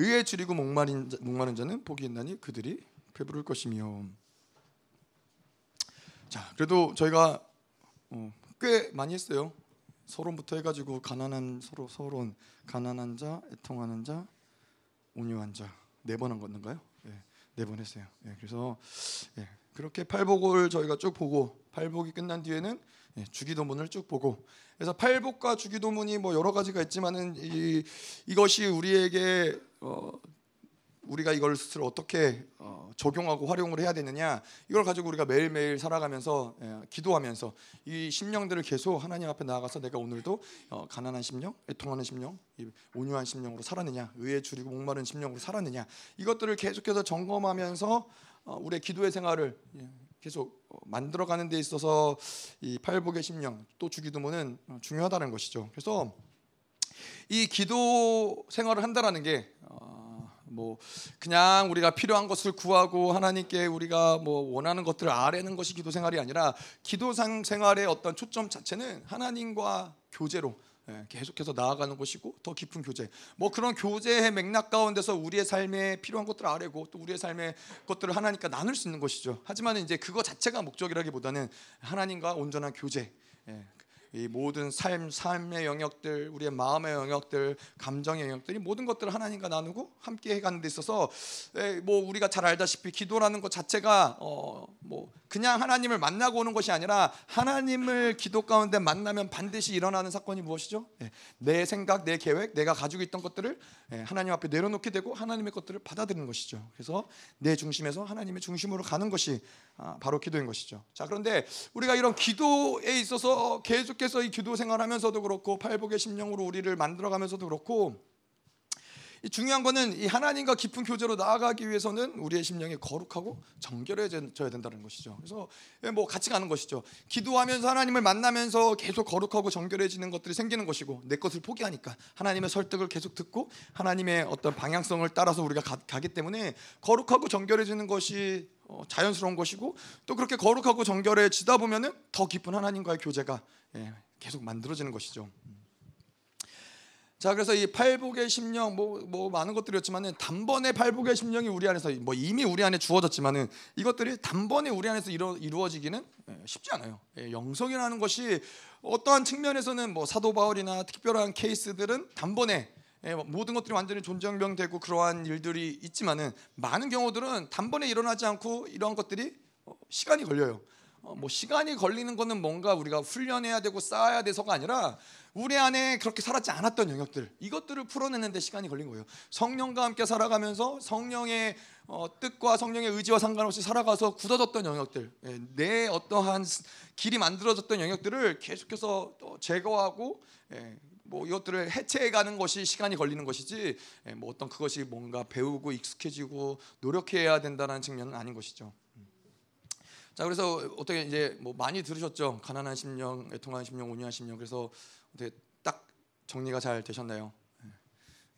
의에 줄이고 목마른, 자, 목마른 자는 복이 있나니 그들이 배부를 것이며. 자, 그래도 저희가 어, 꽤 많이 했어요. 서론부터 해가지고 가난한 서로 서론, 가난한 자, 애통하는 자, 온유한 자 네 번 한 건가요? 네, 네번 했어요. 네, 그래서 예, 그렇게 팔복을 저희가 쭉 보고 팔복이 끝난 뒤에는 예, 주기도문을 쭉 보고 그래서 팔복과 주기도문이 뭐 여러 가지가 있지만은 이 이것이 우리에게 어, 우리가 이걸 스스로 어떻게 어, 적용하고 활용을 해야 되느냐 이걸 가지고 우리가 매일매일 살아가면서 예, 기도하면서 이 심령들을 계속 하나님 앞에 나아가서 내가 오늘도 어, 가난한 심령, 애통하는 심령, 이 온유한 심령으로 살았느냐 의에 줄이고 목마른 심령으로 살았느냐 이것들을 계속해서 점검하면서 어, 우리의 기도의 생활을 예, 계속 어, 만들어가는 데 있어서 이 팔복의 심령 또 주기도문은 어, 중요하다는 것이죠. 그래서 이 기도 생활을 한다라는 게 어, 뭐 그냥 우리가 필요한 것을 구하고 하나님께 우리가 뭐 원하는 것들을 아뢰는 것이 기도 생활이 아니라 기도 생활의 어떤 초점 자체는 하나님과 교제로 예, 계속해서 나아가는 것이고 더 깊은 교제. 뭐 그런 교제의 맥락 가운데서 우리의 삶에 필요한 것들을 아뢰고 또 우리의 삶의 것들을 하나님과 나눌 수 있는 것이죠. 하지만 이제 그거 자체가 목적이라기보다는 하나님과 온전한 교제. 예, 이 모든 삶 삶의 영역들, 우리의 마음의 영역들, 감정의 영역들이 모든 것들을 하나님과 나누고 함께 해가는 데 있어서 뭐 우리가 잘 알다시피 기도라는 것 자체가 어 뭐 그냥 하나님을 만나고 오는 것이 아니라 하나님을 기도 가운데 만나면 반드시 일어나는 사건이 무엇이죠? 예, 내 생각, 내 계획, 내가 가지고 있던 것들을 예, 하나님 앞에 내려놓게 되고 하나님의 것들을 받아들이는 것이죠. 그래서 내 중심에서 하나님의 중심으로 가는 것이 아, 바로 기도인 것이죠. 자 그런데 우리가 이런 기도에 있어서 계속 해서 이 기도 생활하면서도 그렇고 팔복의 심령으로 우리를 만들어가면서도 그렇고 중요한 거는 이 하나님과 깊은 교제로 나아가기 위해서는 우리의 심령이 거룩하고 정결해져야 된다는 것이죠. 그래서 예, 뭐 같이 가는 것이죠. 기도하면서 하나님을 만나면서 계속 거룩하고 정결해지는 것들이 생기는 것이고 내 것을 포기하니까 하나님의 설득을 계속 듣고 하나님의 어떤 방향성을 따라서 우리가 가, 기 때문에 거룩하고 정결해지는 것이 어, 자연스러운 것이고 또 그렇게 거룩하고 정결해지다 보면은 더 깊은 하나님과의 교제가 예, 계속 만들어지는 것이죠. 자 그래서 이 팔복의 심령 뭐, 뭐 많은 것들이었지만은 단번에 팔복의 심령이 우리 안에서 뭐 이미 우리 안에 주어졌지만은 이것들이 단번에 우리 안에서 이루, 이루어지기는 예, 쉽지 않아요. 예, 영성이라는 것이 어떠한 측면에서는 뭐 사도 바울이나 특별한 케이스들은 단번에 예, 뭐 모든 것들이 완전히 존정병되고 그러한 일들이 있지만은 많은 경우들은 단번에 일어나지 않고 이러한 것들이 어, 시간이 걸려요. 어, 뭐 시간이 걸리는 것은 뭔가 우리가 훈련해야 되고 쌓아야 돼서가 아니라 우리 안에 그렇게 살았지 않았던 영역들 이것들을 풀어내는데 시간이 걸린 거예요. 성령과 함께 살아가면서 성령의 어, 뜻과 성령의 의지와 상관없이 살아가서 굳어졌던 영역들, 예, 내 어떠한 길이 만들어졌던 영역들을 계속해서 제거하고 예, 뭐 이것들을 해체해가는 것이 시간이 걸리는 것이지 예, 뭐 어떤 그것이 뭔가 배우고 익숙해지고 노력해야 된다는 측면은 아닌 것이죠. 자 그래서 어떻게 이제 뭐 많이 들으셨죠 가난한 심령, 애통한 심령, 온유한 심령 그래서 어떻게 딱 정리가 잘 되셨나요?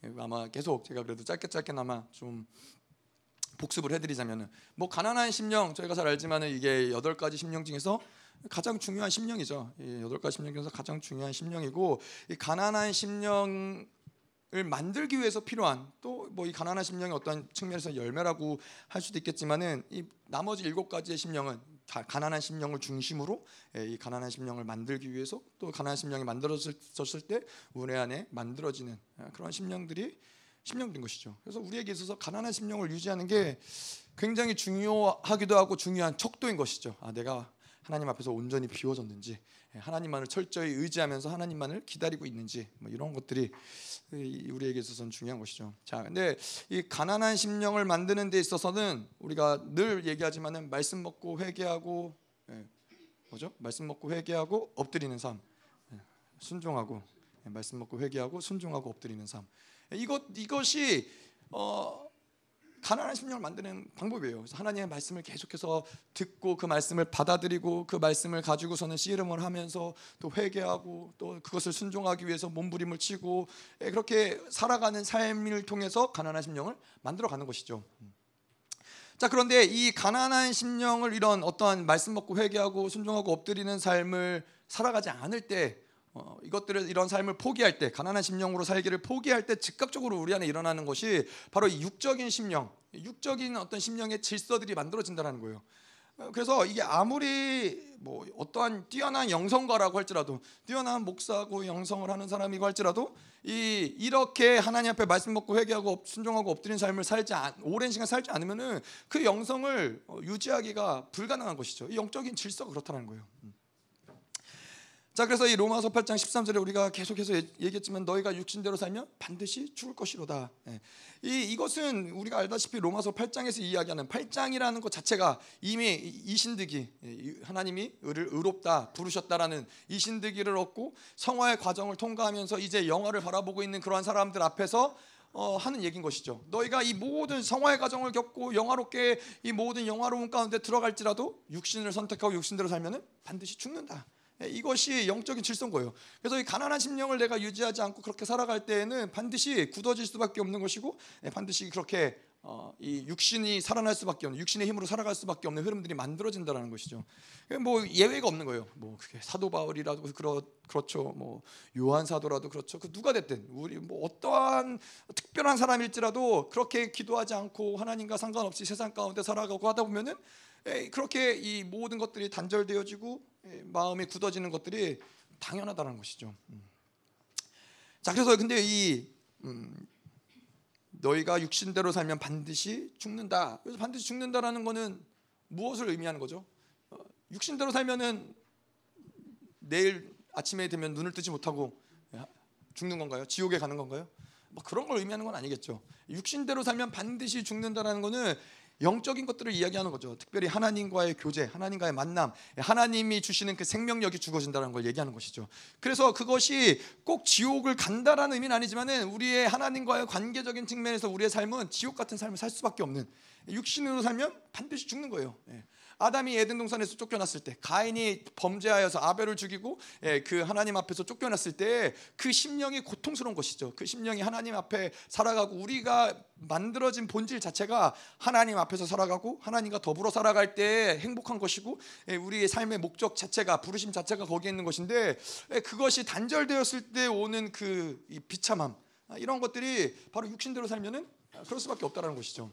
예, 아마 계속 제가 그래도 짧게 짧게나마 좀 복습을 해드리자면은 뭐 가난한 심령 저희가 잘 알지만은 이게 여덟 가지 심령 중에서 가장 중요한 심령이죠. 여덟 가지 심령 중에서 가장 중요한 심령이고 이 가난한 심령 을 만들기 위해서 필요한 또 뭐 이 가난한 심령의 어떤 측면에서 열매라고 할 수도 있겠지만은 이 나머지 일곱 가지의 심령은 가난한 심령을 중심으로 예, 이 가난한 심령을 만들기 위해서 또 가난한 심령이 만들어졌을 때 우리 안에 만들어지는 예, 그런 심령들이 심령된 것이죠. 그래서 우리에게 있어서 가난한 심령을 유지하는 게 굉장히 중요하기도 하고 중요한 척도인 것이죠. 아, 내가 하나님 앞에서 온전히 비워졌는지 예, 하나님만을 철저히 의지하면서 하나님만을 기다리고 있는지 뭐 이런 것들이 우리에게 있어서는 중요한 것이죠. 자, 근데 이 가난한 심령을 만드는 데 있어서는 우리가 늘 얘기하지만은 말씀 먹고 회개하고 예, 뭐죠? 말씀 먹고 회개하고 엎드리는 삶, 예, 순종하고 예, 말씀 먹고 회개하고 순종하고 엎드리는 삶. 이것 이것이 어 가난한 심령을 만드는 방법이에요. 하나님의 말씀을 계속해서 듣고 그 말씀을 받아들이고 그 말씀을 가지고서는 씨름을 하면서 또 회개하고 또 그것을 순종하기 위해서 몸부림을 치고 예, 그렇게 살아가는 삶을 통해서 가난한 심령을 만들어 가는 것이죠. 자 그런데 이 가난한 심령을 이런 어떠한 말씀 먹고 회개하고 순종하고 엎드리는 삶을 살아가지 않을 때 어, 이것들을 이런 삶을 포기할 때 가난한 심령으로 살기를 포기할 때 즉각적으로 우리 안에 일어나는 것이 바로 육적인 심령, 육적인 어떤 심령의 질서들이 만들어진다는 거예요. 어, 그래서 이게 아무리 뭐 어떠한 뛰어난 영성가라고 할지라도 뛰어난 목사고 영성을 하는 사람이고 할지라도 이 이렇게 하나님 앞에 말씀 먹고 회개하고 순종하고 엎드린 삶을 살지 않, 오랜 시간 살지 않으면은 그 영성을 어, 유지하기가 불가능한 것이죠. 이 영적인 질서가 그렇다는 거예요. 음. 자 그래서 이 로마서 8장 13절에 우리가 계속해서 얘기했지만 너희가 육신대로 살면 반드시 죽을 것이로다. 예. 이 이것은 우리가 알다시피 로마서 8장에서 이야기하는 8장이라는 것 자체가 이미 이신득이 예, 하나님이 의를 의롭다 부르셨다라는 이신득이를 얻고 성화의 과정을 통과하면서 이제 영화를 바라보고 있는 그러한 사람들 앞에서 어, 하는 얘기인 것이죠. 너희가 이 모든 성화의 과정을 겪고 영화롭게 이 모든 영화로운 가운데 들어갈지라도 육신을 선택하고 육신대로 살면은 반드시 죽는다. 예, 이것이 영적인 질서인 거예요. 그래서 이 가난한 심령을 내가 유지하지 않고 그렇게 살아갈 때에는 반드시 굳어질 수밖에 없는 것이고 예, 반드시 그렇게 어, 이 육신이 살아날 수밖에 없는 육신의 힘으로 살아갈 수밖에 없는 흐름들이 만들어진다라는 것이죠. 뭐 예외가 없는 거예요. 뭐 그게 사도 바울이라도 그렇 그렇죠. 뭐 요한 사도라도 그렇죠. 그 누가 됐든 우리 뭐 어떠한 특별한 사람일지라도 그렇게 기도하지 않고 하나님과 상관없이 세상 가운데 살아가고 하다 보면은 예, 그렇게 이 모든 것들이 단절되어지고 예, 마음이 굳어지는 것들이 당연하다는 것이죠. 음. 자 그래서 근데 이 음, 너희가 육신대로 살면 반드시 죽는다. 그래서 반드시 죽는다라는 것은 무엇을 의미하는 거죠? 어, 육신대로 살면은 내일 아침에 되면 눈을 뜨지 못하고 죽는 건가요? 지옥에 가는 건가요? 뭐 그런 걸 의미하는 건 아니겠죠. 육신대로 살면 반드시 죽는다라는 것은 영적인 것들을 이야기하는 거죠. 특별히 하나님과의 교제, 하나님과의 만남, 하나님이 주시는 그 생명력이 죽어진다는 걸 얘기하는 것이죠. 그래서 그것이 꼭 지옥을 간다라는 의미는 아니지만은 우리의 하나님과의 관계적인 측면에서 우리의 삶은 지옥 같은 삶을 살 수밖에 없는 육신으로 살면 반드시 죽는 거예요. 예. 아담이 에덴 동산에서 쫓겨났을 때 가인이 범죄하여서 아벨을 죽이고 예, 그 하나님 앞에서 쫓겨났을 때 그 심령이 고통스러운 것이죠. 그 심령이 하나님 앞에 살아가고 우리가 만들어진 본질 자체가 하나님 앞에서 살아가고 하나님과 더불어 살아갈 때 행복한 것이고 예, 우리의 삶의 목적 자체가 부르심 자체가 거기에 있는 것인데 예, 그것이 단절되었을 때 오는 그 비참함 아, 이런 것들이 바로 육신대로 살면은 그럴 수밖에 없다라는 것이죠.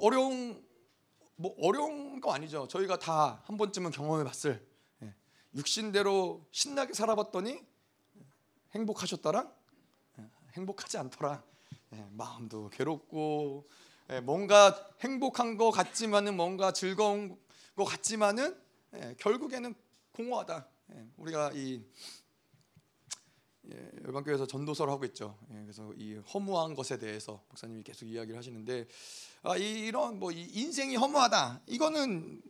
어려운 뭐 어려운 거 아니죠. 저희가 다 한 번쯤은 경험해 봤을 예. 육신대로 신나게 살아봤더니 행복하셨더라? 예. 행복하지 않더라. 예. 마음도 괴롭고 뭔가 행복한 것 같지만은 뭔가 즐거운 것 같지만은 결국에는 공허하다. 우리가 이 예, 열방교회에서 전도서를 하고 있죠. 예, 그래서 이 허무한 것에 대해서 목사님이 계속 이야기를 하시는데 아, 이런 뭐 인생이 허무하다. 이거는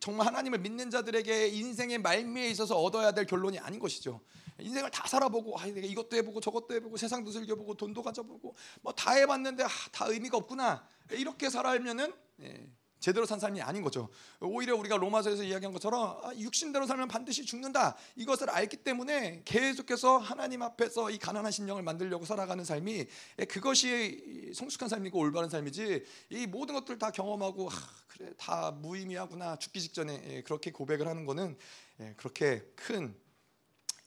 정말 하나님을 믿는 자들에게 인생의 말미에 있어서 얻어야 될 결론이 아닌 것이죠. 인생을 다 살아보고 아, 내가 이것도 해보고 저것도 해보고 세상도 즐겨보고 돈도 가져보고 뭐 다 해봤는데 아, 다 의미가 없구나 이렇게 살아면은 예, 제대로 산 삶이 아닌 거죠. 오히려 우리가 로마서에서 이야기한 것처럼 아, 육신대로 살면 반드시 죽는다. 이것을 알기 때문에 계속해서 하나님 앞에서 이 가난한 심령을 만들려고 살아가는 삶이 예, 그것이 성숙한 삶이고 올바른 삶이지 이 모든 것들 다 경험하고 아, 그래 다 무의미하구나 죽기 직전에 예, 그렇게 고백을 하는 거는 예, 그렇게 큰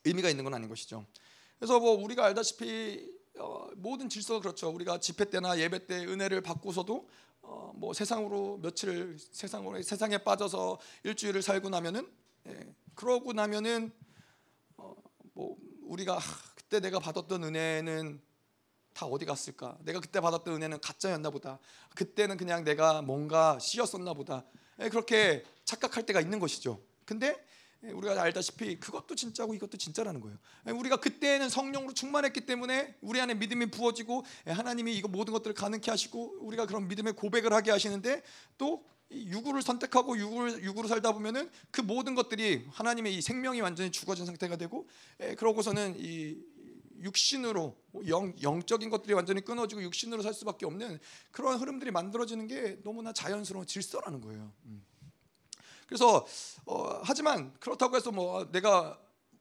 의미가 있는 건 아닌 것이죠. 그래서 뭐 우리가 알다시피 어, 모든 질서가 그렇죠. 우리가 집회 때나 예배 때 은혜를 받고서도 어, 뭐 세상으로 며칠 세상으로 세상에 빠져서 일주일을 살고 나면은 예, 그러고 나면은 어, 뭐 우리가 하, 그때 내가 받았던 은혜는 다 어디 갔을까? 내가 그때 받았던 은혜는 가짜였나 보다. 그때는 그냥 내가 뭔가 씌었었나 보다. 예, 그렇게 착각할 때가 있는 것이죠. 근데 예, 우리가 알다시피 그것도 진짜고 이것도 진짜라는 거예요. 예, 우리가 그때는 성령으로 충만했기 때문에 우리 안에 믿음이 부어지고 예, 하나님이 이거 모든 것들을 가능케 하시고 우리가 그런 믿음의 고백을 하게 하시는데 또 유구를 선택하고 유구를 유구로 살다 보면은 그 모든 것들이 하나님의 이 생명이 완전히 죽어진 상태가 되고 그러고서는 이 육신으로 영, 영적인 것들이 완전히 끊어지고 육신으로 살 수밖에 없는 그런 흐름들이 만들어지는 게 너무나 자연스러운 질서라는 거예요. 음. 그래서 어, 하지만 그렇다고 해서 뭐 내가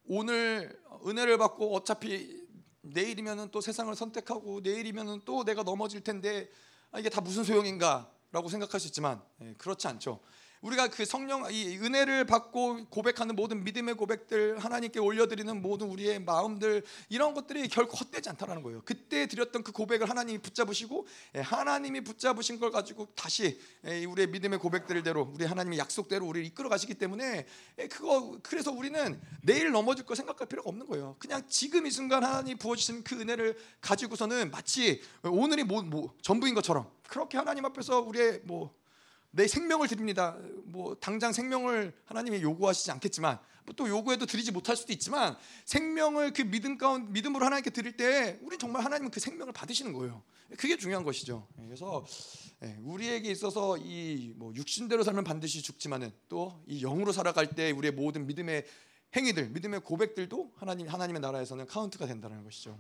오늘 은혜를 받고 어차피 내일이면은 또 세상을 선택하고 내일이면은 또 내가 넘어질 텐데 아, 이게 다 무슨 소용인가라고 생각할 수 있지만 예, 그렇지 않죠. 우리가 그 성령 이 은혜를 받고 고백하는 모든 믿음의 고백들 하나님께 올려드리는 모든 우리의 마음들 이런 것들이 결코 헛되지 않다라는 거예요. 그때 드렸던 그 고백을 하나님이 붙잡으시고 예, 하나님이 붙잡으신 걸 가지고 다시 예, 우리의 믿음의 고백들대로 우리 하나님의 약속대로 우리를 이끌어 가시기 때문에 예, 그거 그래서 우리는 내일 넘어질 거 생각할 필요가 없는 거예요. 그냥 지금 이 순간 하나님 부어주신 그 은혜를 가지고서는 마치 오늘이 뭐, 뭐 전부인 것처럼 그렇게 하나님 앞에서 우리의 뭐 내 생명을 드립니다. 뭐 당장 생명을 하나님이 요구하시지 않겠지만 또 요구해도 드리지 못할 수도 있지만 생명을 그 믿음 가운 믿음으로 하나님께 드릴 때 우리 정말 하나님은 그 생명을 받으시는 거예요. 그게 중요한 것이죠. 그래서 예, 우리에게 있어서 이 뭐 육신대로 살면 반드시 죽지만은 또 이 영으로 살아갈 때 우리의 모든 믿음의 행위들, 믿음의 고백들도 하나님 하나님의 나라에서는 카운트가 된다는 것이죠.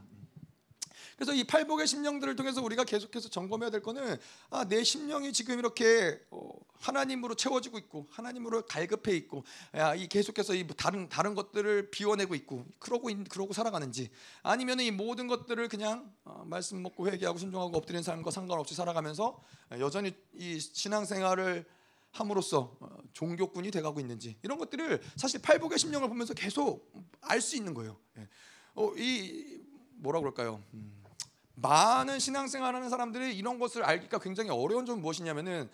그래서 이 팔복의 심령들을 통해서 우리가 계속해서 점검해야 될 거는 아, 내 심령이 지금 이렇게 어, 하나님으로 채워지고 있고 하나님으로 갈급해 있고 야, 이 계속해서 이 다른 다른 것들을 비워내고 있고 그러고 있, 그러고 살아가는지 아니면 이 모든 것들을 그냥 어, 말씀 먹고 회개하고 순종하고 엎드리는 삶과 상관없이 살아가면서 여전히 이 신앙생활을 함으로써 어, 종교꾼이 돼가고 있는지 이런 것들을 사실 팔복의 심령을 보면서 계속 알 수 있는 거예요. 예. 어, 이 뭐라 그럴까요? 음. 많은 신앙생활하는 사람들이 이런 것을 알기가 굉장히 어려운 점은 무엇이냐면은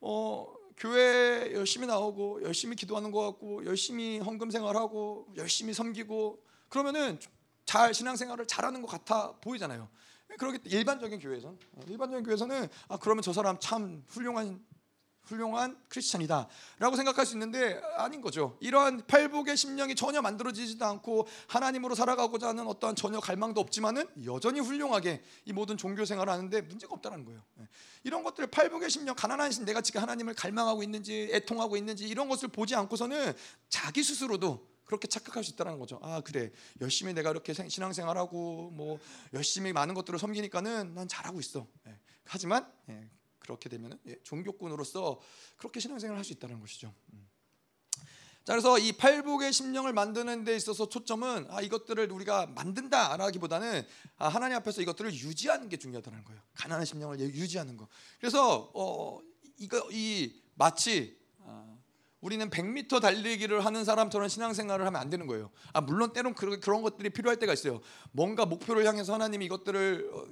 어, 교회 열심히 나오고 열심히 기도하는 것 같고 열심히 헌금 생활하고 열심히 섬기고 그러면은 잘 신앙생활을 잘하는 것 같아 보이잖아요. 그렇기 일반적인 교회에서 일반적인 교회에서는 아 그러면 저 사람 참 훌륭한 훌륭한 크리스찬이다 라고 생각할 수 있는데 아닌 거죠. 이러한 팔복의 심령이 전혀 만들어지지도 않고 하나님으로 살아가고자 하는 어떠한 전혀 갈망도 없지만은 여전히 훌륭하게 이 모든 종교 생활을 하는데 문제가 없다는 거예요. 예. 이런 것들 팔복의 심령, 가난한 신 내가 지금 하나님을 갈망하고 있는지 애통하고 있는지 이런 것을 보지 않고서는 자기 스스로도 그렇게 착각할 수 있다는 거죠. 아 그래 열심히 내가 이렇게 신앙생활하고 뭐 열심히 많은 것들을 섬기니까는 난 잘하고 있어. 예. 하지만 예, 그렇게 되면 예, 종교꾼으로서 그렇게 신앙생활을 할 수 있다는 것이죠. 음. 자 그래서 이 팔복의 심령을 만드는 데 있어서 초점은 아, 이것들을 우리가 만든다라기보다는 아, 하나님 앞에서 이것들을 유지하는 게 중요하다는 거예요. 가난한 심령을 유지하는 거. 그래서 어, 이거 이 마치 아, 우리는 100m 달리기를 하는 사람처럼 신앙생활을 하면 안 되는 거예요. 아 물론 때론 그런, 것들이 필요할 때가 있어요. 뭔가 목표를 향해서 하나님이 이것들을 어,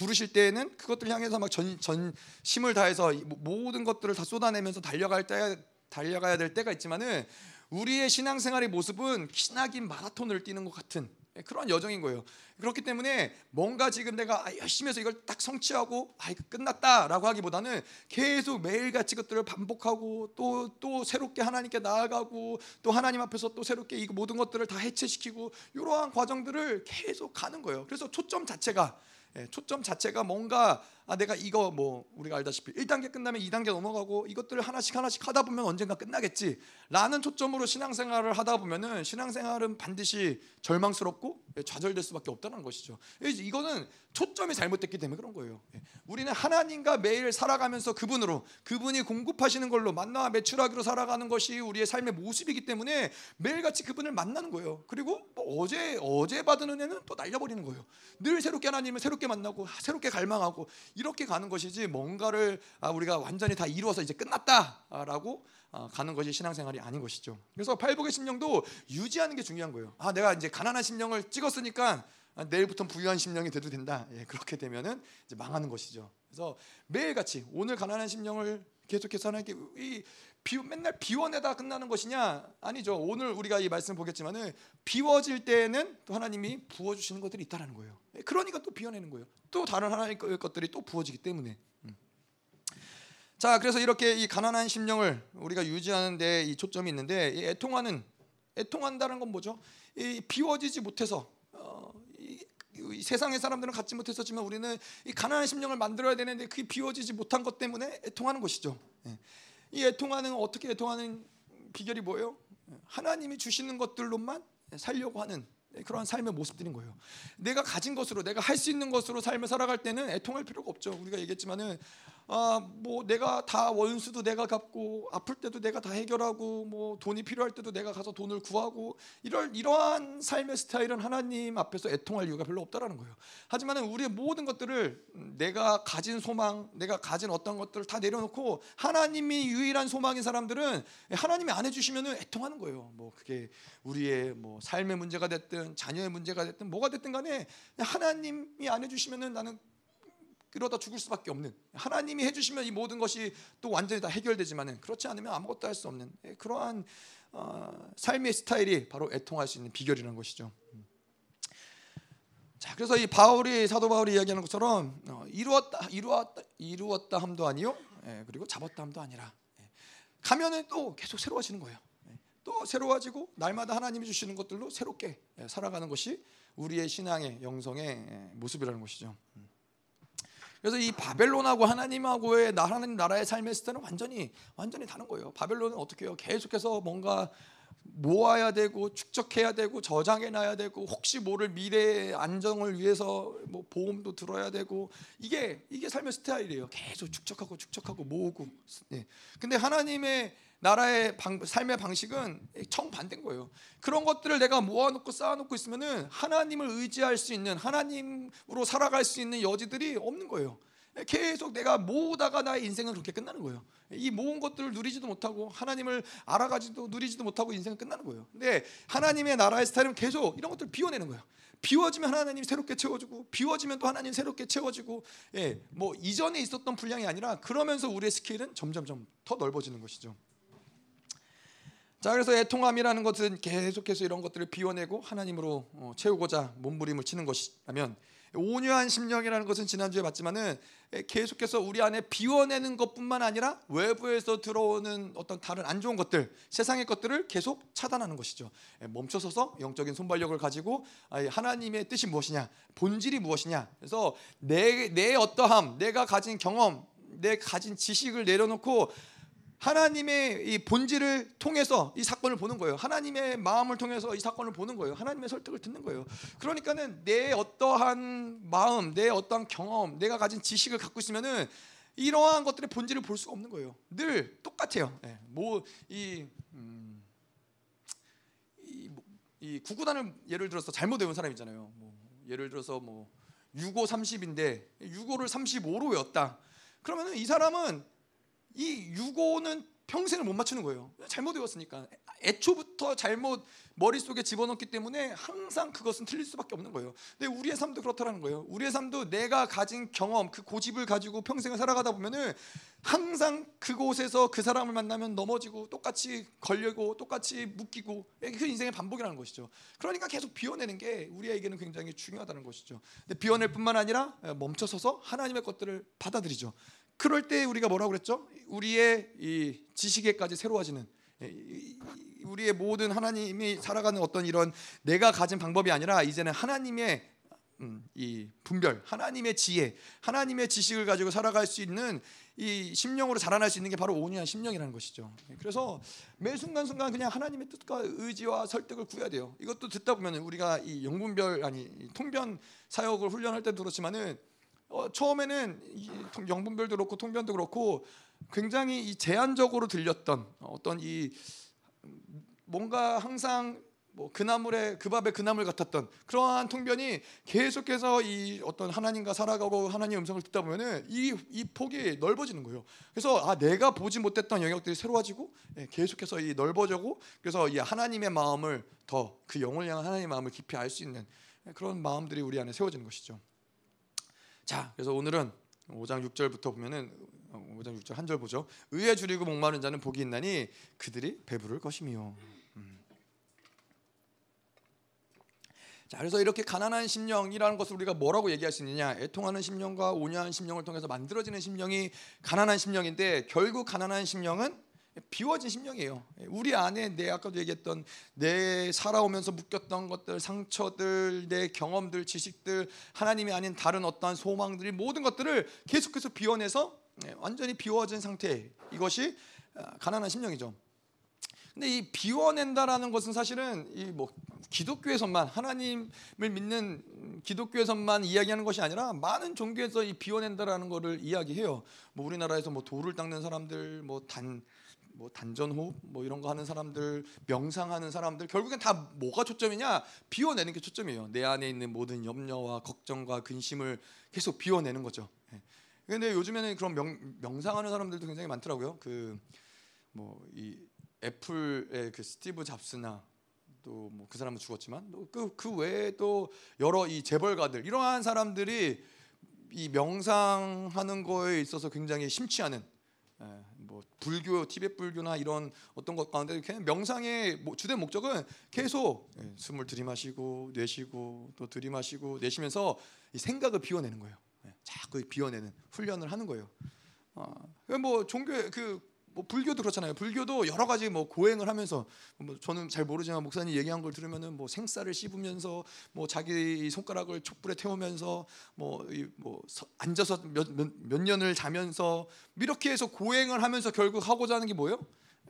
부르실 때에는 그것들 향해서 막 전, 전심을 다해서 모든 것들을 다 쏟아내면서 달려갈 때 달려가야 될 때가 있지만은 우리의 신앙생활의 모습은 기나긴 마라톤을 뛰는 것 같은 그런 여정인 거예요. 그렇기 때문에 뭔가 지금 내가 아, 열심히 해서 이걸 딱 성취하고 아 이거 끝났다라고 하기보다는 계속 매일같이 것들을 반복하고 또또 새롭게 하나님께 나아가고 또 하나님 앞에서 또 새롭게 이 모든 것들을 다 해체시키고 이러한 과정들을 계속 가는 거예요. 그래서 초점 자체가 예, 초점 자체가 뭔가 아 내가 이거 뭐 우리가 알다시피 1단계 끝나면 2단계 넘어가고 이것들을 하나씩 하나씩 하다 보면 언젠가 끝나겠지라는 초점으로 신앙생활을 하다 보면은 신앙생활은 반드시 절망스럽고 예, 좌절될 수밖에 없다는 것이죠. 이거는 초점이 잘못됐기 때문에 그런 거예요. 예, 우리는 하나님과 매일 살아가면서 그분으로 그분이 공급하시는 걸로 만나와 매출하기로 살아가는 것이 우리의 삶의 모습이기 때문에 매일같이 그분을 만나는 거예요. 그리고 뭐 어제 어제 받은 은혜는 또 날려버리는 거예요. 늘 새롭게 하나님을 새롭게 만나고 새롭게 갈망하고 이렇게 가는 것이지 뭔가를 아, 우리가 완전히 다 이루어서 이제 끝났다라고 아, 가는 것이 신앙생활이 아닌 것이죠. 그래서 팔복의 심령도 유지하는 게 중요한 거예요. 아 내가 이제 가난한 심령을 찍었으니까 아, 내일부터 부유한 심령이 돼도 된다. 예, 그렇게 되면은 이제 망하는 것이죠. 그래서 매일같이 오늘 가난한 심령을 계속해서 하나님께 이 비, 맨날 비워내다 끝나는 것이냐? 아니죠. 오늘 우리가 이 말씀 보겠지만은 비워질 때는 또 하나님이 부어 주시는 것들이 있다라는 거예요. 예, 그러니까 또 비워내는 거예요. 또 다른 하나님 것들이 또 부어지기 때문에. 음. 자, 그래서 이렇게 이 가난한 심령을 우리가 유지하는 데 이 초점이 있는데 이 애통하는 애통한다는 건 뭐죠? 이 비워지지 못해서 어, 이, 이 세상의 사람들은 갖지 못했었지만 우리는 이 가난한 심령을 만들어야 되는데 그게 비워지지 못한 것 때문에 애통하는 것이죠. 예. 이 애통하는 어떻게 애통하는 비결이 뭐예요? 하나님이 주시는 것들로만 살려고 하는 그러한 삶의 모습들인 거예요. 내가 가진 것으로 내가 할 수 있는 것으로 삶을 살아갈 때는 애통할 필요가 없죠. 우리가 얘기했지만은 아, 뭐 내가 다 원수도 내가 갚고 아플 때도 내가 다 해결하고 뭐 돈이 필요할 때도 내가 가서 돈을 구하고 이럴 이러한 삶의 스타일은 하나님 앞에서 애통할 이유가 별로 없다라는 거예요. 하지만은 우리의 모든 것들을 내가 가진 소망, 내가 가진 어떤 것들을 다 내려놓고 하나님이 유일한 소망인 사람들은 하나님이 안 해주시면은 애통하는 거예요. 뭐 그게 우리의 뭐 삶의 문제가 됐든 자녀의 문제가 됐든 뭐가 됐든 간에 하나님이 안 해주시면은 나는 그러다 죽을 수밖에 없는 하나님이 해주시면 이 모든 것이 또 완전히 다 해결되지만은 그렇지 않으면 아무것도 할 수 없는 예, 그러한 어, 삶의 스타일이 바로 애통할 수 있는 비결이라는 것이죠. 음. 자, 그래서 이 바울이 사도 바울이 이야기하는 것처럼 어, 이루었다, 이루었다, 이루었다 함도 아니요, 예, 그리고 잡았다 함도 아니라 예, 가면은 또 계속 새로워지는 거예요. 예, 또 새로워지고 날마다 하나님이 주시는 것들로 새롭게 예, 살아가는 것이 우리의 신앙의 영성의 예, 모습이라는 것이죠. 음. 그래서 이 바벨론하고 하나님하고의 하나님 나라의 삶의 스타일은 완전히 완전히 다른 거예요. 바벨론은 어떻게 해요? 계속해서 뭔가 모아야 되고 축적해야 되고 저장해 놔야 되고 혹시 모를 미래의 안정을 위해서 뭐 보험도 들어야 되고 이게 이게 삶의 스타일이에요. 계속 축적하고 축적하고 모으고. 예. 근데 하나님의 나라의 방, 삶의 방식은 정반대인 거예요. 그런 것들을 내가 모아놓고 쌓아놓고 있으면은 하나님을 의지할 수 있는 하나님으로 살아갈 수 있는 여지들이 없는 거예요. 계속 내가 모으다가 나의 인생은 그렇게 끝나는 거예요. 이 모은 것들을 누리지도 못하고 하나님을 알아가지도 누리지도 못하고 인생은 끝나는 거예요. 근데 하나님의 나라의 스타일은 계속 이런 것들을 비워내는 거예요. 비워지면 하나님이 새롭게 채워주고 비워지면 또 하나님 새롭게 채워지고 예, 뭐 이전에 있었던 분량이 아니라 그러면서 우리의 스케일은 점점점 더 넓어지는 것이죠. 자 그래서 애통함이라는 것은 계속해서 이런 것들을 비워내고 하나님으로 어, 채우고자 몸부림을 치는 것이라면 온유한 심령이라는 것은 지난주에 봤지만은 계속해서 우리 안에 비워내는 것뿐만 아니라 외부에서 들어오는 어떤 다른 안 좋은 것들, 세상의 것들을 계속 차단하는 것이죠. 멈춰서서 영적인 손발력을 가지고 하나님의 뜻이 무엇이냐, 본질이 무엇이냐. 그래서 내, 내 어떠함, 내가 가진 경험, 내 가진 지식을 내려놓고 하나님의 이 본질을 통해서 이 사건을 보는 거예요. 하나님의 마음을 통해서 이 사건을 보는 거예요. 하나님의 설득을 듣는 거예요. 그러니까는 내 어떠한 마음, 내 어떠한 경험, 내가 가진 지식을 갖고 있으면은 이러한 것들의 본질을 볼 수가 없는 거예요. 늘 똑같아요. 네. 뭐이 음, 이, 뭐, 이 구구단을 예를 들어서 잘못 외운 사람 있잖아요. 뭐 예를 들어서 뭐 6호 30인데 6호를 35로 외웠다. 그러면은 이 사람은 이 유고는 평생을 못 맞추는 거예요. 잘못 외웠으니까 애초부터 잘못 머릿속에 집어넣기 때문에 항상 그것은 틀릴 수밖에 없는 거예요. 근데 우리의 삶도 그렇다는 거예요. 우리의 삶도 내가 가진 경험, 그 고집을 가지고 평생을 살아가다 보면은 항상 그곳에서 그 사람을 만나면 넘어지고 똑같이 걸리고 똑같이 묶이고 그 인생의 반복이라는 것이죠. 그러니까 계속 비워내는 게 우리에게는 굉장히 중요하다는 것이죠. 근데 비워낼 뿐만 아니라 멈춰서서 하나님의 것들을 받아들이죠. 그럴 때 우리가 뭐라고 그랬죠? 우리의 이 지식에까지 새로워지는 우리의 모든 하나님이 살아가는 어떤 이런 내가 가진 방법이 아니라 이제는 하나님의 음, 이 분별, 하나님의 지혜, 하나님의 지식을 가지고 살아갈 수 있는 이 심령으로 자라날 수 있는 게 바로 온유한 심령이라는 것이죠. 그래서 매 순간 순간 그냥 하나님의 뜻과 의지와 설득을 구해야 돼요. 이것도 듣다 보면 우리가 이 영분별 아니 통변 사역을 훈련할 때도 그렇지만은 어, 처음에는 영분별도 그렇고 통변도 그렇고 굉장히 이 제한적으로 들렸던 어떤 이 뭔가 항상 뭐 그나물에 그 밥에 그나물 같았던 그러한 통변이 계속해서 이 어떤 하나님과 살아가고 하나님 음성을 듣다 보면은 이, 이 폭이 넓어지는 거예요. 그래서 아 내가 보지 못했던 영역들이 새로워지고 예, 계속해서 이 넓어지고 그래서 이 하나님의 마음을 더 그 영을 향한 하나님의 마음을 깊이 알 수 있는 그런 마음들이 우리 안에 세워지는 것이죠. 자, 그래서 오늘은 5장 6절부터 보면은 5장 6절 한 절 보죠. 의에 줄이고 목마른 자는 복이 있나니 그들이 배부를 것이미요. 음. 자, 그래서 이렇게 가난한 심령이라는 것을 우리가 뭐라고 얘기할 수 있느냐? 애통하는 심령과 온유한 심령을 통해서 만들어지는 심령이 가난한 심령인데 결국 가난한 심령은 비워진 심령이에요. 우리 안에 내 아까도 얘기했던 내 살아오면서 묶였던 것들, 상처들, 내 경험들, 지식들, 하나님이 아닌 다른 어떠한 소망들이 모든 것들을 계속해서 비워내서 네, 완전히 비워진 상태. 이것이 아, 가난한 심령이죠. 근데 이 비워낸다라는 것은 사실은 이 뭐 기독교에서만 하나님을 믿는 기독교에서만 이야기하는 것이 아니라 많은 종교에서 이 비워낸다라는 것을 이야기해요. 뭐 우리나라에서 뭐 돌을 닦는 사람들, 뭐 단 뭐 단전호흡 뭐 이런 거 하는 사람들 명상하는 사람들 결국엔 다 뭐가 초점이냐? 비워내는 게 초점이에요. 내 안에 있는 모든 염려와 걱정과 근심을 계속 비워내는 거죠. 예. 근데 요즘에는 그런 명, 명상하는 사람들도 굉장히 많더라고요. 그 뭐 이 애플의 그 스티브 잡스나 또 뭐 그 사람은 죽었지만 그그 그 외에 또 여러 이 재벌가들 이러한 사람들이 이 명상하는 거에 있어서 굉장히 심취하는 예, 뭐 불교, 티베트 불교나 이런 어떤 것 가운데 그냥 명상의 주된 목적은 계속 예, 숨을 들이마시고 내쉬고 또 들이마시고 내쉬면서 이 생각을 비워내는 거예요. 예, 자꾸 비워내는 훈련을 하는 거예요. 어, 뭐 종교 그 뭐 불교도 그렇잖아요. 불교도 여러 가지 뭐 고행을 하면서 뭐 저는 잘 모르지만 목사님 얘기한 걸 들으면은 뭐 생쌀을 씹으면서 뭐 자기 손가락을 촛불에 태우면서 뭐, 뭐 앉아서 몇, 몇, 몇 년을 자면서 이렇게 해서 고행을 하면서 결국 하고자 하는 게 뭐예요?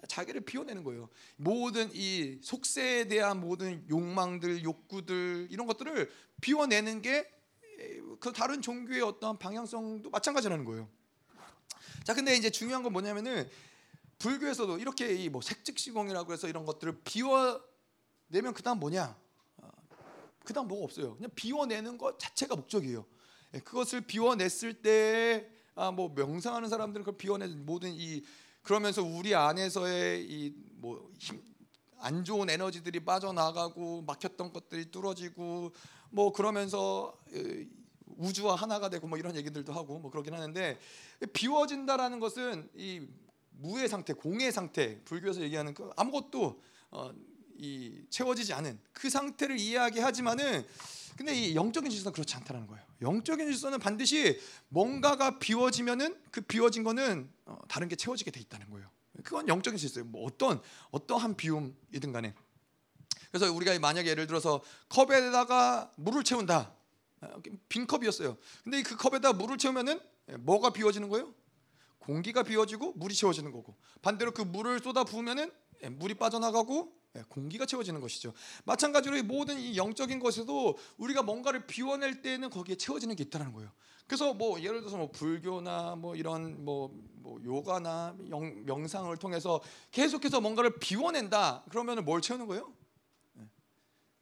자기를 비워내는 거예요. 모든 이 속세에 대한 모든 욕망들, 욕구들 이런 것들을 비워내는 게 그 다른 종교의 어떤 방향성도 마찬가지라는 거예요. 자, 근데 이제 중요한 건 뭐냐면은 불교에서도 이렇게 이 뭐 색즉시공이라고 해서 이런 것들을 비워내면 그다음 뭐냐? 어, 그다음 뭐가 없어요. 그냥 비워내는 것 자체가 목적이에요. 예, 그것을 비워냈을 때뭐 아, 명상하는 사람들은 그걸 비워내는 모든 이 그러면서 우리 안에서의 이뭐안 좋은 에너지들이 빠져나가고 막혔던 것들이 뚫어지고 뭐 그러면서 우주와 하나가 되고 뭐 이런 얘기들도 하고 뭐 그러긴 하는데 비워진다라는 것은 이 무의 상태, 공의 상태, 불교에서 얘기하는 그 아무것도 어, 이 채워지지 않은 그 상태를 이야기하지만은 근데 이 영적인 질서는 그렇지 않다는 거예요. 영적인 질서는 반드시 뭔가가 비워지면은 그 비워진 거는 어, 다른 게 채워지게 돼 있다는 거예요. 그건 영적인 질서예요. 뭐 어떤 어떠한 비움이든 간에. 그래서 우리가 만약에 예를 들어서 컵에다가 물을 채운다. 어, 빈 컵이었어요. 근데 그 컵에다 물을 채우면은 뭐가 비워지는 거예요? 공기가 비워지고 물이 채워지는 거고 반대로 그 물을 쏟아 부으면은 예, 물이 빠져나가고 예, 공기가 채워지는 것이죠. 마찬가지로 이 모든 이 영적인 것에도 우리가 뭔가를 비워낼 때는 거기에 채워지는 게 있다는 거예요. 그래서 뭐 예를 들어서 뭐 불교나 뭐 이런 뭐, 뭐 요가나 영, 명상을 통해서 계속해서 뭔가를 비워낸다. 그러면은 뭘 채우는 거예요? 예,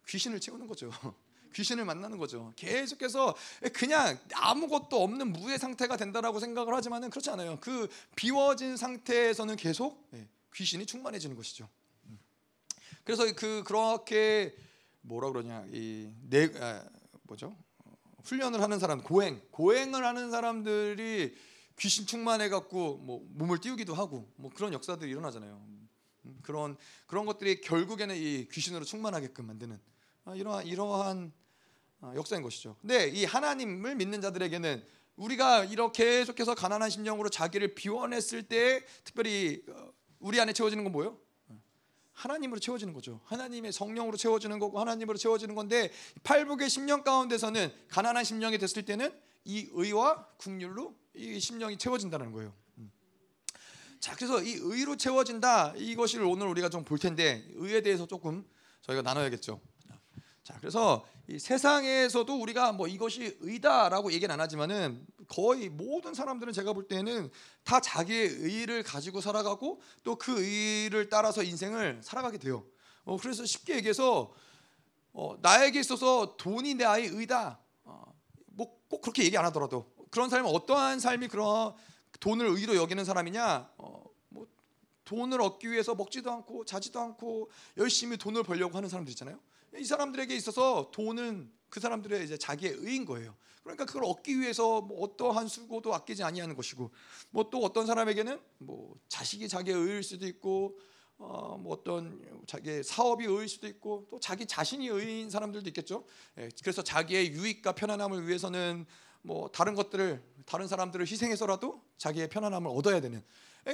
귀신을 채우는 거죠. 귀신을 만나는 거죠. 계속해서 그냥 아무것도 없는 무의 상태가 된다라고 생각을 하지만은 그렇지 않아요. 그 비워진 상태에서는 계속 예, 귀신이 충만해지는 것이죠. 음. 그래서 그 그렇게 뭐라 그러냐 이네 아, 뭐죠 훈련을 하는 사람 고행 고행을 하는 사람들이 귀신 충만해 갖고 뭐 몸을 띄우기도 하고 뭐 그런 역사들이 일어나잖아요. 음, 그런 그런 것들이 결국에는 이 귀신으로 충만하게끔 만드는 아, 이러한 이러한 어, 역사인 것이죠. 근데 이 하나님을 믿는 자들에게는 우리가 이렇게 계속해서 가난한 심령으로 자기를 비워냈을 때 특별히 어, 우리 안에 채워지는 건 뭐예요? 하나님으로 채워지는 거죠. 하나님의 성령으로 채워지는 거고 하나님으로 채워지는 건데 팔복의 심령 가운데서는 가난한 심령이 됐을 때는 이 의와 국률로 이 심령이 채워진다는 거예요. 음. 자, 그래서 이 의로 채워진다 이것을 오늘 우리가 좀 볼 텐데 의에 대해서 조금 저희가 나눠야겠죠. 자, 그래서 세상에서도 우리가 뭐 이것이 의다라고 얘기는 안 하지만은 거의 모든 사람들은 제가 볼 때는 다 자기의 의를 가지고 살아가고 또 그 의를 따라서 인생을 살아가게 돼요. 어, 그래서 쉽게 얘기해서 어, 나에게 있어서 돈이 내 아이 의다. 어, 뭐꼭 그렇게 얘기 안 하더라도 그런 삶은 어떠한 삶이 그런 돈을 의로 여기는 사람이냐? 어, 뭐 돈을 얻기 위해서 먹지도 않고 자지도 않고 열심히 돈을 벌려고 하는 사람들 있잖아요. 이 사람들에게 있어서 돈은 그 사람들의 이제 자기의 의인 거예요. 그러니까 그걸 얻기 위해서 뭐 어떠한 수고도 아끼지 아니하는 것이고, 뭐 또 어떤 사람에게는 뭐 자식이 자기의 의일 수도 있고, 어, 뭐 어떤 자기의 사업이 의일 수도 있고, 또 자기 자신이 의인 사람들도 있겠죠. 예, 그래서 자기의 유익과 편안함을 위해서는 뭐 다른 것들을 다른 사람들을 희생해서라도 자기의 편안함을 얻어야 되는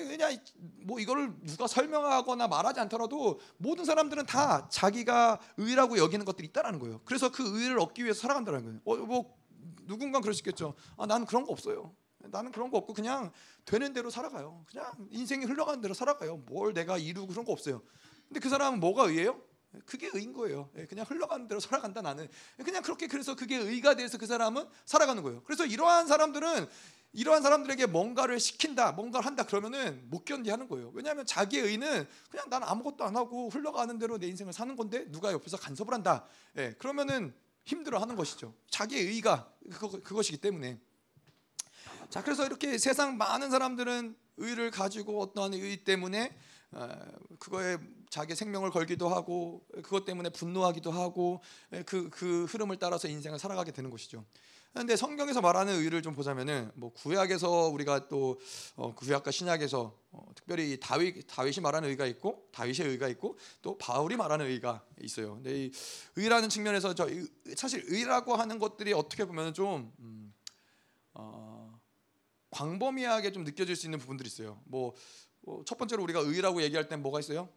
그냥 뭐 이거를 누가 설명하거나 말하지 않더라도 모든 사람들은 다 자기가 의라고 여기는 것들이 있다라는 거예요. 그래서 그 의를 얻기 위해서 살아간다는 거예요. 어, 뭐 누군가 그럴 수 있겠죠. 아, 나는 그런 거 없어요. 나는 그런 거 없고 그냥 되는 대로 살아가요. 그냥 인생이 흘러가는 대로 살아가요. 뭘 내가 이루고 그런 거 없어요. 근데 그 사람은 뭐가 의예요? 그게 의인 거예요. 예, 그냥 흘러가는 대로 살아간다 나는. 그냥 그렇게 그래서 그게 의가 돼서 그 사람은 살아가는 거예요. 그래서 이러한 사람들은 이러한 사람들에게 뭔가를 시킨다, 뭔가를 한다 그러면은 못 견디하는 거예요. 왜냐하면 자기의 의는 그냥 난 아무것도 안 하고 흘러가는 대로 내 인생을 사는 건데 누가 옆에서 간섭을 한다. 예, 그러면은 힘들어하는 것이죠. 자기의 의가 그것이기 때문에. 자, 그래서 이렇게 세상 많은 사람들은 의를 가지고 어떠한 의 때문에 어, 그거에 자기 생명을 걸기도 하고 그것 때문에 분노하기도 하고 그, 그 흐름을 따라서 인생을 살아가게 되는 것이죠. 그런데 성경에서 말하는 의를 좀 보자면은 뭐 구약에서 우리가 또 어, 구약과 신약에서 어, 특별히 다윗 다윗이 말하는 의가 있고 다윗의 의가 있고 또 바울이 말하는 의가 있어요. 근데 이 의라는 측면에서 저 사실 의라고 하는 것들이 어떻게 보면 좀 음, 어, 광범위하게 좀 느껴질 수 있는 부분들이 있어요. 뭐첫 뭐 번째로 우리가 의라고 얘기할 땐 뭐가 있어요?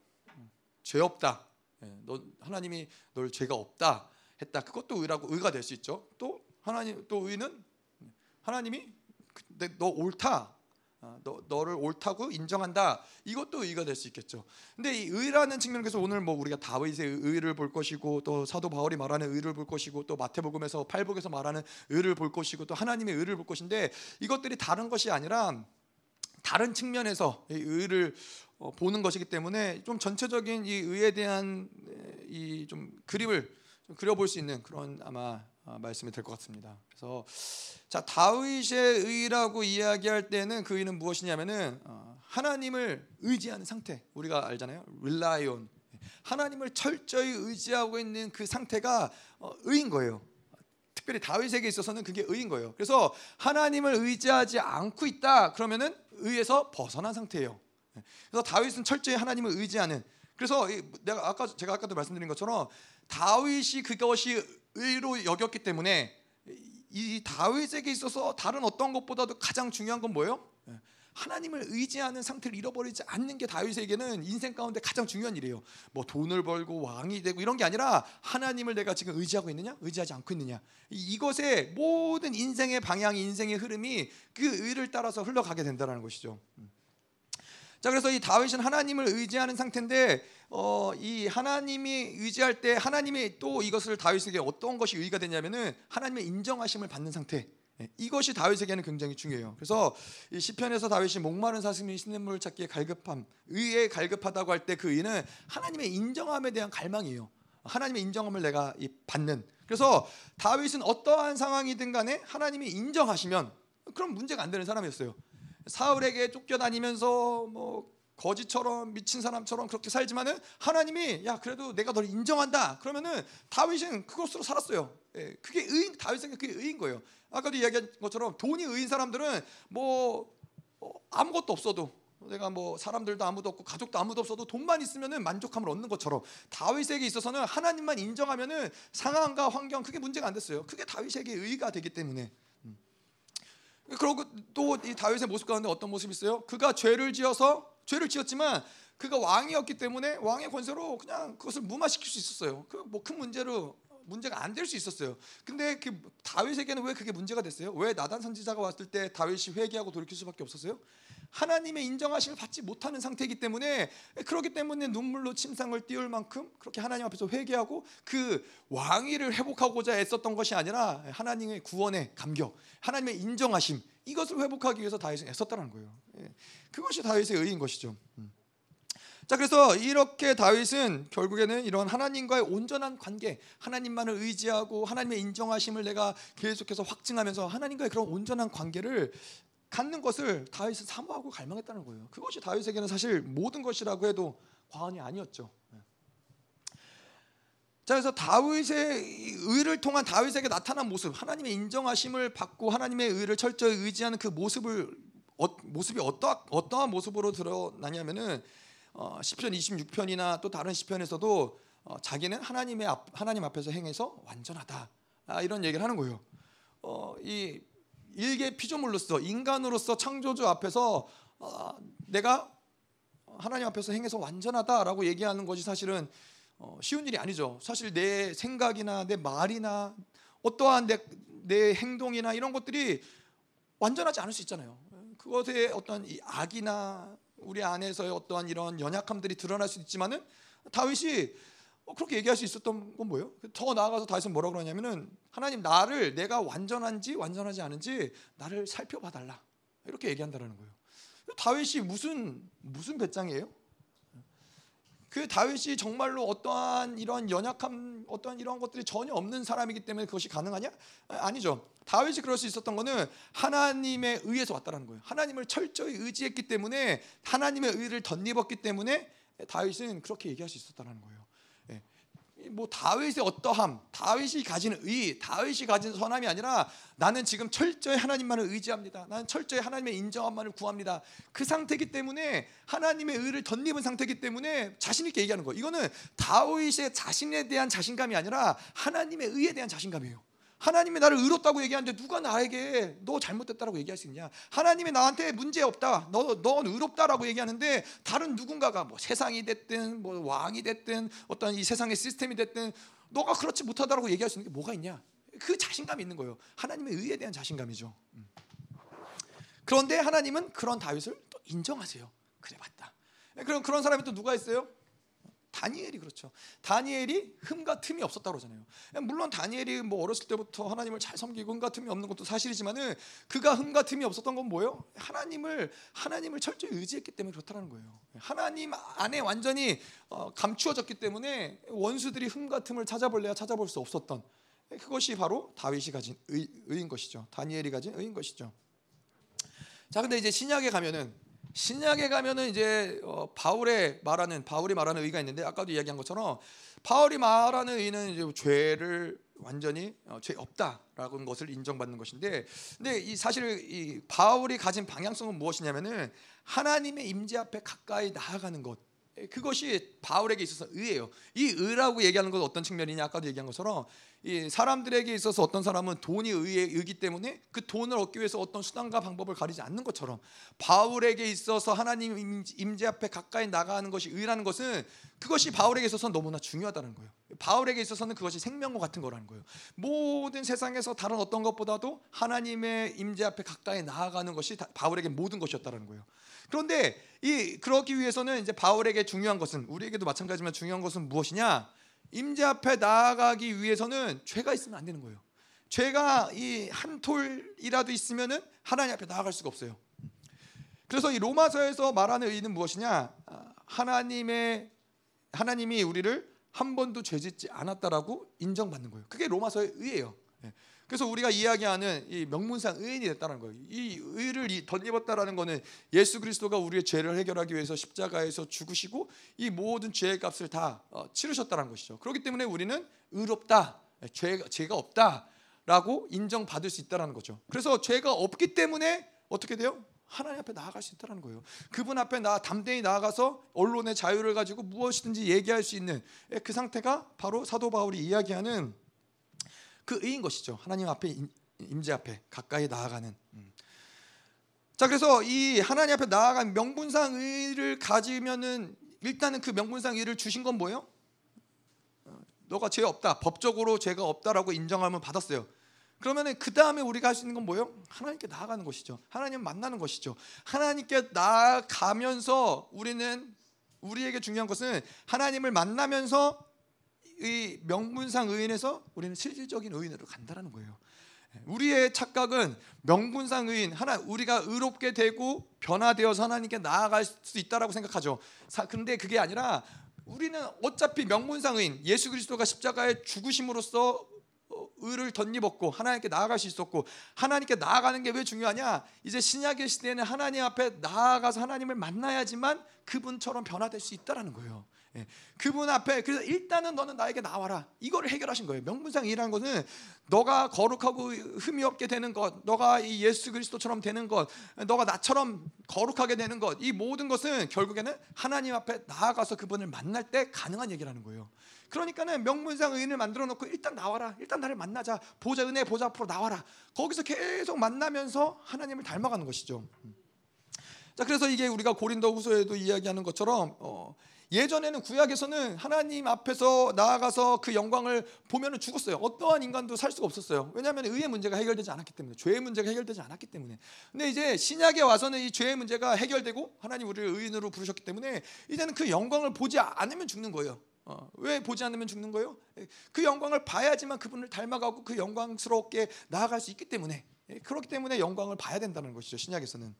죄 없다. 예, 너 하나님이 널 죄가 없다 했다. 그것도 의라고 의가 될 수 있죠. 또 하나님 또 의는 하나님이 너 옳다. 아, 너, 너를 옳다고 인정한다. 이것도 의가 될 수 있겠죠. 근데 이 의라는 측면에서 오늘 뭐 우리가 다윗의 의를 볼 것이고 또 사도 바울이 말하는 의를 볼 것이고 또 마태복음에서 팔복에서 말하는 의를 볼 것이고 또 하나님의 의를 볼 것인데 이것들이 다른 것이 아니라 다른 측면에서 이 의를 어, 보는 것이기 때문에 좀 전체적인 이 의에 대한 이 좀 그림을 좀 그려볼 수 있는 그런 아마 어, 말씀이 될 것 같습니다. 그래서 자 다윗의 의라고 이야기할 때는 그 의는 무엇이냐면은 어, 하나님을 의지하는 상태 우리가 알잖아요. rely on 하나님을 철저히 의지하고 있는 그 상태가 어, 의인 거예요. 특별히 다윗에게 있어서는 그게 의인 거예요. 그래서 하나님을 의지하지 않고 있다 그러면은 의에서 벗어난 상태예요. 그래서 다윗은 철저히 하나님을 의지하는 그래서 내가 아까 제가 아까도 말씀드린 것처럼 다윗이 그것이 의로 여겼기 때문에 이 다윗에게 있어서 다른 어떤 것보다도 가장 중요한 건 뭐예요? 예. 하나님을 의지하는 상태를 잃어버리지 않는 게 다윗에게는 인생 가운데 가장 중요한 일이에요. 뭐 돈을 벌고 왕이 되고 이런 게 아니라 하나님을 내가 지금 의지하고 있느냐, 의지하지 않고 있느냐. 이것에 모든 인생의 방향, 인생의 흐름이 그 의를 따라서 흘러가게 된다는 것이죠. 음. 자 그래서 이 다윗은 하나님을 의지하는 상태인데 어, 이 하나님이 의지할 때 하나님이 또 이것을 다윗에게 어떤 것이 의가 되냐면은 하나님의 인정하심을 받는 상태. 예, 이것이 다윗에게는 굉장히 중요해요. 그래서 이 시편에서 다윗이 목마른 사슴이 시냇물을 찾기에 갈급함, 의에 갈급하다고 할 때 그 의는 하나님의 인정함에 대한 갈망이에요. 하나님의 인정함을 내가 받는. 그래서 다윗은 어떠한 상황이든 간에 하나님이 인정하시면 그럼 문제가 안 되는 사람이었어요. 사울에게 쫓겨다니면서 뭐 거지처럼 미친 사람처럼 그렇게 살지만은 하나님이 야 그래도 내가 널 인정한다 그러면은 다윗은 그것으로 살았어요. 예, 그게 의인 다윗에게 그게 의인 거예요. 아까도 이야기한 것처럼 돈이 의인 사람들은 뭐 어, 아무것도 없어도 내가 뭐 사람들도 아무도 없고 가족도 아무도 없어도 돈만 있으면은 만족함을 얻는 것처럼 다윗에게 있어서는 하나님만 인정하면은 상황과 환경 그게 문제가 안 됐어요. 그게 다윗에게 의가 되기 때문에. 그리고 또 이 다윗의 모습 가운데 어떤 모습이 있어요? 그가 죄를 지어서 죄를 지었지만 그가 왕이었기 때문에 왕의 권세로 그냥 그것을 무마시킬 수 있었어요. 그 뭐 큰 문제로 문제가 안 될 수 있었어요. 근데 그 다윗에게는 왜 그게 문제가 됐어요? 왜 나단 선지자가 왔을 때 다윗이 회개하고 돌이킬 수밖에 없었어요? 하나님의 인정하심을 받지 못하는 상태이기 때문에 그렇기 때문에 눈물로 침상을 띄울 만큼 그렇게 하나님 앞에서 회개하고 그 왕위를 회복하고자 애썼던 것이 아니라 하나님의 구원의 감격, 하나님의 인정하심 이것을 회복하기 위해서 다윗은 애썼다는 거예요. 예. 그것이 다윗의 의인 것이죠. 음. 자 그래서 이렇게 다윗은 결국에는 이런 하나님과의 온전한 관계, 하나님만을 의지하고 하나님의 인정하심을 내가 계속해서 확증하면서 하나님과의 그런 온전한 관계를 갖는 것을 다윗은 사모하고 갈망했다는 거예요. 그것이 다윗에게는 사실 모든 것이라고 해도 과언이 아니었죠. 네. 자 그래서 다윗의 의를 통한 다윗에게 나타난 모습, 하나님의 인정하심을 받고 하나님의 의를 철저히 의지하는 그 모습을 어, 모습이 어떠, 어떠한 모습으로 드러나냐면은 어, 시편 26편이나 또 다른 시편에서도 어, 자기는 하나님의 앞, 하나님 앞에서 행해서 완전하다 아, 이런 얘기를 하는 거예요. 어, 이 일개 피조물로서 인간으로서 창조주 앞에서 어, 내가 하나님 앞에서 행해서 완전하다라고 얘기하는 것이 사실은 어, 쉬운 일이 아니죠. 사실 내 생각이나 내 말이나 어떠한 내, 내 행동이나 이런 것들이 완전하지 않을 수 있잖아요. 그것에 어떤 이 악이나 우리 안에서의 어떠한 이런 연약함들이 드러날 수 있지만은 다윗이 어, 그렇게 얘기할 수 있었던 건 뭐예요? 더 나아가서 다윗은 뭐라 그러냐면은 하나님 나를 내가 완전한지 완전하지 않은지 나를 살펴봐 달라 이렇게 얘기한다라는 거예요. 다윗이 무슨 무슨 배짱이에요? 그 다윗이 정말로 어떠한 이런 연약함, 어떠한 이런 것들이 전혀 없는 사람이기 때문에 그것이 가능하냐? 아니죠. 다윗이 그럴 수 있었던 것은 하나님의 의에서 왔다라는 거예요. 하나님을 철저히 의지했기 때문에 하나님의 의를 덧입었기 때문에 다윗은 그렇게 얘기할 수 있었다는 거예요. 뭐 다윗의 어떠함, 다윗이 가진 의, 다윗이 가진 선함이 아니라 나는 지금 철저히 하나님만을 의지합니다. 나는 철저히 하나님의 인정함만을 구합니다. 그 상태이기 때문에 하나님의 의를 덧입은 상태이기 때문에 자신 있게 얘기하는 거예요. 이거는 다윗의 자신에 대한 자신감이 아니라 하나님의 의에 대한 자신감이에요. 하나님이 나를 의롭다고 얘기하는데 누가 나에게 너 잘못됐다라고 얘기할 수 있냐? 하나님이 나한테 문제 없다. 너, 넌 의롭다라고 얘기하는데 다른 누군가가 뭐 세상이 됐든 뭐 왕이 됐든 어떤 이 세상의 시스템이 됐든 너가 그렇지 못하다라고 얘기할 수 있는 게 뭐가 있냐? 그 자신감이 있는 거예요. 하나님의 의에 대한 자신감이죠. 음. 그런데 하나님은 그런 다윗을 또 인정하세요. 그래 봤다. 그럼 그런 사람이 또 누가 있어요? 다니엘이 그렇죠. 다니엘이 흠과 틈이 없었다고 그러잖아요. 물론 다니엘이 뭐 어렸을 때부터 하나님을 잘 섬기고 흠과 틈이 없는 것도 사실이지만은 그가 흠과 틈이 없었던 건 뭐예요? 하나님을 하나님을 철저히 의지했기 때문에 그렇다는 거예요. 하나님 안에 완전히 어, 감추어졌기 때문에 원수들이 흠과 틈을 찾아볼래야 찾아볼 수 없었던 그것이 바로 다윗이 가진 의, 의인 것이죠. 다니엘이 가진 의인 것이죠. 자, 근데 이제 신약에 가면은 신약에 가면은 이제 어, 바울의 말하는 바울이 말하는 의가 있는데 아까도 이야기한 것처럼 바울이 말하는 의는 이제 죄를 완전히 어, 죄 없다라는 것을 인정받는 것인데 근데 이 사실 이 바울이 가진 방향성은 무엇이냐면은 하나님의 임재 앞에 가까이 나아가는 것 그것이 바울에게 있어서 의예요. 이 의라고 얘기하는 건 어떤 측면이냐 아까도 얘기한 것처럼 이 사람들에게 있어서 어떤 사람은 돈이 의의 의기 때문에 그 돈을 얻기 위해서 어떤 수단과 방법을 가리지 않는 것처럼 바울에게 있어서 하나님 임재 앞에 가까이 나가는 것이 의라는 것은 그것이 바울에게 있어서 너무나 중요하다는 거예요. 바울에게 있어서는 그것이 생명과 같은 거라는 거예요. 모든 세상에서 다른 어떤 것보다도 하나님의 임재 앞에 가까이 나아가는 것이 바울에게 모든 것이었다는 거예요. 그런데 이 그러기 위해서는 이제 바울에게 중요한 것은 우리에게도 마찬가지지만 중요한 것은 무엇이냐? 임재 앞에 나아가기 위해서는 죄가 있으면 안 되는 거예요. 죄가 이 한 톨이라도 있으면은 하나님 앞에 나아갈 수가 없어요. 그래서 이 로마서에서 말하는 의는 무엇이냐? 아, 하나님의 하나님이 우리를 한 번도 죄짓지 않았다라고 인정받는 거예요. 그게 로마서의 의예요. 예. 그래서 우리가 이야기하는 이 명문상 의인이 됐다는 거예요. 이 의를 덧입었다라는 것은 예수 그리스도가 우리의 죄를 해결하기 위해서 십자가에서 죽으시고 이 모든 죄의 값을 다 어, 치르셨다는 것이죠. 그렇기 때문에 우리는 의롭다, 죄, 죄가 없다라고 인정받을 수 있다는 거죠. 그래서 죄가 없기 때문에 어떻게 돼요? 하나님 앞에 나아갈 수 있다는 거예요. 그분 앞에 나 담대히 나아가서 언론의 자유를 가지고 무엇이든지 얘기할 수 있는 그 상태가 바로 사도 바울이 이야기하는 그 의인 것이죠. 하나님 앞에 임재 앞에 가까이 나아가는. 음. 자 그래서 이 하나님 앞에 나아간 명분상 의를 가지면은 일단은 그 명분상 의를 주신 건 뭐예요? 어, 너가 죄 없다. 법적으로 죄가 없다라고 인정하면 받았어요. 그러면은 그 다음에 우리가 할 수 있는 건 뭐예요? 하나님께 나아가는 것이죠. 하나님 만나는 것이죠. 하나님께 나아가면서 우리는 우리에게 중요한 것은 하나님을 만나면서 이 명분상 의인에서 우리는 실질적인 의인으로 간다라는 거예요. 우리의 착각은 명분상 의인 하나 우리가 의롭게 되고 변화되어서 하나님께 나아갈 수 있다라고 생각하죠. 근데 그게 아니라 우리는 어차피 명분상 의인 예수 그리스도가 십자가에 죽으심으로써 어, 의를 덧입었고 하나님께 나아갈 수 있었고 하나님께 나아가는 게 왜 중요하냐? 이제 신약의 시대에는 하나님 앞에 나아가서 하나님을 만나야지만 그분처럼 변화될 수 있다라는 거예요. 예. 그분 앞에 그래서 일단은 너는 나에게 나와라. 이거를 해결하신 거예요. 명분상이라는 것은 너가 거룩하고 흠이 없게 되는 것, 너가 이 예수 그리스도처럼 되는 것, 너가 나처럼 거룩하게 되는 것, 이 모든 것은 결국에는 하나님 앞에 나아가서 그분을 만날 때 가능한 얘기라는 거예요. 그러니까는 명문상 의인을 만들어 놓고 일단 나와라. 일단 나를 만나자. 보자 은혜 보자 앞으로 나와라. 거기서 계속 만나면서 하나님을 닮아가는 것이죠. 자, 그래서 이게 우리가 고린도후서에도 이야기하는 것처럼 어, 예전에는 구약에서는 하나님 앞에서 나아가서 그 영광을 보면은 죽었어요. 어떠한 인간도 살 수가 없었어요. 왜냐하면 의의 문제가 해결되지 않았기 때문에, 죄의 문제가 해결되지 않았기 때문에. 근데 이제 신약에 와서는 이 죄의 문제가 해결되고 하나님 우리를 의인으로 부르셨기 때문에 이제는 그 영광을 보지 않으면 죽는 거예요. 어, 왜 보지 않으면 죽는 거예요? 그 영광을 봐야지만 그분을 닮아가고 그 영광스럽게 나아갈 수 있기 때문에 예, 그렇기 때문에 영광을 봐야 된다는 것이죠. 신약에서는.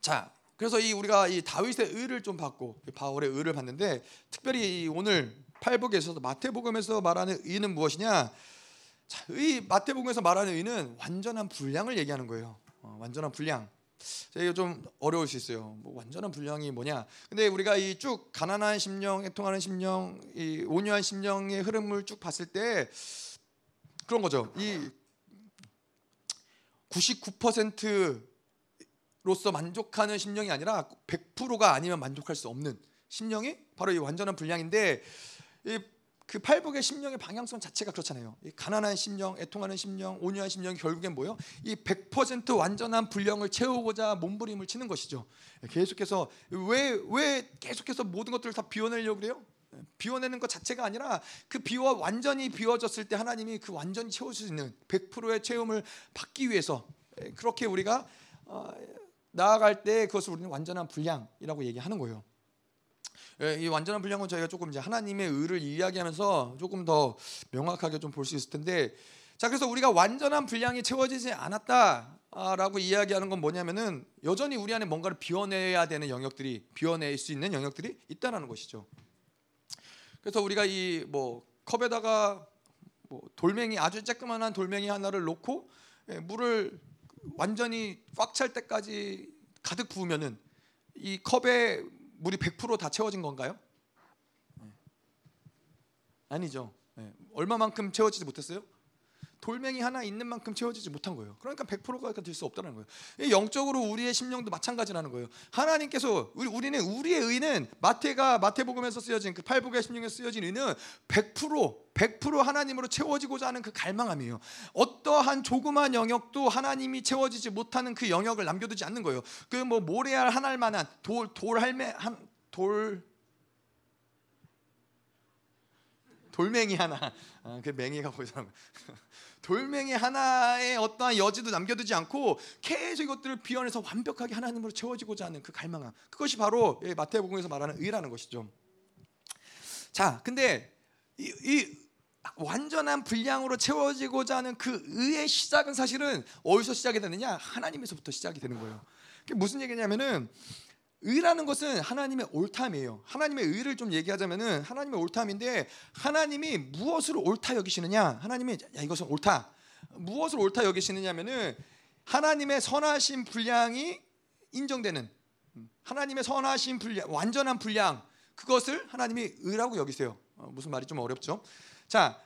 자, 그래서 이 우리가 이 다윗의 의를 좀 받고 바울의 의를 받는데 특별히 오늘 팔복에서 마태복음에서 말하는 의는 무엇이냐? 자, 의 마태복음에서 말하는 의는 완전한 분량을 얘기하는 거예요. 어, 완전한 분량. 이게 좀 어려울 수 있어요. 뭐 완전한 분량이 뭐냐? 근데 우리가 이 쭉 가난한 심령, 애통하는 심령, 이 온유한 심령의 흐름을 쭉 봤을 때 그런 거죠. 이 99% 로서 만족하는 심령이 아니라 100%가 아니면 만족할 수 없는 심령이 바로 이 완전한 분량인데 그 팔복의 심령의 방향성 자체가 그렇잖아요. 가난한 심령, 애통하는 심령, 온유한 심령이 결국엔 뭐요? 이 100% 완전한 분량을 채우고자 몸부림을 치는 것이죠. 계속해서 왜 왜 계속해서 모든 것들을 다 비워내려고 그래요? 비워내는 것 자체가 아니라 그 비워 완전히 비워졌을 때 하나님이 그 완전히 채울 수 있는 100%의 체험을 받기 위해서 그렇게 우리가 어, 나아갈 때 그것을 우리는 완전한 분량이라고 얘기하는 거예요. 예, 이 완전한 분량은 저희가 조금 이제 하나님의 의를 이야기하면서 조금 더 명확하게 좀 볼 수 있을 텐데, 자 그래서 우리가 완전한 분량이 채워지지 않았다라고 이야기하는 건 뭐냐면은 여전히 우리 안에 뭔가를 비워내야 되는 영역들이 비워낼 수 있는 영역들이 있다라는 것이죠. 그래서 우리가 이 뭐 컵에다가 뭐 돌멩이 아주 쬐끄만한 돌멩이 하나를 놓고 예, 물을 완전히 꽉 찰 때까지 가득 부으면은 이 컵에 물이 100%다 채워진 건가요? 네. 아니죠. 네. 얼마만큼 채워지지 못했어요? 돌멩이 하나 있는 만큼 채워지지 못한 거예요. 그러니까 100%가 될 수 없다는 거예요. 영적으로 우리의 심령도 마찬가지라는 거예요. 하나님께서 우리, 는 우리의 의는 마태가 마태복음에서 쓰여진 그 팔복의 심령에 쓰여진 의는 100% 100% 하나님으로 채워지고자 하는 그 갈망함이에요. 어떠한 조그만 영역도 하나님이 채워지지 못하는 그 영역을 남겨두지 않는 거예요. 그 뭐 모래알 하나일 만한 돌 돌할매 한돌 돌멩이 하나. 아, 그 맹이가 보이더라고요. 돌멩이 하나의 어떠한 여지도 남겨두지 않고 계속 이것들을 비워내서 완벽하게 하나님으로 채워지고자 하는 그 갈망함. 그것이 바로 마태복음에서 말하는 의라는 것이죠. 자, 근데 이, 이 완전한 분량으로 채워지고자 하는 그 의의 시작은 사실은 어디서 시작이 되느냐? 하나님에서부터 시작이 되는 거예요. 그게 무슨 얘기냐면은 의라는 것은 하나님의 옳담이에요. 하나님의 의를 좀 얘기하자면은 하나님의 옳담인데 하나님이 무엇을 옳다 여기시느냐? 하나님이 야 이것은 옳다. 무엇을 옳다 여기시느냐면은 하나님의 선하신 분량이 인정되는 하나님의 선하신 분량, 완전한 분량 그것을 하나님이 의라고 여기세요. 어, 무슨 말이 좀 어렵죠? 자,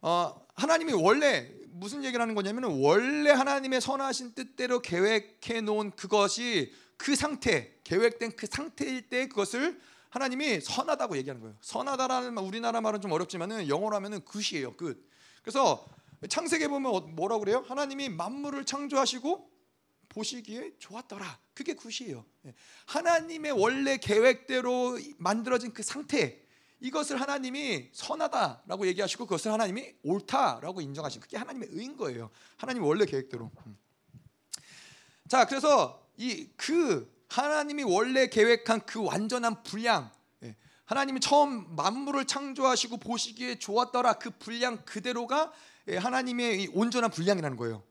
어, 하나님이 원래 무슨 얘기를 하는 거냐면 원래 하나님의 선하신 뜻대로 계획해 놓은 그것이 그 상태, 계획된 그 상태일 때 그것을 하나님이 선하다고 얘기하는 거예요. 선하다라는 말, 우리나라 말은 좀 어렵지만은 영어로 하면은 굿이에요. 끝. 그래서 창세기 보면 어, 뭐라고 그래요? 하나님이 만물을 창조하시고 보시기에 좋았더라. 그게 굿이에요. 예. 하나님의 원래 계획대로 만들어진 그 상태 이것을 하나님이 선하다라고 얘기하시고 그것을 하나님이 옳다라고 인정하시고 그게 하나님의 의인 거예요. 하나님 원래 계획대로. 음. 자, 그래서 이 그 하나님이 원래 계획한 그 완전한 분량 예, 하나님이 처음 만물을 창조하시고 보시기에 좋았더라 그 분량 그대로가 예, 하나님의 온전한 분량이라는 거예요.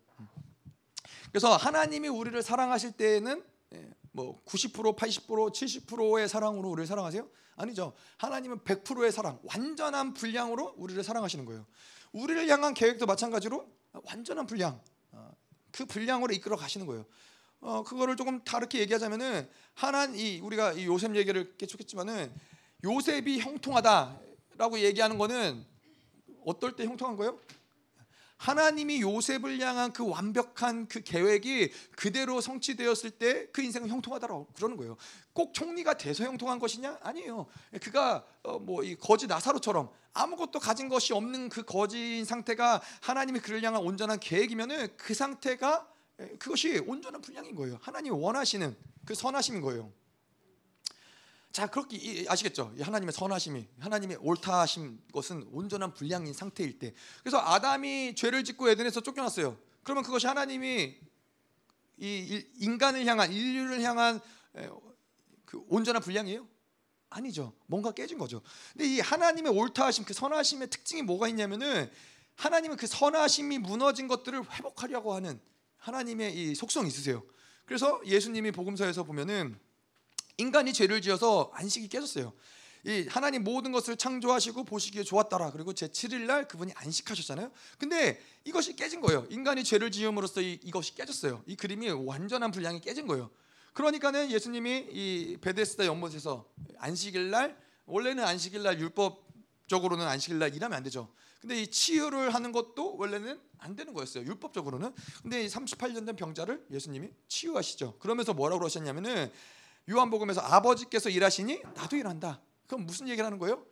그래서 하나님이 우리를 사랑하실 때에는 예, 뭐 90%, 80%, 70%의 사랑으로 우리를 사랑하세요? 아니죠. 하나님은 100%의 사랑, 완전한 분량으로 우리를 사랑하시는 거예요. 우리를 향한 계획도 마찬가지로 완전한 분량, 어, 그 분량으로 이끌어 가시는 거예요. 어 그거를 조금 다르게 얘기하자면은 하나님 이 우리가 이 요셉 얘기를 계속했지만은 요셉이 형통하다라고 얘기하는 거는 어떨 때 형통한 거예요? 하나님이 요셉을 향한 그 완벽한 그 계획이 그대로 성취되었을 때 그 인생은 형통하다라고 그러는 거예요. 꼭 총리가 돼서 형통한 것이냐? 아니에요. 그가 어 뭐이 거지 나사로처럼 아무것도 가진 것이 없는 그 거지인 상태가 하나님이 그를 향한 온전한 계획이면은 그 상태가 그것이 온전한 분량인 거예요. 하나님이 원하시는 그 선하심인 거예요. 자 그렇게 이- 아시겠죠? 이 하나님의 선하심이 하나님의 옳다하신 것은 온전한 분량인 상태일 때. 그래서 아담이 죄를 짓고 에덴에서 쫓겨났어요. 그러면 그것이 하나님이 이 일- 인간을 향한 인류를 향한 에, 그 온전한 분량이에요? 아니죠. 뭔가 깨진 거죠. 근데 이 하나님의 옳다하심, 그 선하심의 특징이 뭐가 있냐면은 하나님은 그 선하심이 무너진 것들을 회복하려고 하는 하나님의 이 속성이 있으세요. 그래서 예수님이 복음서에서 보면은 인간이 죄를 지어서 안식이 깨졌어요. 이 하나님 모든 것을 창조하시고 보시기에 좋았더라. 그리고 제 7일 날 그분이 안식하셨잖아요. 근데 이것이 깨진 거예요. 인간이 죄를 지음으로써 이, 이것이 깨졌어요. 이 그림이 완전한 분량이 깨진 거예요. 그러니까는 예수님이 이 베데스다 연못에서 안식일 날 원래는 안식일 날 율법적으로는 안식일 날 일하면 안 되죠. 근데 이 치유를 하는 것도 원래는 안 되는 거였어요. 율법적으로는. 근데 이 38년 된 병자를 예수님이 치유하시죠. 그러면서 뭐라고 그러셨냐면은 요한복음에서 아버지께서 일하시니 나도 일한다. 그럼 무슨 얘기를 하는 거예요?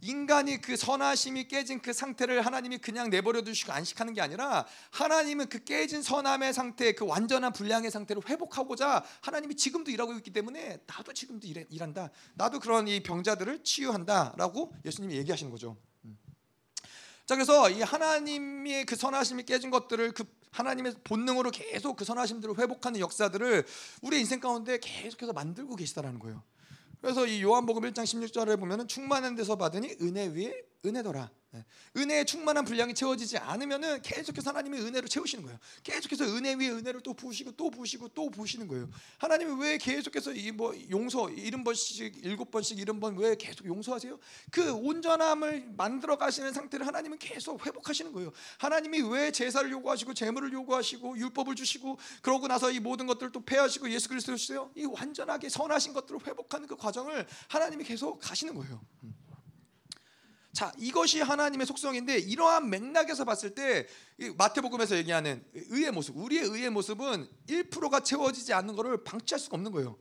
인간이 그 선하심이 깨진 그 상태를 하나님이 그냥 내버려 두시고 안식하는 게 아니라 하나님은 그 깨진 선함의 상태, 그 완전한 분량의 상태를 회복하고자 하나님이 지금도 일하고 있기 때문에 나도 지금도 일해, 일한다. 나도 그런 이 병자들을 치유한다라고 예수님이 얘기하시는 거죠. 음. 자 그래서 이 하나님의 그 선하심이 깨진 것들을 그 하나님의 본능으로 계속 그 선하심들을 회복하는 역사들을 우리 인생 가운데 계속해서 만들고 계시다라는 거예요. 그래서 이 요한복음 1장 16절에 보면은 충만한 데서 받으니 은혜 위에 은혜더라. 예. 은혜의 충만한 분량이 채워지지 않으면은 계속해서 하나님의 은혜로 채우시는 거예요. 계속해서 은혜 위에 은혜를 또 부으시고 또 부으시고 또 부으시는 거예요. 하나님이 왜 계속해서 이 뭐 용서 일흔 번씩 일곱 번씩 일흔 번 왜 계속 용서하세요? 그 온전함을 만들어 가시는 상태를 하나님은 계속 회복하시는 거예요. 하나님이 왜 제사를 요구하시고 제물을 요구하시고 율법을 주시고 그러고 나서 이 모든 것들을 또 폐하시고 예수 그리스도를 주세요? 이 완전하게 선하신 것들을 회복하는 그 과정을 하나님이 계속 가시는 거예요. 자, 이것이 하나님의 속성인데 이러한 맥락에서 봤을 때 마태복음에서 얘기하는 의의 모습, 우리의 의의 모습은 1%가 채워지지 않는 것을 방치할 수가 없는 거예요.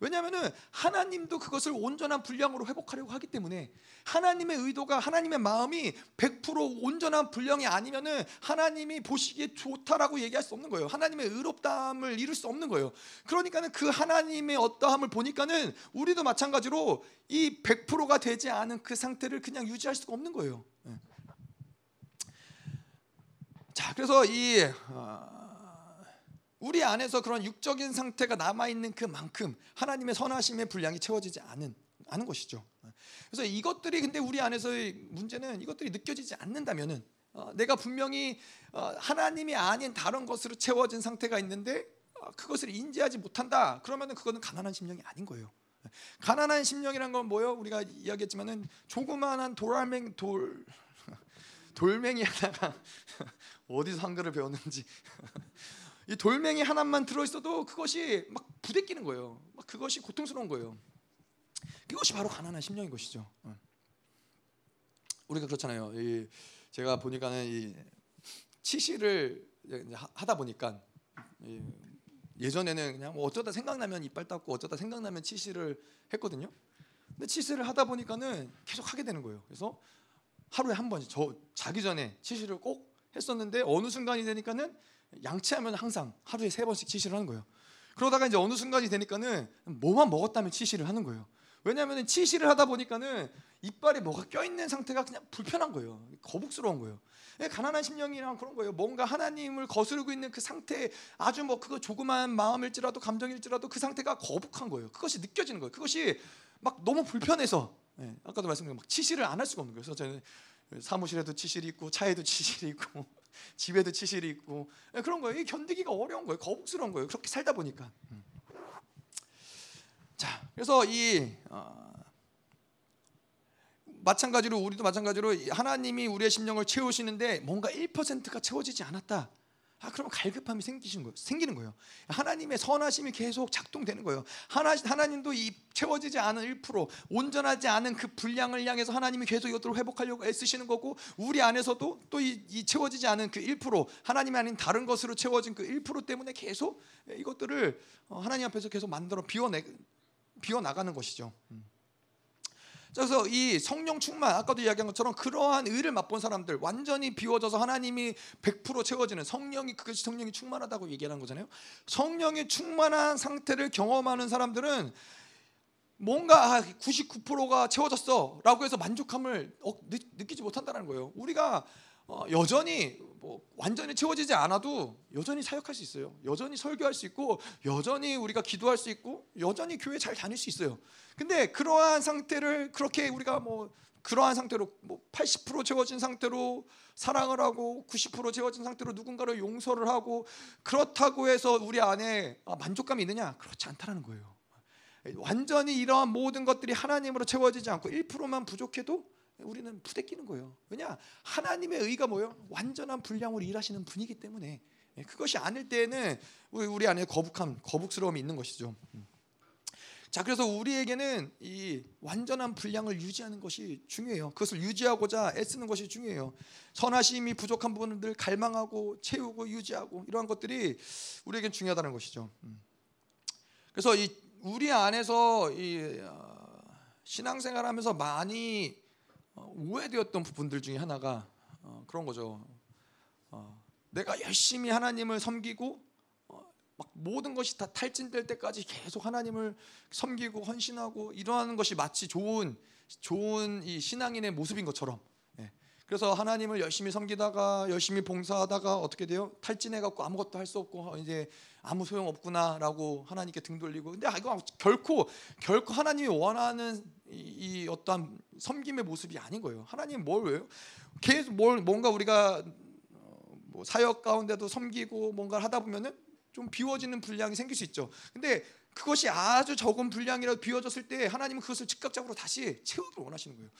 왜냐하면은 하나님도 그것을 온전한 분량으로 회복하려고 하기 때문에 하나님의 의도가 하나님의 마음이 100% 온전한 분량이 아니면은 하나님이 보시기에 좋다라고 얘기할 수 없는 거예요. 하나님의 의롭다함을 이룰 수 없는 거예요. 그러니까는 그 하나님의 어떠함을 보니까는 우리도 마찬가지로 이 100%가 되지 않은 그 상태를 그냥 유지할 수가 없는 거예요. 예. 자, 그래서 이 어, 우리 안에서 그런 육적인 상태가 남아 있는 그만큼 하나님의 선하심의 분량이 채워지지 않은 않은 것이죠. 그래서 이것들이 근데 우리 안에서의 문제는 이것들이 느껴지지 않는다면은 어, 내가 분명히 어, 하나님이 아닌 다른 것으로 채워진 상태가 있는데 어, 그것을 인지하지 못한다. 그러면은 그거는 가난한 심령이 아닌 거예요. 가난한 심령이란 건 뭐예요? 우리가 이야기했지만은 조그마한 돌알맹 돌 돌멩이 하나가 어디서 한글을 배웠는지 이 돌멩이 하나만 들어 있어도 그것이 막 부대끼는 거예요. 막 그것이 고통스러운 거예요. 그것이 바로 가난한 심령인 것이죠. 어. 우리가 그렇잖아요. 이 제가 보니까는 이 치실을 하다 보니까 이 예전에는 그냥 뭐 어쩌다 생각나면 이빨 닦고 어쩌다 생각나면 치실을 했거든요. 근데 치실을 하다 보니까는 계속 하게 되는 거예요. 그래서 하루에 한 번씩 저 자기 전에 치실을 꼭 했었는데 어느 순간이 되니까는 양치하면 항상 하루에 세 번씩 치실을 하는 거예요. 그러다가 이제 어느 순간이 되니까는 뭐만 먹었다면 치실을 하는 거예요. 왜냐하면 치실을 하다 보니까는 이빨에 뭐가 껴있는 상태가 그냥 불편한 거예요. 거북스러운 거예요. 예, 가난한 심령이랑 그런 거예요. 뭔가 하나님을 거스르고 있는 그 상태, 아주 뭐 그거 조그만 마음일지라도 감정일지라도 그 상태가 거북한 거예요. 그것이 느껴지는 거예요. 그것이 막 너무 불편해서 예, 아까도 말씀드린 막 치실을 안 할 수가 없는 거예요. 그래서 저는 사무실에도 치실이 있고 차에도 치실이 있고 집에도 치실이 있고 예, 그런 거예요. 견디기가 어려운 거예요. 거북스러운 거예요. 그렇게 살다 보니까. 음. 자, 그래서 이 어, 마찬가지로 우리도 마찬가지로 하나님이 우리의 심령을 채우시는데 뭔가 1%가 채워지지 않았다. 아 그러면 갈급함이 생기시는 거예요. 생기는 거예요. 하나님의 선하심이 계속 작동되는 거예요. 하나 하나님도 이 채워지지 않은 1% 온전하지 않은 그 분량을 향해서 하나님이 계속 이것들을 회복하려고 애쓰시는 거고 우리 안에서도 또이 채워지지 않은 그 1% 하나님이 아닌 다른 것으로 채워진 그 1% 때문에 계속 이것들을 어, 하나님 앞에서 계속 만들어 비워내 비워 나가는 것이죠. 음. 그래서 이 성령 충만 아까도 이야기한 것처럼 그러한 의를 맛본 사람들 완전히 비워져서 하나님이 100% 채워지는 성령이 그것이 성령이 충만하다고 얘기하는 거잖아요. 성령이 충만한 상태를 경험하는 사람들은 뭔가 99%가 채워졌어라고 해서 만족함을 어, 느, 끼지 못한다는 거예요. 우리가 어, 여전히 뭐 완전히 채워지지 않아도 여전히 사역할 수 있어요. 여전히 설교할 수 있고 여전히 우리가 기도할 수 있고 여전히 교회 잘 다닐 수 있어요. 근데 그러한 상태를 그렇게 우리가 뭐 그러한 상태로 뭐 80% 채워진 상태로 사랑을 하고 90% 채워진 상태로 누군가를 용서를 하고 그렇다고 해서 우리 안에 아, 만족감이 있느냐? 그렇지 않다라는 거예요. 완전히 이러한 모든 것들이 하나님으로 채워지지 않고 1%만 부족해도 우리는 부대끼는 거예요. 왜냐? 하나님의 의가 뭐요? 완전한 분량으로 일하시는 분이기 때문에 예, 그것이 아닐 때에는 우리 안에 거북함, 거북스러움이 있는 것이죠. 음. 자, 그래서 우리에게는 이 완전한 분량을 유지하는 것이 중요해요. 그것을 유지하고자 애쓰는 것이 중요해요. 선하심이 부족한 부분들 갈망하고 채우고 유지하고 이러한 것들이 우리에겐 중요하다는 것이죠. 음. 그래서 이 우리 안에서 이 어, 신앙생활하면서 많이 어, 오해되었던 부분들 중에 하나가 어, 그런 거죠. 내가 열심히 하나님을 섬기고 막 모든 것이 다 탈진될 때까지 계속 하나님을 섬기고 헌신하고 이러하는 것이 마치 좋은 좋은 이 신앙인의 모습인 것처럼 예. 그래서 하나님을 열심히 섬기다가 열심히 봉사하다가 어떻게 돼요? 탈진해 갖고 아무것도 할 수 없고 이제 아무 소용 없구나라고 하나님께 등 돌리고 근데 이거 결코 결코 하나님이 원하는 이, 이 어떠한 섬김의 모습이 아닌 거예요. 하나님 뭘 왜요? 계속 뭘 뭔가 우리가 어, 뭐 사역 가운데도 섬기고 뭔가를 하다 보면은 좀 비워지는 분량이 생길 수 있죠. 근데 그것이 아주 적은 분량이라도 비워졌을 때 하나님은 그것을 즉각적으로 다시 채우길 원하시는 거예요.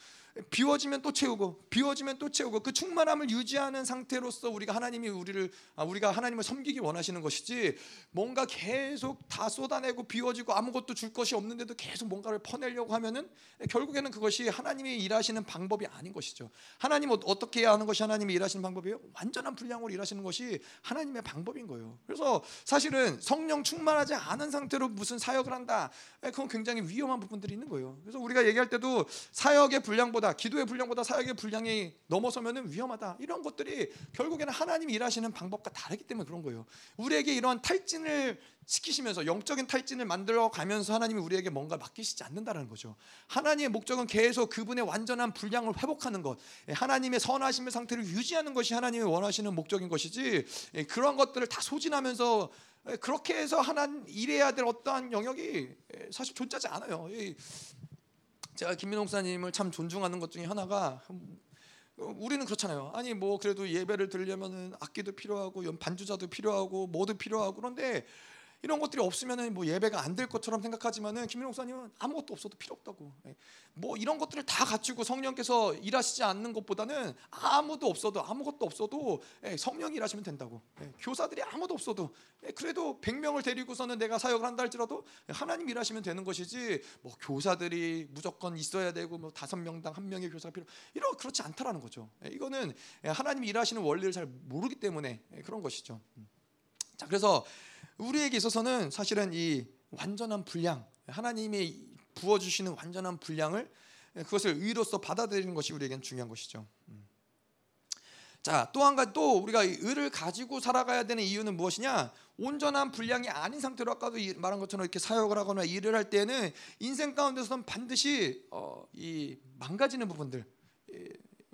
비워지면 또 채우고 비워지면 또 채우고 그 충만함을 유지하는 상태로서 우리가 하나님이 우리를 아, 우리가 하나님을 섬기기 원하시는 것이지 뭔가 계속 다 쏟아내고 비워지고 아무것도 줄 것이 없는데도 계속 뭔가를 퍼내려고 하면은 결국에는 그것이 하나님이 일하시는 방법이 아닌 것이죠. 하나님 어떻게 해야 하는 것이 하나님이 일하시는 방법이에요? 완전한 분량으로 일하시는 것이 하나님의 방법인 거예요. 그래서 사실은 성령 충만하지 않은 상태로 무슨 사역을 한다. 그건 굉장히 위험한 부분들이 있는 거예요. 그래서 우리가 얘기할 때도 사역의 분량보다 분량보다 기도의 분량보다 사역의 분량이 넘어서면은 위험하다. 이런 것들이 결국에는 하나님이 일하시는 방법과 다르기 때문에 그런 거예요. 우리에게 이러한 탈진을 시키시면서 영적인 탈진을 만들어 가면서 하나님이 우리에게 뭔가 맡기시지 않는다는 거죠. 하나님의 목적은 계속 그분의 완전한 분량을 회복하는 것, 예, 하나님의 선하심의 상태를 유지하는 것이 하나님이 원하시는 목적인 것이지 예, 그런 것들을 다 소진하면서 예, 그렇게 해서 하나님 일해야 될 어떠한 영역이 사실 존재하지 않아요. 제가 김민홍 사님을 참 존중하는 것 중에 하나가 우리는 그렇잖아요. 아니 뭐 그래도 예배를 들려면은 악기도 필요하고 반주자도 필요하고 뭐도 필요하고 그런데 이런 것들이 없으면은 뭐 예배가 안 될 것처럼 생각하지만은 김민호 목사님은 아무것도 없어도 필요 없다고. 예. 뭐 이런 것들을 다 갖추고 성령께서 일하시지 않는 것보다는 아무도 없어도 아무것도 없어도 예, 성령이 일하시면 된다고. 예. 교사들이 아무도 없어도 그래도 100명을 데리고서는 내가 사역을 한다 할지라도 하나님 일하시면 되는 것이지 뭐 교사들이 무조건 있어야 되고 뭐 다섯 명당 한 명의 교사가 필요 이런 그렇지 않다라는 거죠. 이거는 하나님이 일하시는 원리를 잘 모르기 때문에 그런 것이죠. 음. 자 그래서 우리에게 있어서는 사실은 이 완전한 분량, 하나님이 부어 주시는 완전한 분량을 그것을 의로서 받아들이는 것이 우리에겐 중요한 것이죠. 음. 자, 또 한 가지 또 우리가 의를 가지고 살아가야 되는 이유는 무엇이냐? 온전한 분량이 아닌 상태로 아까도 말한 것처럼 이렇게 사역을 하거나 일을 할 때는 인생 가운데서는 반드시 어, 이 망가지는 부분들,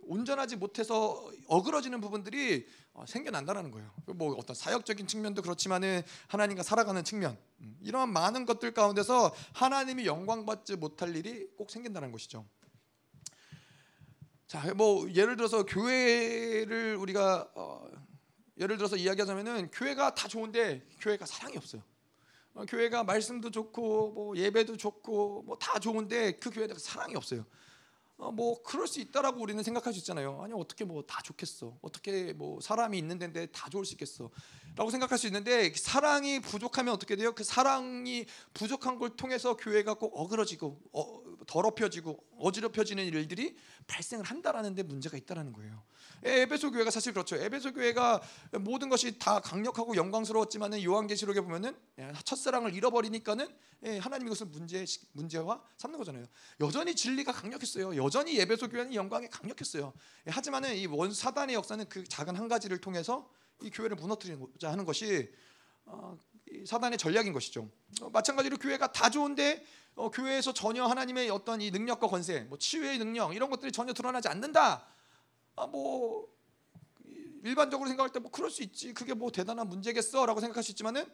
온전하지 못해서 어그러지는 부분들이 어, 생겨난다는 거예요. 뭐 어떤 사역적인 측면도 그렇지만은 하나님과 살아가는 측면 음, 이러한 많은 것들 가운데서 하나님이 영광 받지 못할 일이 꼭 생긴다는 것이죠. 자, 뭐 예를 들어서 교회를 우리가 어, 예를 들어서 이야기하자면은 교회가 다 좋은데 교회가 사랑이 없어요. 어, 교회가 말씀도 좋고 뭐 예배도 좋고 뭐 다 좋은데 그 교회에 사랑이 없어요. 어, 뭐 그럴 수 있다라고 우리는 생각할 수 있잖아요. 아니 어떻게 뭐 다 좋겠어? 어떻게 뭐 사람이 있는 데인데 다 좋을 수 있겠어? 라고 생각할 수 있는데 사랑이 부족하면 어떻게 돼요? 그 사랑이 부족한 걸 통해서 교회가 꼭 어그러지고 어, 더럽혀지고 어지럽혀지는 일들이 발생을 한다라는 데 문제가 있다라는 거예요. 에베소 교회가 사실 그렇죠. 에베소 교회가 모든 것이 다 강력하고 영광스러웠지만은 요한계시록에 보면은 예, 첫사랑을 잃어버리니까는 예, 하나님이 그것을 문제 문제화 삼는 거잖아요. 여전히 진리가 강력했어요. 여전히 에베소 교회는 영광이 강력했어요. 예, 하지만은 이 원 사단의 역사는 그 작은 한 가지를 통해서 이 교회를 무너뜨리고자 하는 것이 어, 사단의 전략인 것이죠. 어, 마찬가지로 교회가 다 좋은데 어, 교회에서 전혀 하나님의 어떤 이 능력과 권세, 뭐 치유의 능력 이런 것들이 전혀 드러나지 않는다. 아, 뭐 일반적으로 생각할 때 뭐 그럴 수 있지. 그게 뭐 대단한 문제겠어라고 생각할 수 있지만은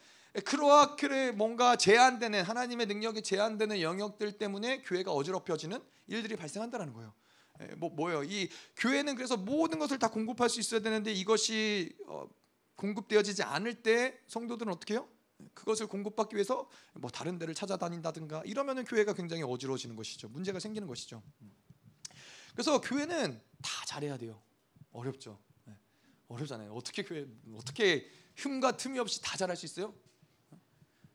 크로아크의 뭔가 제한되는 하나님의 능력이 제한되는 영역들 때문에 교회가 어지럽혀지는 일들이 발생한다는 거예요. 뭐 뭐예요? 이 교회는 그래서 모든 것을 다 공급할 수 있어야 되는데 이것이 어, 공급되어지지 않을 때 성도들은 어떻게 해요? 그것을 공급받기 위해서 뭐 다른 데를 찾아다닌다든가 이러면은 교회가 굉장히 어지러워지는 것이죠. 문제가 생기는 것이죠. 그래서 교회는 다 잘해야 돼요. 어렵죠. 네. 어렵잖아요. 어떻게 교회 어떻게 흠과 틈이 없이 다 잘할 수 있어요?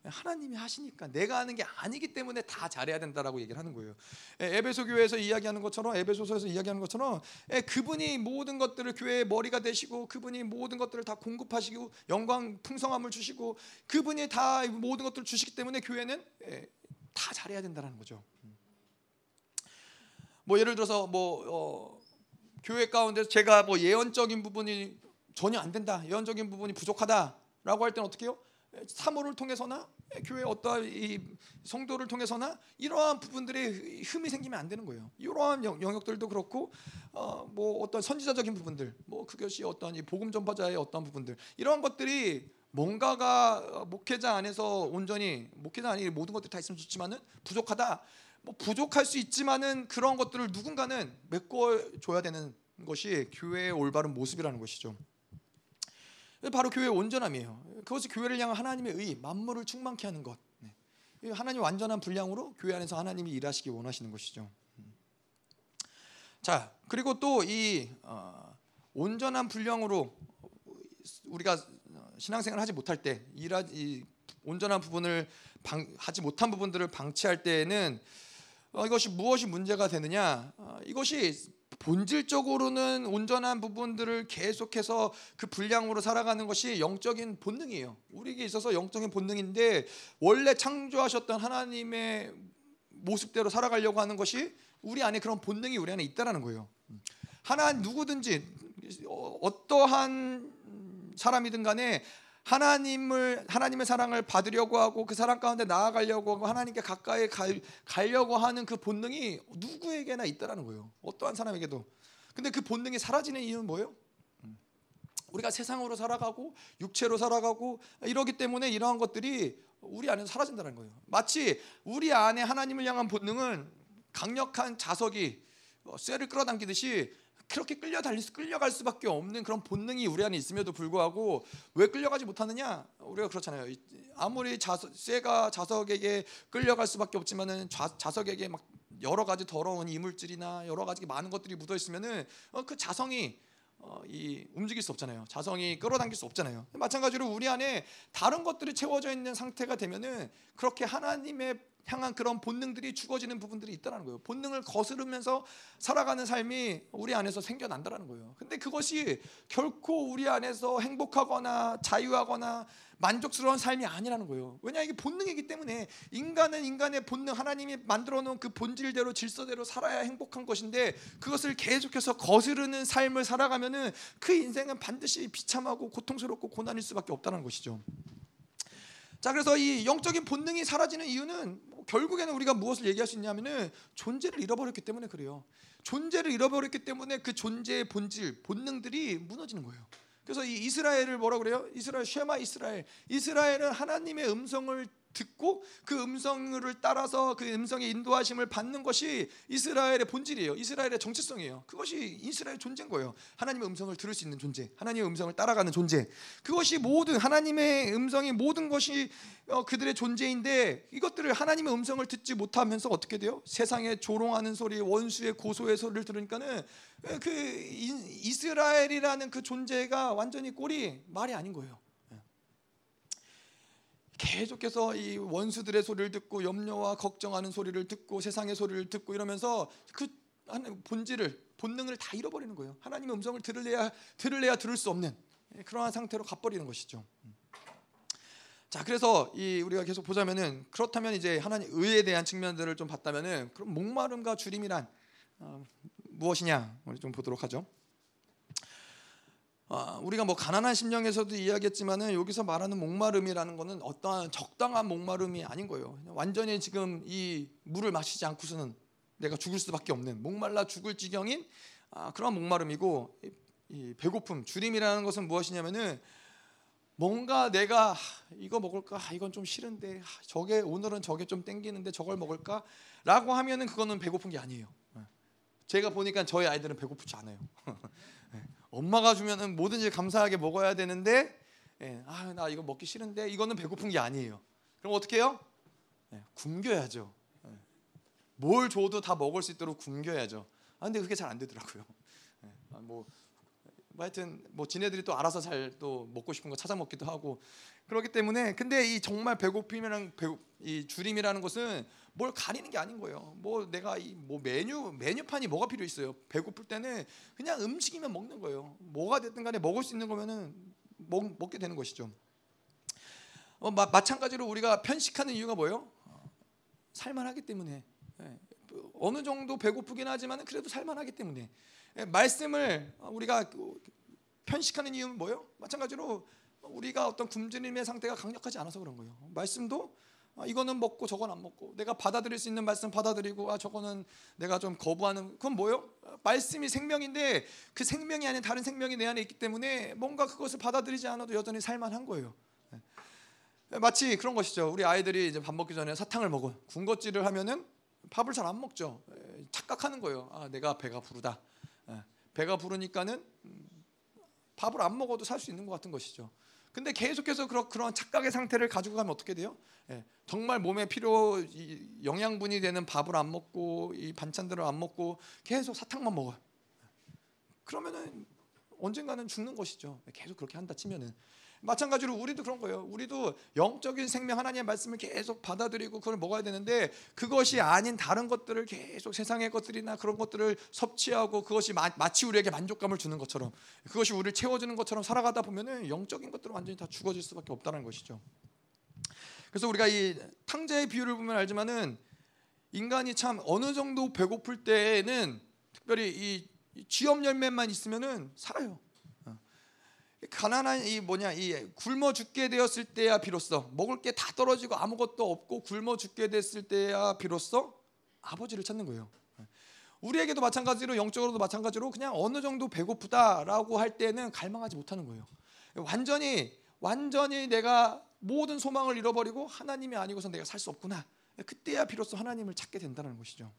하나님이 하시니까 내가 하는 게 아니기 때문에 다 잘해야 된다라고 얘기를 하는 거예요. 에베소 교회에서 이야기하는 것처럼 에베소서에서 이야기하는 것처럼 그분이 모든 것들을 교회의 머리가 되시고 그분이 모든 것들을 다 공급하시고 영광 풍성함을 주시고 그분이 다 모든 것들을 주시기 때문에 교회는 다 잘해야 된다는 거죠. 뭐 예를 들어서 뭐 어, 교회 가운데 제가 뭐 예언적인 부분이 전혀 안 된다, 예언적인 부분이 부족하다라고 할 때는 어떻게 해요? 사모를 통해서나 교회 어떠한 이 성도를 통해서나 이러한 부분들에 흠이 생기면 안 되는 거예요. 이러한 영역들도 그렇고 어, 뭐 어떤 선지자적인 부분들, 뭐 그것이 어떤 이 복음 전파자의 어떤 부분들 이러한 것들이 뭔가가 목회자 안에서 온전히 목회자 안에 모든 것들이 다 있으면 좋지만은 부족하다. 뭐 부족할 수 있지만은 그런 것들을 누군가는 메꿔 줘야 되는 것이 교회의 올바른 모습이라는 것이죠. 바로 교회의 온전함이에요. 그것이 교회를 향한 하나님의 의, 만물을 충만케 하는 것. 네. 하나님 완전한 분량으로 교회 안에서 하나님이 일하시기 원하시는 것이죠. 음. 자, 그리고 또이 어, 온전한 분량으로 우리가 신앙생활 하지 못할 때, 일하, 이 온전한 부분을 방, 하지 못한 부분들을 방치할 때에는 어, 이것이 무엇이 문제가 되느냐? 어, 이것이 본질적으로는 온전한 부분들을 계속해서 그 분량으로 살아가는 것이 영적인 본능이에요. 우리에게 있어서 영적인 본능인데 원래 창조하셨던 하나님의 모습대로 살아가려고 하는 것이 우리 안에 그런 본능이 우리 안에 있다라는 거예요. 하나 누구든지 어떠한 사람이든 간에 하나님을 하나님의 사랑을 받으려고 하고 그 사랑 가운데 나아가려고 하고 하나님께 가까이 갈, 가려고 하는 그 본능이 누구에게나 있다라는 거예요. 어떠한 사람에게도. 근데 그 본능이 사라지는 이유는 뭐예요? 음. 우리가 세상으로 살아가고 육체로 살아가고 이러기 때문에 이러한 것들이 우리 안에서 사라진다는 거예요. 마치 우리 안에 하나님을 향한 본능은 강력한 자석이 어, 쇠를 끌어당기듯이 그렇게 끌려 달릴 수 끌려갈 수밖에 없는 그런 본능이 우리 안에 있음에도 불구하고 왜 끌려가지 못하느냐? 우리가 그렇잖아요. 아무리 자석, 쇠가 자석에게 끌려갈 수밖에 없지만은 좌, 자석에게 막 여러 가지 더러운 이물질이나 여러 가지 많은 것들이 묻어 있으면은 어, 그 자성이 어, 이 움직일 수 없잖아요. 자성이 끌어당길 수 없잖아요. 마찬가지로 우리 안에 다른 것들이 채워져 있는 상태가 되면은 그렇게 하나님의 향한 그런 본능들이 죽어지는 부분들이 있다는 거예요. 본능을 거스르면서 살아가는 삶이 우리 안에서 생겨난다는 거예요. 근데 그것이 결코 우리 안에서 행복하거나 자유하거나 만족스러운 삶이 아니라는 거예요. 왜냐 이게 본능이기 때문에 인간은 인간의 본능 하나님이 만들어 놓은 그 본질대로 질서대로 살아야 행복한 것인데 그것을 계속해서 거스르는 삶을 살아가면은 그 인생은 반드시 비참하고 고통스럽고 고난일 수밖에 없다는 것이죠. 자 그래서 이 영적인 본능이 사라지는 이유는 뭐 결국에는 우리가 무엇을 얘기할 수 있냐면은 존재를 잃어버렸기 때문에 그래요. 존재를 잃어버렸기 때문에 그 존재의 본질, 본능들이 무너지는 거예요. 그래서 이 이스라엘을 뭐라 그래요? 이스라엘 쉐마 이스라엘. 이스라엘은 하나님의 음성을 듣고 그 음성을 따라서 그 음성의 인도하심을 받는 것이 이스라엘의 본질이에요. 이스라엘의 정체성이에요. 그것이 이스라엘 존재인 거예요. 하나님의 음성을 들을 수 있는 존재, 하나님의 음성을 따라가는 존재. 그것이 모든 하나님의 음성이 모든 것이 어, 그들의 존재인데 이것들을 하나님의 음성을 듣지 못하면서 어떻게 돼요? 세상에 조롱하는 소리, 원수의 고소의 소리를 들으니까는 그 이스라엘이라는 그 존재가 완전히 꼴이 말이 아닌 거예요. 계속해서 이 원수들의 소리를 듣고 염려와 걱정하는 소리를 듣고 세상의 소리를 듣고 이러면서 그 본질을 본능을 다 잃어버리는 거예요. 하나님의 음성을 들을래야 들을래야 들을 수 없는 그러한 상태로 가버리는 것이죠. 자, 그래서 이 우리가 계속 보자면은 그렇다면 이제 하나님 의에 대한 측면들을 좀 봤다면은 그럼 목마름과 주림이란 어, 무엇이냐 우리 좀 보도록 하죠. 아, 우리가 뭐 가난한 심령에서도 이야기했지만은 여기서 말하는 목마름이라는 것은 어떠한 적당한 목마름이 아닌 거예요. 완전히 지금 이 물을 마시지 않고서는 내가 죽을 수밖에 없는 목말라 죽을 지경인 아, 그런 목마름이고 이, 이 배고픔 주림이라는 것은 무엇이냐면은 뭔가 내가 이거 먹을까 이건 좀 싫은데 저게 오늘은 저게 좀 땡기는데 저걸 먹을까라고 하면은 그거는 배고픈 게 아니에요. 예. 제가 보니까 저희 아이들은 배고프지 않아요. 엄마가 주면은 뭐든지 감사하게 먹어야 되는데 예, 아 나 이거 먹기 싫은데 이거는 배고픈 게 아니에요. 그럼 어떻게 해요? 예, 굶겨야죠. 예. 뭘 줘도 다 먹을 수 있도록 굶겨야죠. 아 근데 그게 잘 안 되더라고요. 예, 아, 뭐, 뭐 하여튼 뭐 지네들이 또 알아서 잘 또 먹고 싶은 거 찾아 먹기도 하고 그렇기 때문에 근데 이 정말 배고픔이랑 배고, 이 줄임이라는 것은 뭘 가리는 게 아닌 거예요. 뭐 내가 이 뭐 메뉴 메뉴판이 뭐가 필요 있어요. 배고플 때는 그냥 음식이면 먹는 거예요. 뭐가 됐든 간에 먹을 수 있는 거면은 먹, 먹게 되는 것이죠. 어, 마, 마찬가지로 우리가 편식하는 이유가 뭐예요? 살만하기 때문에 예, 어느 정도 배고프긴 하지만 그래도 살만하기 때문에 예, 말씀을 우리가 편식하는 이유는 뭐예요? 마찬가지로 우리가 어떤 굶주림의 상태가 강력하지 않아서 그런 거예요. 말씀도 아, 이거는 먹고 저건 안 먹고 내가 받아들일 수 있는 말씀 받아들이고 아 저거는 내가 좀 거부하는 그건 뭐요? 말씀이 생명인데 그 생명이 아닌 다른 생명이 내 안에 있기 때문에 뭔가 그것을 받아들이지 않아도 여전히 살만한 거예요. 네. 마치 그런 것이죠. 우리 아이들이 이제 밥 먹기 전에 사탕을 먹어 군것질을 하면은 밥을 잘 안 먹죠. 착각하는 거예요. 아 내가 배가 부르다. 배가 부르니까는 음, 밥을 안 먹어도 살 수 있는 것 같은 것이죠. 근데 계속해서 그런 그런 착각의 상태를 가지고 가면 어떻게 돼요? 예, 정말 몸에 필요 영양분이 되는 밥을 안 먹고 이 반찬들을 안 먹고 계속 사탕만 먹어요. 그러면은 언젠가는 죽는 것이죠. 계속 그렇게 한다 치면은 마찬가지로 우리도 그런 거예요. 우리도 영적인 생명 하나님의 말씀을 계속 받아들이고 그걸 먹어야 되는데 그것이 아닌 다른 것들을 계속 세상의 것들이나 그런 것들을 섭취하고 그것이 마, 치 우리에게 만족감을 주는 것처럼 그것이 우리를 채워주는 것처럼 살아가다 보면은 영적인 것들은 완전히 다 죽어질 수밖에 없다는 것이죠. 그래서 우리가 이 탕자의 비유를 보면 알지만은 인간이 참 어느 정도 배고플 때에는 특별히 이 쥐업 열매만 있으면은 살아요. 가난한 이 뭐냐 이 굶어 죽게 되었을 때야 비로소 먹을 게 다 떨어지고 아무것도 없고 굶어 죽게 됐을 때야 비로소 아버지를 찾는 거예요. 우리에게도 마찬가지로 영적으로도 마찬가지로 그냥 어느 정도 배고프다라고 할 때는 갈망하지 못하는 거예요. 완전히 완전히 내가 모든 소망을 잃어버리고 하나님이 아니고서 내가 살 수 없구나. 그때야 비로소 하나님을 찾게 된다는 것이죠.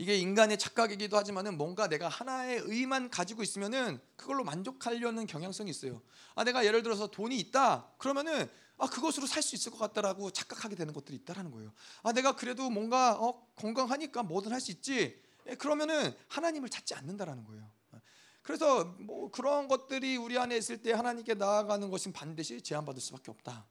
이게 인간의 착각이기도 하지만은 뭔가 내가 하나의 의만 가지고 있으면은 그걸로 만족하려는 경향성이 있어요. 아 내가 예를 들어서 돈이 있다 그러면은 아 그것으로 살 수 있을 것 같다라고 착각하게 되는 것들이 있다라는 거예요. 아 내가 그래도 뭔가 어, 건강하니까 뭐든 할 수 있지. 예, 그러면은 하나님을 찾지 않는다라는 거예요. 그래서 뭐 그런 것들이 우리 안에 있을 때 하나님께 나아가는 것은 반드시 제한받을 수밖에 없다.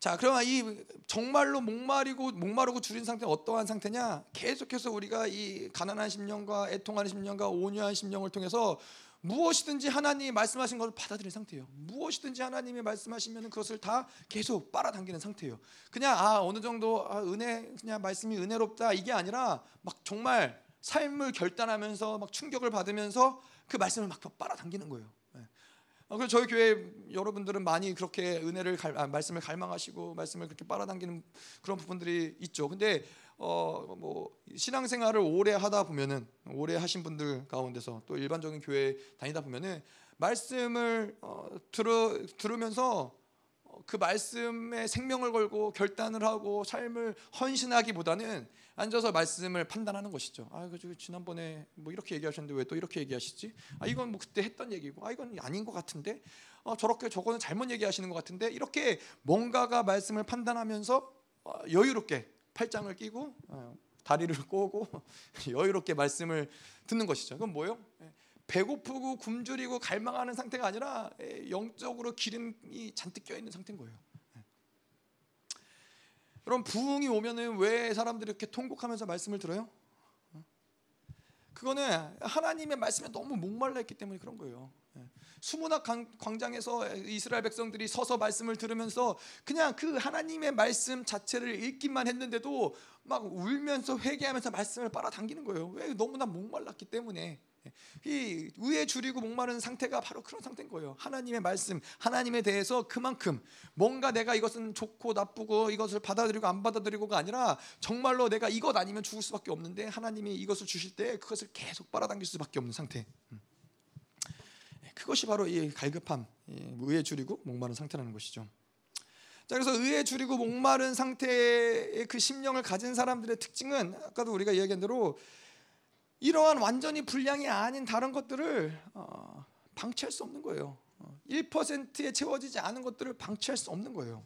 자, 그러면 이 정말로 목마르고 목마르고 줄인 상태는 어떠한 상태냐? 계속해서 우리가 이 가난한 심령과 애통하는 심령과 온유한 심령을 통해서 무엇이든지 하나님이 말씀하신 것을 받아들인 상태예요. 무엇이든지 하나님이 말씀하시면 그것을 다 계속 빨아당기는 상태예요. 그냥 아 어느 정도 아, 은혜 그냥 말씀이 은혜롭다 이게 아니라 막 정말 삶을 결단하면서 막 충격을 받으면서 그 말씀을 막 빨아당기는 거예요. 어, 그래서 저희 교회 여러분들은 많이 그렇게 은혜를 갈, 아, 말씀을 갈망하시고 말씀을 그렇게 빨아당기는 그런 부분들이 있죠. 근데 어 뭐 신앙생활을 오래 하다 보면은 오래 하신 분들 가운데서 또 일반적인 교회 다니다 보면은 말씀을 어, 들어 들으면서 그 말씀에 생명을 걸고 결단을 하고 삶을 헌신하기보다는 앉아서 말씀을 판단하는 것이죠. 아, 그 지난번에 뭐 이렇게 얘기하셨는데 왜 또 이렇게 얘기하시지? 아, 이건 뭐 그때 했던 얘기고, 아, 이건 아닌 것 같은데, 어, 저렇게 저거는 잘못 얘기하시는 것 같은데 이렇게 뭔가가 말씀을 판단하면서 어, 여유롭게 팔짱을 끼고 어, 다리를 꼬고 여유롭게 말씀을 듣는 것이죠. 그건 뭐요? 예, 배고프고 굶주리고 갈망하는 상태가 아니라 예, 영적으로 기름이 잔뜩 껴 있는 상태인 거예요. 여러분 부흥이 오면은 왜 사람들이 이렇게 통곡하면서 말씀을 들어요? 그거는 하나님의 말씀에 너무 목말라 있기 때문에 그런 거예요. 예. 수문학 광장에서 이스라엘 백성들이 서서 말씀을 들으면서 그냥 그 하나님의 말씀 자체를 읽기만 했는데도 막 울면서 회개하면서 말씀을 빨아당기는 거예요. 왜 너무나 목말랐기 때문에. 이 의에 줄이고 목마른 상태가 바로 그런 상태인 거예요. 하나님의 말씀, 하나님에 대해서 그만큼 뭔가 내가 이것은 좋고 나쁘고 이것을 받아들이고 안 받아들이고가 아니라 정말로 내가 이것 아니면 죽을 수밖에 없는데 하나님이 이것을 주실 때 그것을 계속 빨아당길 수밖에 없는 상태. 음. 그것이 바로 이 갈급함, 의에 줄이고 목마른 상태라는 것이죠. 자 그래서 의에 줄이고 목마른 상태의 그 심령을 가진 사람들의 특징은 아까도 우리가 이야기한 대로 이러한 완전히 불량이 아닌 다른 것들을 어, 방치할 수 없는 거예요. 1%에 채워지지 않은 것들을 방치할 수 없는 거예요.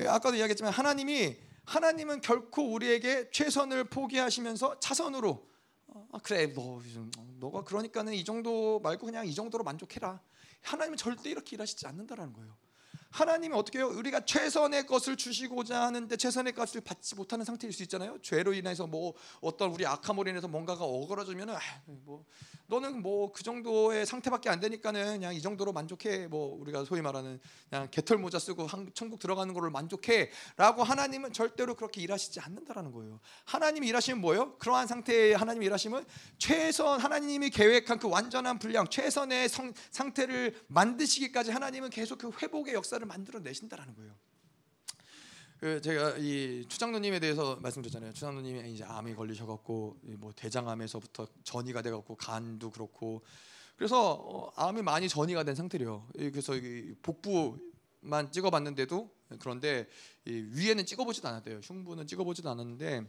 예, 아까도 이야기했지만 하나님이 하나님은 결코 우리에게 최선을 포기하시면서 차선으로 어, 아, 그래 너 너가 그러니까는 이 정도 말고 그냥 이 정도로 만족해라. 하나님은 절대 이렇게 일하시지 않는다라는 거예요. 하나님이 어떻게 해요? 우리가 최선의 것을 주시고자 하는데 최선의 것을 받지 못하는 상태일 수 있잖아요. 죄로 인해서 뭐 어떤 우리 악함으로 인해서 뭔가가 어그러지면은 아, 뭐 너는 뭐 그 정도의 상태밖에 안 되니까는 그냥 이 정도로 만족해. 뭐 우리가 소위 말하는 그냥 개털 모자 쓰고 천국 들어가는 거를 만족해라고 하나님은 절대로 그렇게 일하시지 않는다라는 거예요. 하나님이 일하시면 뭐예요? 그러한 상태의 하나님이 일하시면 최선 하나님이 계획한 그 완전한 분량, 최선의 성, 상태를 만드시기까지 하나님은 계속 그 회복의 역사를 만들어 내신다라는 거예요. 그 제가 이 추장로님에 대해서 말씀드렸잖아요. 추장로님이 이제 암이 걸리셔갖고 뭐 대장암에서부터 전이가 돼갖고 간도 그렇고 그래서 어, 암이 많이 전이가 된 상태래요. 그래서 복부만 찍어봤는데도 그런데 위에는 찍어보지도 않았대요. 흉부는 찍어보지도 않았는데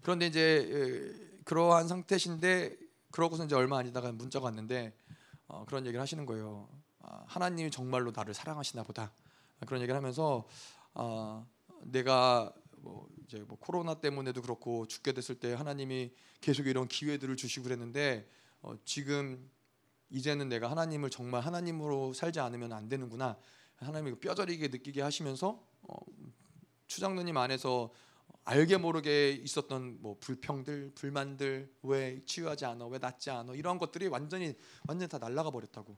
그런데 이제 그러한 상태신데 그러고서 이제 얼마 아니다가 문자가 왔는데 어, 그런 얘기를 하시는 거예요. 아, 하나님이 정말로 나를 사랑하시나 보다 그런 얘기를 하면서 어, 내가 뭐 이제 뭐 코로나 때문에도 그렇고 죽게 됐을 때 하나님이 계속 이런 기회들을 주시고 그랬는데 어, 지금 이제는 내가 하나님을 정말 하나님으로 살지 않으면 안 되는구나 하나님이 뼈저리게 느끼게 하시면서 어, 추장로님 안에서 알게 모르게 있었던 뭐 불평들, 불만들 왜 치유하지 않아, 왜 낫지 않아 이런 것들이 완전히 완전 다 날라가 버렸다고.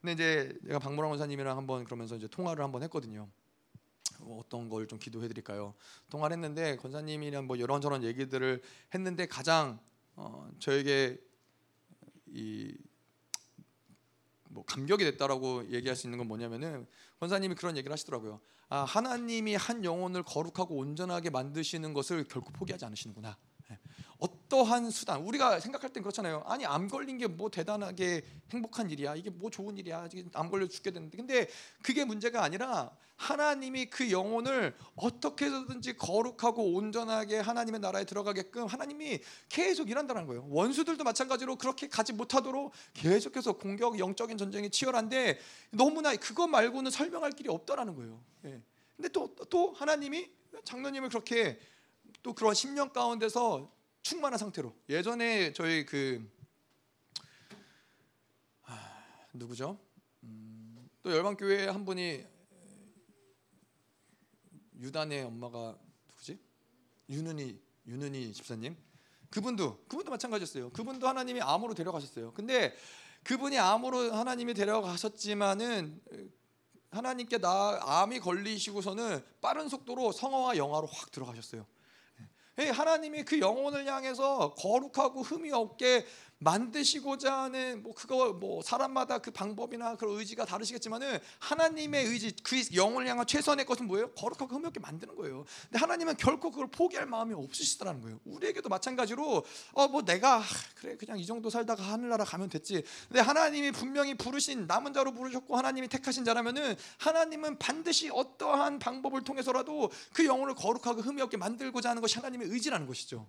근데 이제 내가 박모랑 원사님이랑 한번 그러면서 이제 통화를 한번 했거든요. 뭐 어떤 걸 좀 기도해 드릴까요? 통화를 했는데 권사님이랑 뭐 이런저런 얘기들을 했는데 가장 어, 저에게 이 뭐 감격이 됐다라고 얘기할 수 있는 건 뭐냐면은 권사님이 그런 얘기를 하시더라고요. 아 하나님이 한 영혼을 거룩하고 온전하게 만드시는 것을 결코 포기하지 않으시는구나. 어떠한 수단 우리가 생각할 땐 그렇잖아요. 아니 암 걸린 게 뭐 대단하게 행복한 일이야. 이게 뭐 좋은 일이야. 암 걸려 죽게 되는데 근데 그게 문제가 아니라 하나님이 그 영혼을 어떻게 해서든지 거룩하고 온전하게 하나님의 나라에 들어가게끔 하나님이 계속 일한다는 거예요. 원수들도 마찬가지로 그렇게 가지 못하도록 계속해서 공격 영적인 전쟁이 치열한데 너무나 그것 말고는 설명할 길이 없다라는 거예요. 예. 근데 또 또 하나님이 장로님을 그렇게 또 그런 10년 가운데서 충만한 상태로 예전에 저희 그 아, 누구죠? 음, 또 열방교회 한 분이 유단의 엄마가 누구지? 윤은희 윤은희 집사님. 그분도 그분도 마찬가지였어요. 그분도 하나님이 암으로 데려가셨어요. 근데 그분이 암으로 하나님이 데려가셨지만은 하나님께 나 암이 걸리시고서는 빠른 속도로 성화와 영화로 확 들어가셨어요. 하나님이 그 영혼을 향해서 거룩하고 흠이 없게 만드시고자 하는 뭐 그거 뭐 사람마다 그 방법이나 그 의지가 다르시겠지만은 하나님의 의지 그 영혼을 향한 최선의 것은 뭐예요? 거룩하고 흠이 없게 만드는 거예요. 근데 하나님은 결코 그걸 포기할 마음이 없으시더라는 거예요. 우리에게도 마찬가지로 어 뭐 내가 그래 그냥 이 정도 살다가 하늘나라 가면 됐지. 근데 하나님이 분명히 부르신 남은 자로 부르셨고 하나님이 택하신 자라면은 하나님은 반드시 어떠한 방법을 통해서라도 그 영혼을 거룩하고 흠이 없게 만들고자 하는 것이 하나님의 의지라는 것이죠.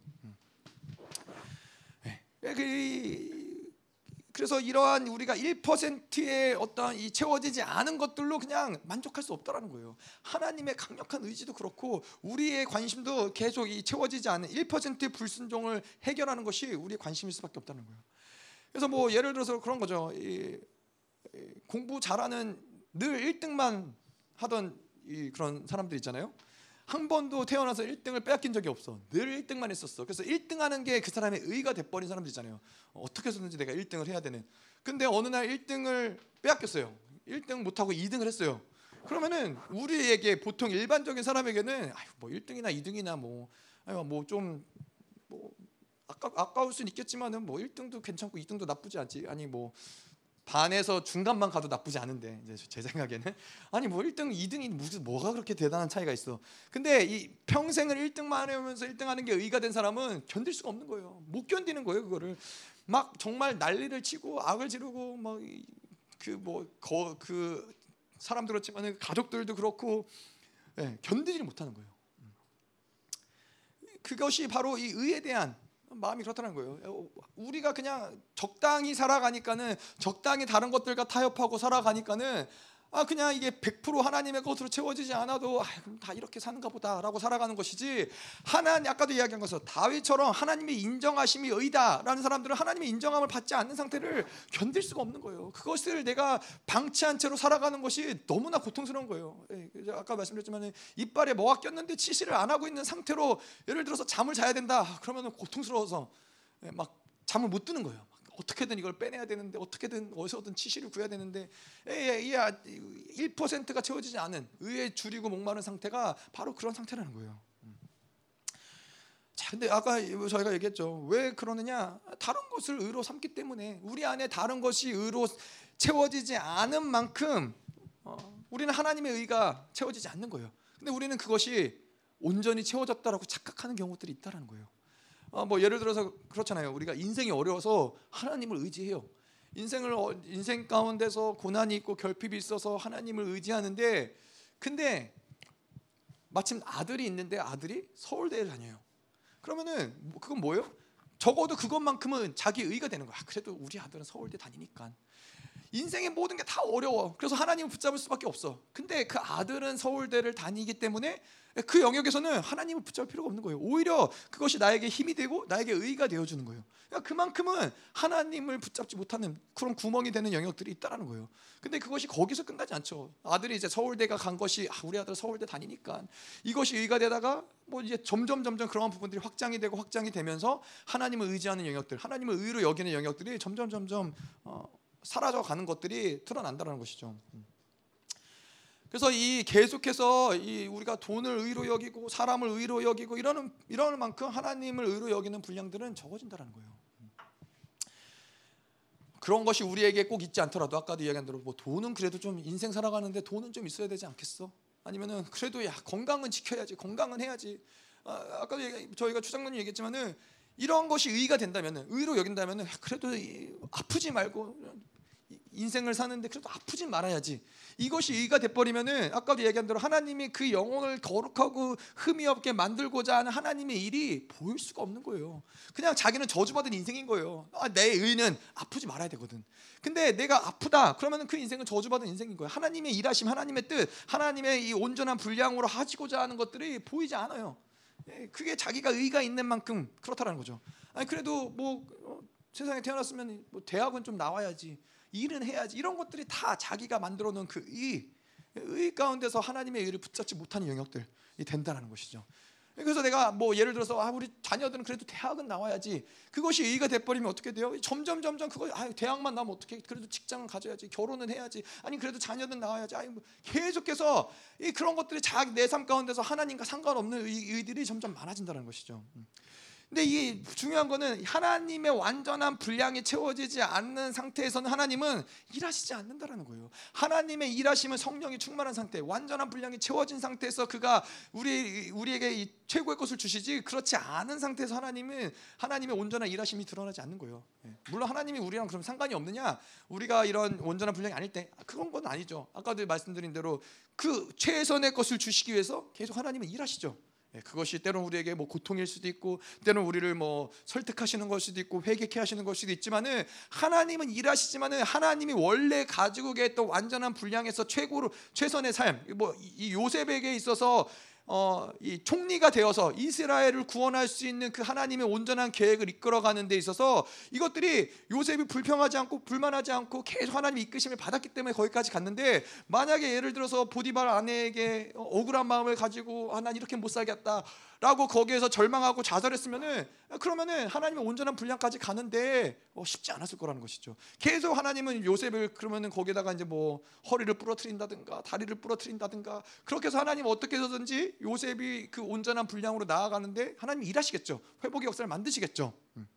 음. 예, 그, 그래서 이러한 우리가 1%의 어떤 이 채워지지 않은 것들로 그냥 만족할 수 없다라는 거예요. 하나님의 강력한 의지도 그렇고 우리의 관심도 계속 이 채워지지 않은 1%의 불순종을 해결하는 것이 우리의 관심일 수밖에 없다는 거예요. 그래서 뭐 예를 들어서 그런 거죠. 이, 공부 잘하는 늘 1등만 하던 이 그런 사람들 있잖아요. 한 번도 태어나서 1등을 빼앗긴 적이 없어. 늘 1등만 했었어. 그래서 1등 하는 게 그 사람의 의가 돼버린 사람들 있잖아요. 어떻게 해서든지 내가 1등을 해야 되는. 근데 어느 날 1등을 빼앗겼어요. 1등 못하고 2등을 했어요. 그러면은 우리에게 보통 일반적인 사람에게는 아유 뭐 1등이나 2등이나 뭐 아유 뭐좀 뭐 아까 아까울 수는 있겠지만은 뭐 1등도 괜찮고 2등도 나쁘지 않지. 아니 뭐 반에서 중간만 가도 나쁘지 않은데 이제 제 생각에는 아니 뭐 1등, 2등이 무슨 뭐가 그렇게 대단한 차이가 있어. 근데 이 평생을 1등만 하면서 1등 하는 게 의가 된 사람은 견딜 수가 없는 거예요. 못 견디는 거예요 그거를. 막 정말 난리를 치고 악을 지르고 막 그 뭐그 사람들 그렇지만 가족들도 그렇고 예, 견디지 못하는 거예요. 그것이 바로 이 의에 대한 마음이 그렇다는 거예요. 우리가 그냥 적당히 살아가니까는 적당히 다른 것들과 타협하고 살아가니까는 아 그냥 이게 100% 하나님의 것으로 채워지지 않아도 아 그럼 다 이렇게 사는가 보다라고 살아가는 것이지 하나님 아까도 이야기한 것처럼 다윗처럼 하나님의 인정하심이 의다라는 사람들은 하나님의 인정함을 받지 않는 상태를 견딜 수가 없는 거예요. 그것을 내가 방치한 채로 살아가는 것이 너무나 고통스러운 거예요. 예, 아까 말씀드렸지만 이빨에 뭐가 꼈는데 치실을 안 하고 있는 상태로 예를 들어서 잠을 자야 된다 그러면 고통스러워서 예, 막 잠을 못 드는 거예요. 어떻게든 이걸 빼내야 되는데 어떻게든 어디서든 치실을 구해야 되는데 1%가 채워지지 않은 의에 줄이고 목마른 상태가 바로 그런 상태라는 거예요. 음. 자, 근데 아까 저희가 얘기했죠. 왜 그러느냐? 다른 것을 의로 삼기 때문에 우리 안에 다른 것이 의로 채워지지 않은 만큼 어, 우리는 하나님의 의가 채워지지 않는 거예요. 근데 우리는 그것이 온전히 채워졌다라고 착각하는 경우들이 있다라는 거예요. 어, 뭐 예를 들어서 그렇잖아요. 우리가 인생이 어려워서 하나님을 의지해요. 인생을 어, 인생 가운데서 고난이 있고 결핍이 있어서 하나님을 의지하는데 근데 마침 아들이 있는데 아들이 서울대에 다녀요. 그러면은 뭐 그건 뭐예요? 적어도 그것만큼은 자기 의가 되는 거야. 아, 그래도 우리 아들은 서울대 다니니까. 인생의 모든 게 다 어려워. 그래서 하나님을 붙잡을 수밖에 없어. 근데 그 아들은 서울대를 다니기 때문에 그 영역에서는 하나님을 붙잡을 필요가 없는 거예요. 오히려 그것이 나에게 힘이 되고 나에게 의가 되어 주는 거예요. 그러니까 그만큼은 하나님을 붙잡지 못하는 그런 구멍이 되는 영역들이 있다라는 거예요. 근데 그것이 거기서 끝나지 않죠. 아들이 이제 서울대가 간 것이 아, 우리 아들 서울대 다니니까 이것이 의가 되다가 뭐 이제 점점 점점 그런 부분들이 확장이 되고 확장이 되면서 하나님을 의지하는 영역들, 하나님을 의로 여기는 영역들이 점점 점점 어, 사라져 가는 것들이 드러난다는 것이죠. 음. 그래서 이 계속해서 이 우리가 돈을 의로 여기고 사람을 의로 여기고 이러는 이러는 만큼 하나님을 의로 여기는 분량들은 적어진다는 거예요. 음. 그런 것이 우리에게 꼭 있지 않더라도 아까도 이야기한 대로 뭐 돈은 그래도 좀 인생 살아가는데 돈은 좀 있어야 되지 않겠어? 아니면은 그래도 야 건강은 지켜야지 건강은 해야지. 아, 까도 저희가 추장로님 얘기했지만은 이런 것이 의가 된다면은 의로 여긴다면은 그래도 아프지 말고 인생을 사는데 그래도 아프진 말아야지. 이것이 의가 돼버리면은 아까도 얘기한 대로 하나님이 그 영혼을 거룩하고 흠이 없게 만들고자 하는 하나님의 일이 보일 수가 없는 거예요. 그냥 자기는 저주받은 인생인 거예요. 아, 내 의는 아프지 말아야 되거든. 근데 내가 아프다 그러면은 그 인생은 저주받은 인생인 거예요. 하나님의 일하심, 하나님의 뜻, 하나님의 이 온전한 분량으로 하시고자 하는 것들이 보이지 않아요. 예, 그게 자기가 의가 있는 만큼 그렇다라는 거죠. 아니 그래도 뭐 어, 세상에 태어났으면 뭐 대학은 좀 나와야지. 일은 해야지 이런 것들이 다 자기가 만들어 놓은 그 의, 의 가운데서 하나님의 의를 붙잡지 못하는 영역들이 된다는 것이죠. 그래서 내가 뭐 예를 들어서 아 우리 자녀들은 그래도 대학은 나와야지 그것이 의가 돼버리면 어떻게 돼요? 점점 점점 그거 아 대학만 나면 어떻게 그래도 직장을 가져야지 결혼은 해야지 아니 그래도 자녀는 나와야지 아니 뭐 계속해서 이 그런 것들이 자기 내 삶 가운데서 하나님과 상관없는 의, 의들이 점점 많아진다는 것이죠. 음. 근데 이 중요한 거는 하나님의 완전한 분량이 채워지지 않는 상태에서는 하나님은 일하시지 않는다라는 거예요. 하나님의 일하심은 성령이 충만한 상태, 완전한 분량이 채워진 상태에서 그가 우리 우리에게 이 최고의 것을 주시지 그렇지 않은 상태에서 하나님은 하나님의 온전한 일하심이 드러나지 않는 거예요. 예. 물론 하나님이 우리랑 그럼 상관이 없느냐? 우리가 이런 온전한 분량이 아닐 때 그런 건 아니죠. 아까도 말씀드린 대로 그 최선의 것을 주시기 위해서 계속 하나님은 일하시죠. 예, 그것이 때론 우리에게 뭐 고통일 수도 있고 때론 우리를 뭐 설득하시는 걸 수도 있고 회개케 하시는 걸 수도 있지만은 하나님은 일하시지만은 하나님이 원래 가지고 계했던 완전한 분량에서 최고로 최선의 삶. 뭐 이 요셉에게 있어서 어, 이 총리가 되어서 이스라엘을 구원할 수 있는 그 하나님의 온전한 계획을 이끌어가는 데 있어서 이것들이 요셉이 불평하지 않고 불만하지 않고 계속 하나님의 이끄심을 받았기 때문에 거기까지 갔는데 만약에 예를 들어서 보디발 아내에게 억울한 마음을 가지고 아, 난 이렇게 못 살겠다 라고 거기에서 절망하고 좌절했으면은 그러면은 하나님의 온전한 분량까지 가는데 어, 쉽지 않았을 거라는 것이죠. 계속 하나님은 요셉을 그러면은 거기다가 이제 뭐 허리를 부러뜨린다든가 다리를 부러뜨린다든가 그렇게 해서 하나님 어떻게 해서든지 요셉이 그 온전한 분량으로 나아가는데 하나님 일하시겠죠. 회복의 역사를 만드시겠죠. 음.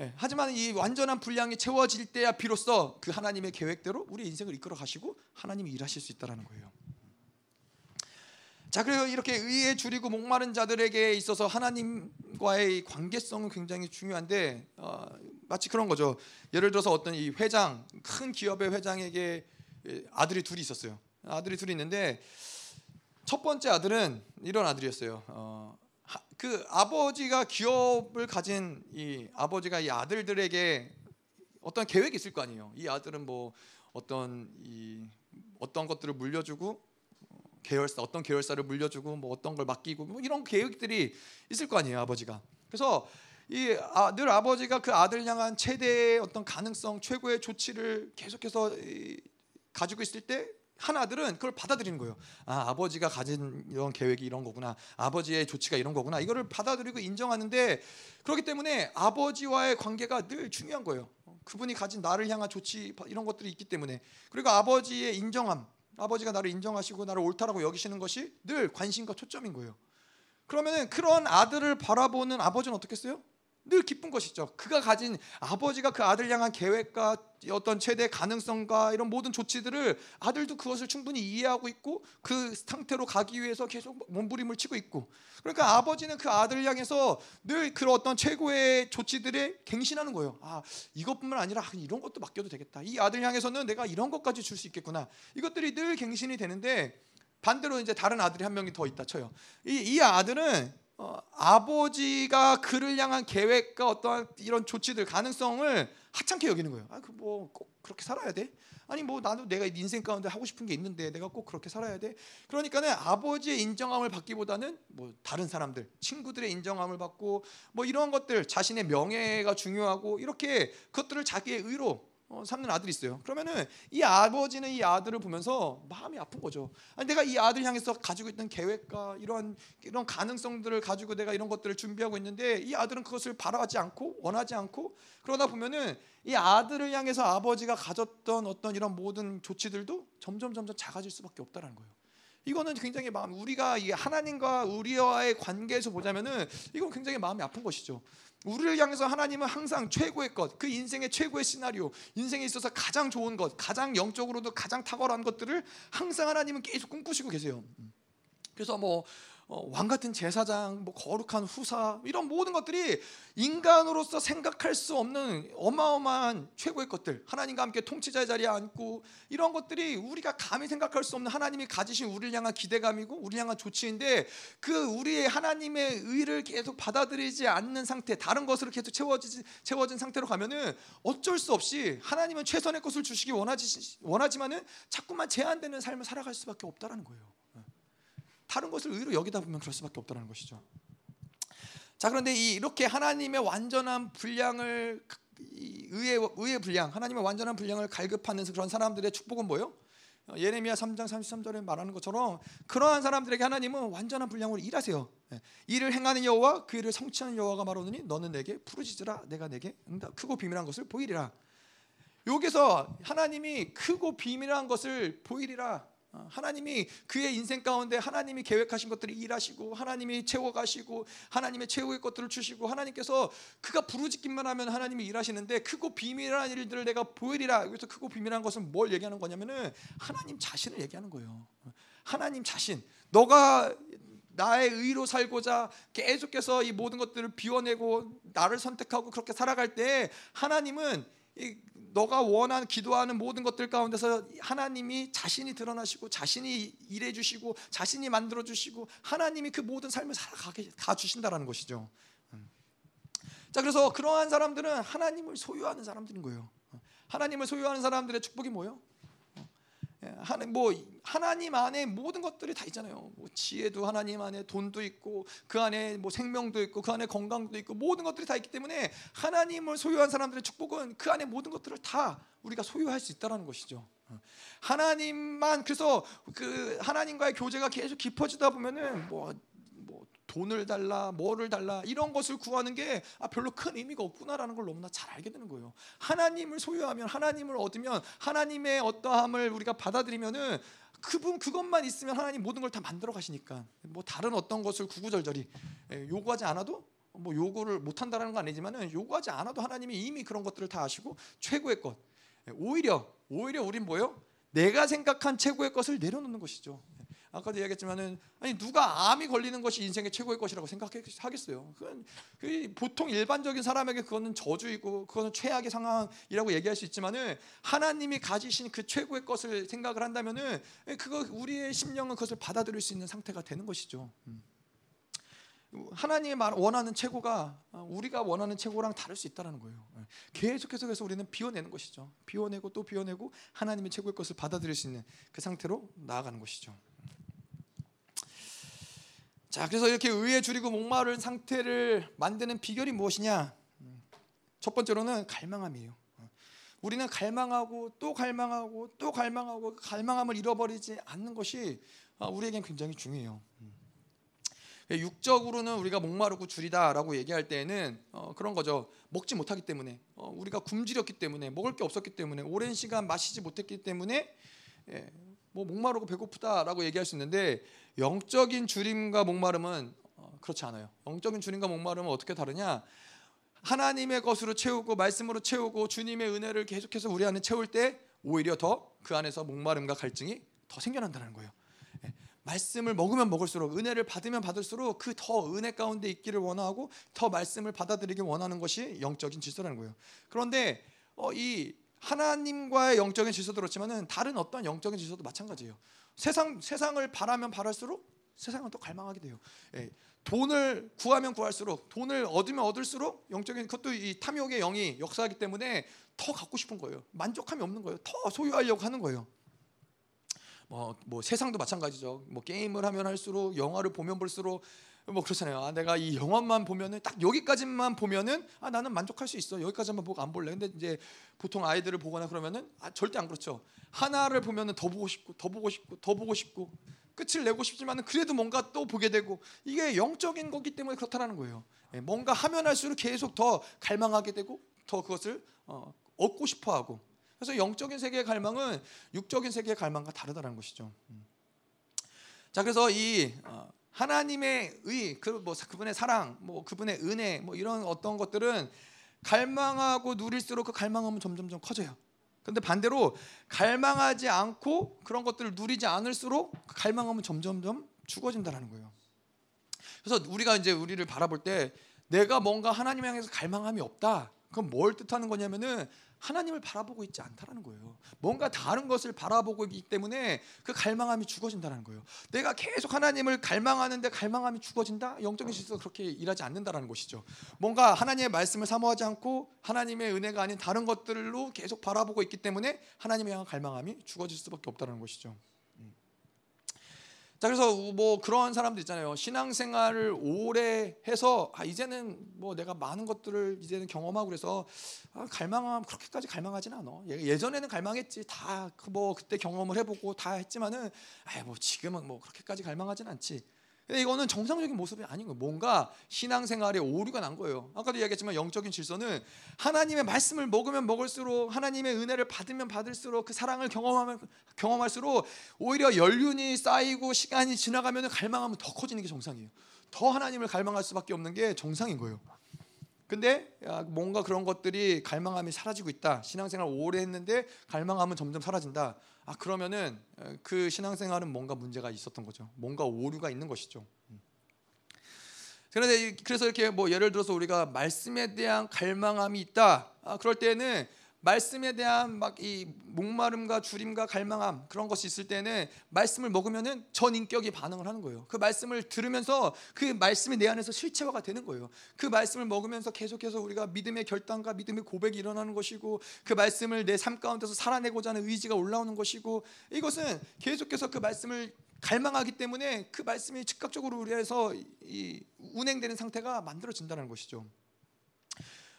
예, 하지만 이 완전한 분량이 채워질 때야 비로소 그 하나님의 계획대로 우리 인생을 이끌어 가시고 하나님이 일하실 수 있다라는 거예요. 자 그리고 이렇게 의에 줄이고 목마른 자들에게 있어서 하나님과의 관계성은 굉장히 중요한데 어, 마치 그런 거죠. 예를 들어서 어떤 이 회장 큰 기업의 회장에게 아들이 둘이 있었어요. 아들이 둘이 있는데 첫 번째 아들은 이런 아들이었어요. 어, 그 아버지가 기업을 가진 이 아버지가 이 아들들에게 어떤 계획이 있을 거 아니에요. 이 아들은 뭐 어떤 이 어떤 것들을 물려주고 계열사 어떤 계열사를 물려주고 뭐 어떤 걸 맡기고 뭐 이런 계획들이 있을 거 아니에요 아버지가. 그래서 이늘 아, 아버지가 그 아들 향한 최대의 어떤 가능성 최고의 조치를 계속해서 가지고 있을 때 한 아들은 그걸 받아들이는 거예요. 아, 아버지가 가진 이런 계획이 이런 거구나. 아버지의 조치가 이런 거구나. 이거를 받아들이고 인정하는데 그렇기 때문에 아버지와의 관계가 늘 중요한 거예요. 그분이 가진 나를 향한 조치 이런 것들이 있기 때문에 그리고 아버지의 인정함, 아버지가 나를 인정하시고 나를 옳다라고 여기시는 것이 늘 관심과 초점인 거예요. 그러면은 그런 아들을 바라보는 아버지는 어떻겠어요? 늘 기쁜 것이죠. 그가 가진 아버지가 그 아들 향한 계획과 어떤 최대 가능성과 이런 모든 조치들을 아들도 그것을 충분히 이해하고 있고 그 상태로 가기 위해서 계속 몸부림을 치고 있고 그러니까 아버지는 그 아들 향해서 늘 그런 어떤 최고의 조치들에 갱신하는 거예요. 아 이것뿐만 아니라 아, 이런 것도 맡겨도 되겠다. 이 아들 향해서는 내가 이런 것까지 줄 수 있겠구나. 이것들이 늘 갱신이 되는데 반대로 이제 다른 아들이 한 명이 더 있다 쳐요. 이, 이 아들은 어, 아버지가 그를 향한 계획과 어떠한 이런 조치들 가능성을 하찮게 여기는 거예요. 아, 그 뭐 꼭 그렇게 살아야 돼? 아니 뭐 나도 내가 인생 가운데 하고 싶은 게 있는데 내가 꼭 그렇게 살아야 돼? 그러니까는 아버지의 인정함을 받기보다는 뭐 다른 사람들, 친구들의 인정함을 받고 뭐 이런 것들 자신의 명예가 중요하고 이렇게 그것들을 자기의 의로 어, 삼는 아들이 있어요. 그러면은 이 아버지는 이 아들을 보면서 마음이 아픈 거죠. 아니, 내가 이 아들 향해서 가지고 있던 계획과 이런 이런 가능성들을 가지고 내가 이런 것들을 준비하고 있는데 이 아들은 그것을 바라지 않고 원하지 않고 그러다 보면은 이 아들을 향해서 아버지가 가졌던 어떤 이런 모든 조치들도 점점 점점 작아질 수밖에 없다라는 거예요. 이거는 굉장히 마음 우리가 이 하나님과 우리와의 관계에서 보자면은 이건 굉장히 마음이 아픈 것이죠. 우리를 향해서 하나님은 항상 최고의 것, 그 인생의 최고의 시나리오, 인생에 있어서 가장 좋은 것, 가장 영적으로도 가장 탁월한 것들을 항상 하나님은 계속 꿈꾸시고 계세요. 그래서 뭐 어, 왕 같은 제사장, 뭐 거룩한 후사 이런 모든 것들이 인간으로서 생각할 수 없는 어마어마한 최고의 것들, 하나님과 함께 통치자의 자리에 앉고 이런 것들이 우리가 감히 생각할 수 없는 하나님이 가지신 우리를 향한 기대감이고 우리를 향한 조치인데 그 우리의 하나님의 의를 계속 받아들이지 않는 상태, 다른 것으로 계속 채워지 채워진 상태로 가면은 어쩔 수 없이 하나님은 최선의 것을 주시기 원하지 원하지만은 자꾸만 제한되는 삶을 살아갈 수밖에 없다라는 거예요. 다른 것을 의로 여기다 보면 그럴 수밖에 없다는 것이죠. 자 그런데 이 이렇게 하나님의 완전한 분량을 의의 의의 분량, 하나님의 완전한 분량을 갈급하는 그런 사람들의 축복은 뭐요? 예레미야 3장 33절에 말하는 것처럼 그러한 사람들에게 하나님은 완전한 분량으로 일하세요. 예. 일을 행하는 여호와 그 일을 성취하는 여호와가 말하노니 너는 내게 부르짖으라 내가 내게 크고 비밀한 것을 보이리라. 여기서 하나님이 크고 비밀한 것을 보이리라 어, 하나님이 그의 인생 가운데 하나님이 계획하신 것들을 일하시고 하나님이 채워가시고 하나님의 최후의 것들을 주시고 하나님께서 그가 부르짖기만 하면 하나님이 일하시는데 크고 비밀한 일들을 내가 보이리라. 여기서 크고 비밀한 것은 뭘 얘기하는 거냐면은 하나님 자신을 얘기하는 거예요. 하나님 자신. 너가 나의 의로 살고자 계속해서 이 모든 것들을 비워내고 나를 선택하고 그렇게 살아갈 때 하나님은 너가 원하는 기도하는 모든 것들 가운데서 하나님이 자신이 드러나시고 자신이 일해 주시고 자신이 만들어 주시고 하나님이 그 모든 삶을 살아가게 가 주신다라는 것이죠. 음. 자 그래서 그러한 사람들은 하나님을 소유하는 사람들인 거예요. 하나님을 소유하는 사람들의 축복이 뭐예요? 예, 하나님 뭐 하나님 안에 모든 것들이 다 있잖아요. 뭐 지혜도 하나님 안에 돈도 있고 그 안에 뭐 생명도 있고 그 안에 건강도 있고 모든 것들이 다 있기 때문에 하나님을 소유한 사람들의 축복은 그 안에 모든 것들을 다 우리가 소유할 수 있다라는 것이죠. 하나님만 그래서 그 하나님과의 교제가 계속 깊어지다 보면은 뭐, 뭐 돈을 달라, 뭐를 달라 이런 것을 구하는 게 아, 별로 큰 의미가 없구나라는 걸 너무나 잘 알게 되는 거예요. 하나님을 소유하면 하나님을 얻으면 하나님의 어떠함을 우리가 받아들이면은 그분 그것만 있으면 하나님 모든 걸 다 만들어 가시니까 뭐 다른 어떤 것을 구구절절히 예, 요구하지 않아도 뭐 요구를 못 한다라는 건 아니지만은 요구하지 않아도 하나님이 이미 그런 것들을 다 아시고 최고의 것 예, 오히려 오히려 우린 뭐요? 내가 생각한 최고의 것을 내려놓는 것이죠. 아까도 이야기했지만은 아니 누가 암이 걸리는 것이 인생의 최고의 것이라고 생각하겠어요. 그 보통 일반적인 사람에게 그거는 저주이고 그거는 최악의 상황이라고 얘기할 수 있지만은 하나님이 가지신 그 최고의 것을 생각을 한다면은 그거 우리의 심령은 그것을 받아들일 수 있는 상태가 되는 것이죠. 음. 하나님이 원하는 최고가 우리가 원하는 최고랑 다를 수 있다는 거예요. 계속해서 그래서 우리는 비워내는 것이죠. 비워내고 또 비워내고 하나님의 최고의 것을 받아들일 수 있는 그 상태로 나아가는 것이죠. 자, 그래서 이렇게 의에 줄이고 목마른 상태를 만드는 비결이 무엇이냐? 첫 번째로는 갈망함이에요. 우리는 갈망하고 또 갈망하고 또 갈망하고 그 갈망함을 잃어버리지 않는 것이 우리에겐 굉장히 중요해요. 육적으로는 우리가 목마르고 줄이다라고 얘기할 때에는 어, 그런 거죠. 먹지 못하기 때문에 어, 우리가 굶주렸기 때문에 먹을 게 없었기 때문에 오랜 시간 마시지 못했기 때문에 예, 뭐 목마르고 배고프다라고 얘기할 수 있는데 영적인 줄임과 목마름은 어, 그렇지 않아요. 영적인 줄임과 목마름은 어떻게 다르냐? 하나님의 것으로 채우고 말씀으로 채우고 주님의 은혜를 계속해서 우리 안에 채울 때 오히려 더 그 안에서 목마름과 갈증이 더 생겨난다는 거예요. 예, 말씀을 먹으면 먹을수록 은혜를 받으면 받을수록 그 더 은혜 가운데 있기를 원하고 더 말씀을 받아들이길 원하는 것이 영적인 질서라는 거예요. 그런데 어, 이 하나님과의 영적인 질서도 그렇지만은 다른 어떤 영적인 질서도 마찬가지예요. 세상 세상을 바라면 바랄수록 세상은 또 갈망하게 돼요. 예, 돈을 구하면 구할수록 돈을 얻으면 얻을수록 영적인 그것도 이 탐욕의 영이 역사하기 때문에 더 갖고 싶은 거예요. 만족함이 없는 거예요. 더 소유하려고 하는 거예요. 뭐, 뭐 세상도 마찬가지죠. 뭐 게임을 하면 할수록 영화를 보면 볼수록 뭐 그렇잖아요. 아, 내가 이 영화만 보면은 딱 여기까지만 보면은 아 나는 만족할 수 있어. 여기까지만 보고 안 볼래. 근데 이제 보통 아이들을 보거나 그러면은 아, 절대 안 그렇죠. 하나를 보면은 더 보고 싶고 더 보고 싶고 더 보고 싶고 끝을 내고 싶지만은 그래도 뭔가 또 보게 되고 이게 영적인 거기 때문에 그렇다라는 거예요. 예, 뭔가 하면 할수록 계속 더 갈망하게 되고 더 그것을 어, 얻고 싶어하고 그래서 영적인 세계의 갈망은 육적인 세계의 갈망과 다르다는 것이죠. 음. 자 그래서 이 어, 하나님의 의, 그뭐 그분의 사랑, 뭐 그분의 은혜, 뭐 이런 어떤 것들은 갈망하고 누릴수록 그 갈망함은 점점점 커져요. 근데 반대로 갈망하지 않고 그런 것들을 누리지 않을수록 그 갈망함은 점점점 죽어진다라는 거예요. 그래서 우리가 이제 우리를 바라볼 때 내가 뭔가 하나님 향해서 갈망함이 없다. 그럼 뭘 뜻하는 거냐면은 하나님을 바라보고 있지 않다라는 거예요. 뭔가 다른 것을 바라보고 있기 때문에 그 갈망함이 죽어진다는 거예요. 내가 계속 하나님을 갈망하는데 갈망함이 죽어진다? 영적인 실수 그렇게 일하지 않는다라는 것이죠. 뭔가 하나님의 말씀을 사모하지 않고 하나님의 은혜가 아닌 다른 것들로 계속 바라보고 있기 때문에 하나님에 향한 갈망함이 죽어질 수밖에 없다는 것이죠. 자 그래서 뭐 그런 사람들 있잖아요. 신앙생활을 오래 해서 아 이제는 뭐 내가 많은 것들을 이제는 경험하고 그래서 아, 갈망함 그렇게까지 갈망하지는 않아. 예전에는 갈망했지 다 뭐 그때 경험을 해보고 다 했지만은 아뭐 지금은 뭐 그렇게까지 갈망하지는 않지. 근데 이거는 정상적인 모습이 아닌 거예요. 뭔가 신앙생활에 오류가 난 거예요. 아까도 이야기했지만 영적인 질서는 하나님의 말씀을 먹으면 먹을수록 하나님의 은혜를 받으면 받을수록 그 사랑을 경험하면 경험할수록 오히려 연륜이 쌓이고 시간이 지나가면 갈망하면 더 커지는 게 정상이에요. 더 하나님을 갈망할 수밖에 없는 게 정상인 거예요. 근데 뭔가 그런 것들이 갈망함이 사라지고 있다. 신앙생활 오래 했는데 갈망함은 점점 사라진다. 아 그러면은 그 신앙생활은 뭔가 문제가 있었던 거죠. 뭔가 오류가 있는 것이죠. 음. 그런데 그래서 이렇게 뭐 예를 들어서 우리가 말씀에 대한 갈망함이 있다. 아, 그럴 때는 말씀에 대한 막 이 목마름과 주림과 갈망함 그런 것이 있을 때는 말씀을 먹으면은 전 인격이 반응을 하는 거예요. 그 말씀을 들으면서 그 말씀이 내 안에서 실체화가 되는 거예요. 그 말씀을 먹으면서 계속해서 우리가 믿음의 결단과 믿음의 고백이 일어나는 것이고 그 말씀을 내 삶 가운데서 살아내고자 하는 의지가 올라오는 것이고 이것은 계속해서 그 말씀을 갈망하기 때문에 그 말씀이 즉각적으로 우리에서 이 운행되는 상태가 만들어진다는 것이죠.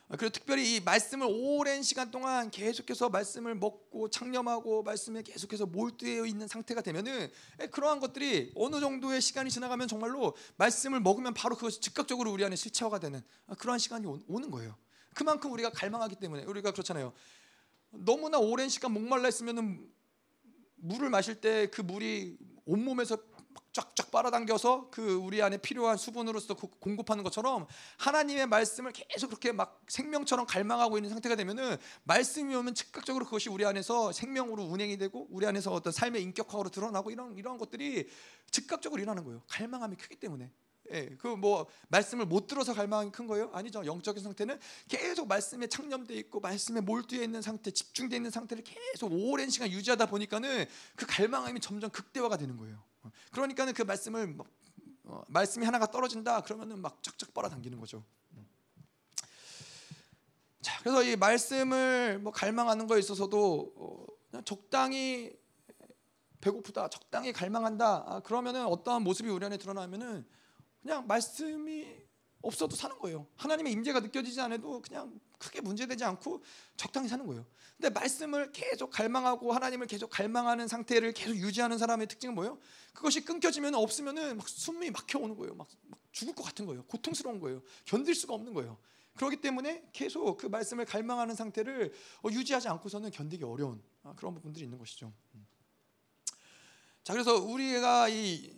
그리고 특별히 이 말씀을 오랜 시간 동안 계속해서 말씀을 먹고 창념하고 말씀에 계속해서 몰두해 있는 상태가 되면은 그러한 것들이 어느 정도의 시간이 지나가면 정말로 말씀을 먹으면 바로 그것이 즉각적으로 우리 안에 실체화가 되는 그러한 시간이 오는 거예요. 그만큼 우리가 갈망하기 때문에 우리가 그렇잖아요. 너무나 오랜 시간 목말라 있으면은 물을 마실 때 그 물이 온몸에서 쫙쫙 빨아당겨서 그 우리 안에 필요한 수분으로서 공급하는 것처럼 하나님의 말씀을 계속 그렇게 막 생명처럼 갈망하고 있는 상태가 되면은 말씀이 오면 즉각적으로 그것이 우리 안에서 생명으로 운행이 되고 우리 안에서 어떤 삶의 인격화로 드러나고 이런 이런 것들이 즉각적으로 일어나는 거예요. 갈망함이 크기 때문에. 예, 그 뭐 말씀을 못 들어서 갈망이 큰 거예요? 아니죠. 영적인 상태는 계속 말씀에 창념돼 있고 말씀에 몰두해 있는 상태, 집중돼 있는 상태를 계속 오랜 시간 유지하다 보니까는 그 갈망함이 점점 극대화가 되는 거예요. 그러니까는 그 말씀을 뭐, 어, 말씀이 하나가 떨어진다 그러면은 막 쫙쫙 빨아당기는 거죠. 자, 그래서 이 말씀을 뭐 갈망하는 거에 있어서도 어, 그냥 적당히 배고프다, 적당히 갈망한다. 아, 그러면은 어떠한 모습이 우리 안에 드러나면은 그냥 말씀이 없어도 사는 거예요. 하나님의 임재가 느껴지지 않아도 그냥 크게 문제되지 않고 적당히 사는 거예요. 근데 말씀을 계속 갈망하고 하나님을 계속 갈망하는 상태를 계속 유지하는 사람의 특징은 뭐예요? 그것이 끊겨지면 없으면은 막 숨이 막혀 오는 거예요. 막, 막 죽을 것 같은 거예요. 고통스러운 거예요. 견딜 수가 없는 거예요. 그렇기 때문에 계속 그 말씀을 갈망하는 상태를 어, 유지하지 않고서는 견디기 어려운 아, 그런 부분들이 있는 것이죠. 음. 자, 그래서 우리가 이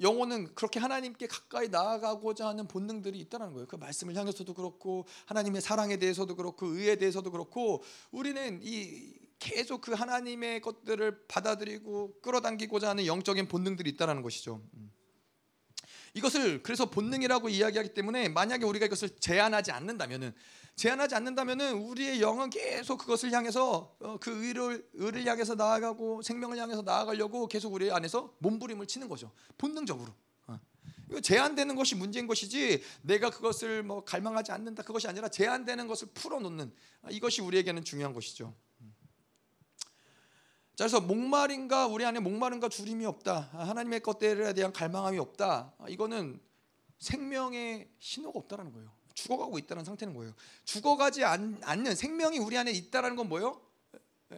영혼은 그렇게 하나님께 가까이 나아가고자 하는 본능들이 있다는 거예요. 그 말씀을 향해서도 그렇고 하나님의 사랑에 대해서도 그렇고 의에 대해서도 그렇고 우리는 이 계속 그 하나님의 것들을 받아들이고 끌어당기고자 하는 영적인 본능들이 있다는 것이죠. 음. 이것을 그래서 본능이라고 이야기하기 때문에 만약에 우리가 이것을 제한하지 않는다면은 제한하지 않는다면은 우리의 영은 계속 그것을 향해서 어, 그 의를 의를 향해서 나아가고 생명을 향해서 나아가려고 계속 우리 안에서 몸부림을 치는 거죠. 본능적으로. 어. 이거 제한되는 것이 문제인 것이지 내가 그것을 뭐 갈망하지 않는다 그것이 아니라 제한되는 것을 풀어놓는 아, 이것이 우리에게는 중요한 것이죠. 음. 자, 그래서 목마름과 우리 안에 목마름과 주림이 없다. 아, 하나님의 것들에 대한 갈망함이 없다. 아, 이거는 생명의 신호가 없다라는 거예요. 죽어가고 있다는 상태는 뭐예요? 죽어가지 않, 는 생명이 우리 안에 있다라는 건 뭐예요?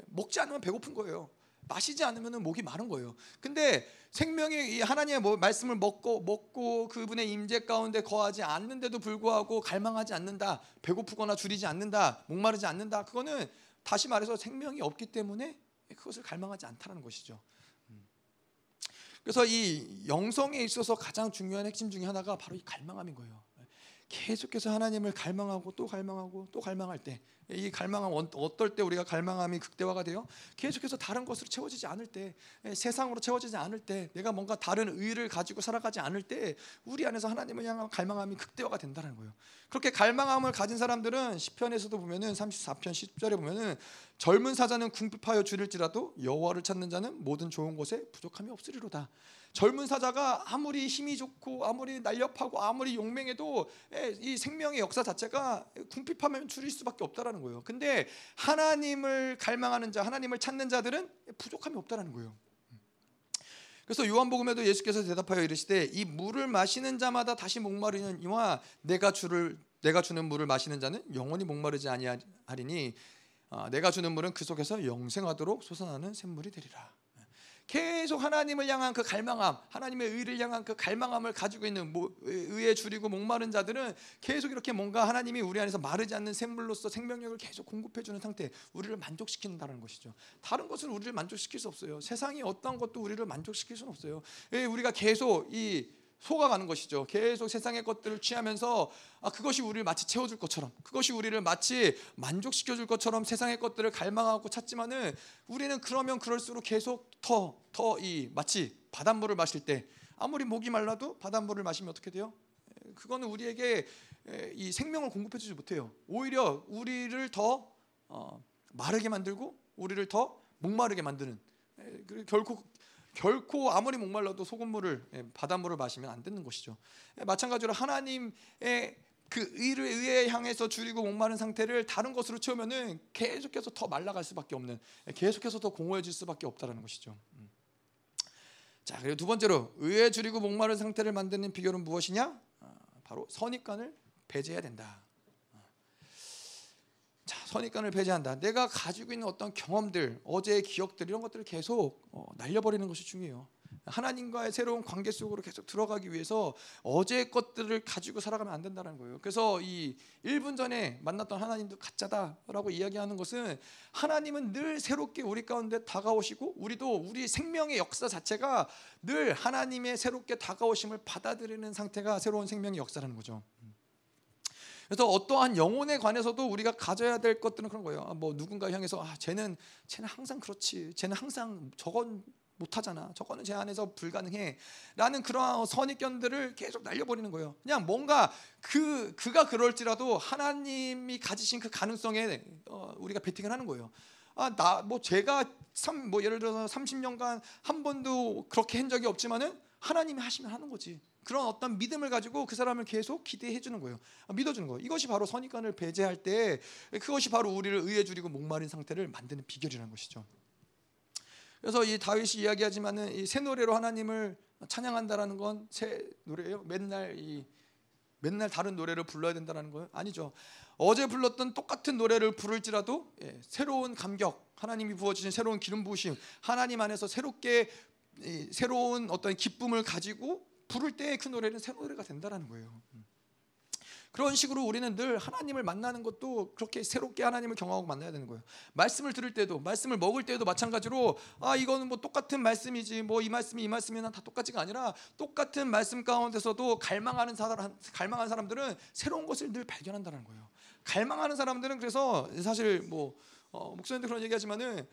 먹지 않으면 배고픈 거예요. 마시지 않으면 목이 마른 거예요. 근데 생명이 하나님의 뭐 말씀을 먹고 먹고 그분의 임재 가운데 거하지 않는데도 불구하고 갈망하지 않는다, 배고프거나 줄이지 않는다, 목마르지 않는다. 그거는 다시 말해서 생명이 없기 때문에 그것을 갈망하지 않다는 것이죠. 음. 그래서 이 영성에 있어서 가장 중요한 핵심 중에 하나가 바로 이 갈망함인 거예요. 계속해서 하나님을 갈망하고 또 갈망하고 또 갈망할 때 이 갈망함 어떨 때 우리가 갈망함이 극대화가 돼요? 계속해서 다른 것으로 채워지지 않을 때 세상으로 채워지지 않을 때 내가 뭔가 다른 의를 가지고 살아가지 않을 때 우리 안에서 하나님을 향한 갈망함이 극대화가 된다는 거예요. 그렇게 갈망함을 가진 사람들은 시편에서도 보면은 34편 10절에 보면은 젊은 사자는 궁핍하여 줄일지라도 여호와를 찾는 자는 모든 좋은 곳에 부족함이 없으리로다. 젊은 사자가 아무리 힘이 좋고 아무리 날렵하고 아무리 용맹해도 이 생명의 역사 자체가 궁핍하면 줄일 수밖에 없다라는 거예요. 근데 하나님을 갈망하는 자, 하나님을 찾는 자들은 부족함이 없다라는 거예요. 그래서 요한복음에도 예수께서 대답하여 이르시되 이 물을 마시는 자마다 다시 목마르는 이와 내가 주를 내가 주는 물을 마시는 자는 영원히 목마르지 아니하리니 아, 내가 주는 물은 그 속에서 영생하도록 솟아나는 샘물이 되리라. 계속 하나님을 향한 그 갈망함, 하나님의 의를 향한 그 갈망함을 가지고 있는 의에 줄이고 목마른 자들은 계속 이렇게 뭔가 하나님이 우리 안에서 마르지 않는 샘물로서 생명력을 계속 공급해 주는 상태, 우리를 만족시킨다는 것이죠. 다른 것은 우리를 만족시킬 수 없어요. 세상이 어떤 것도 우리를 만족시킬 수는 없어요. 예, 우리가 계속 이 속아가는 것이죠. 계속 세상의 것들을 취하면서 아, 그것이 우리를 마치 채워줄 것처럼, 그것이 우리를 마치 만족시켜줄 것처럼 세상의 것들을 갈망하고 찾지만은 우리는 그러면 그럴수록 계속 더 더 이 마치 바닷물을 마실 때 아무리 목이 말라도 바닷물을 마시면 어떻게 돼요? 그거는 우리에게 이 생명을 공급해주지 못해요. 오히려 우리를 더 어, 마르게 만들고 우리를 더 목마르게 만드는 결코 결코 아무리 목말라도 소금물을 예, 바닷물을 마시면 안 되는 것이죠. 예, 마찬가지로 하나님의 그 의를 의에 향해서 줄이고 목마른 상태를 다른 것으로 채우면은 계속해서 더 말라갈 수밖에 없는 예, 계속해서 더 공허해질 수밖에 없다라는 것이죠. 음. 자 그리고 두 번째로 의에 줄이고 목마른 상태를 만드는 비결은 무엇이냐? 아, 바로 선입관을 배제해야 된다. 아. 자, 선입관을 배제한다. 내가 가지고 있는 어떤 경험들, 어제의 기억들 이런 것들을 계속 어, 날려버리는 것이 중요해요. 하나님과의 새로운 관계 속으로 계속 들어가기 위해서 어제의 것들을 가지고 살아가면 안 된다는 거예요. 그래서 이 1분 전에 만났던 하나님도 가짜다라고 이야기하는 것은 하나님은 늘 새롭게 우리 가운데 다가오시고 우리도 우리 생명의 역사 자체가 늘 하나님의 새롭게 다가오심을 받아들이는 상태가 새로운 생명의 역사라는 거죠. 그래서 어떠한 영혼에 관해서도 우리가 가져야 될 것들은 그런 거예요. 아, 뭐 누군가 향해서 아 쟤는 쟤는 항상 그렇지. 쟤는 항상 저건 못하잖아. 저거는 제 안에서 불가능해. 라는 그러한 선입견들을 계속 날려버리는 거예요. 그냥 뭔가 그 그가 그럴지라도 하나님이 가지신 그 가능성에 어, 우리가 베팅을 하는 거예요. 아 나 뭐 제가 삼, 뭐 예를 들어서 30년간 한 번도 그렇게 한 적이 없지만은 하나님이 하시면 하는 거지. 그런 어떤 믿음을 가지고 그 사람을 계속 기대해 주는 거예요. 아, 믿어 주는 거예요. 이것이 바로 선입관을 배제할 때 그것이 바로 우리를 의에 줄이고 목마른 상태를 만드는 비결이라는 것이죠. 그래서 이 다윗이 이야기하지만은 이 새 노래로 하나님을 찬양한다라는 건 새 노래예요. 맨날 이 맨날 다른 노래를 불러야 된다는 거예요? 아니죠. 어제 불렀던 똑같은 노래를 부를지라도 예, 새로운 감격, 하나님이 부어주신 새로운 기름 부으심, 하나님 안에서 새롭게 이, 새로운 어떤 기쁨을 가지고 부를 때그 노래는 새 노래가 된다라는 거예요. 음. 그런 식으로 우리는 늘 하나님을 만나는 것도 그렇게 새롭게 하나님을 경험하고 만나야 되는 거예요. 말씀을 들을 때도, 말씀을 먹을 때도 마찬가지로 아 이거는 뭐 똑같은 말씀이지, 뭐 이 말씀이 이 말씀이나 다 똑같지가 아니라 똑같은 말씀 가운데서도 갈망하는 사람, 갈망하는 사람들은 새로운 것을 늘 발견한다는 거예요. 갈망하는 사람들은 그래서 사실 뭐 어, 목사님도 그런 얘기하지만은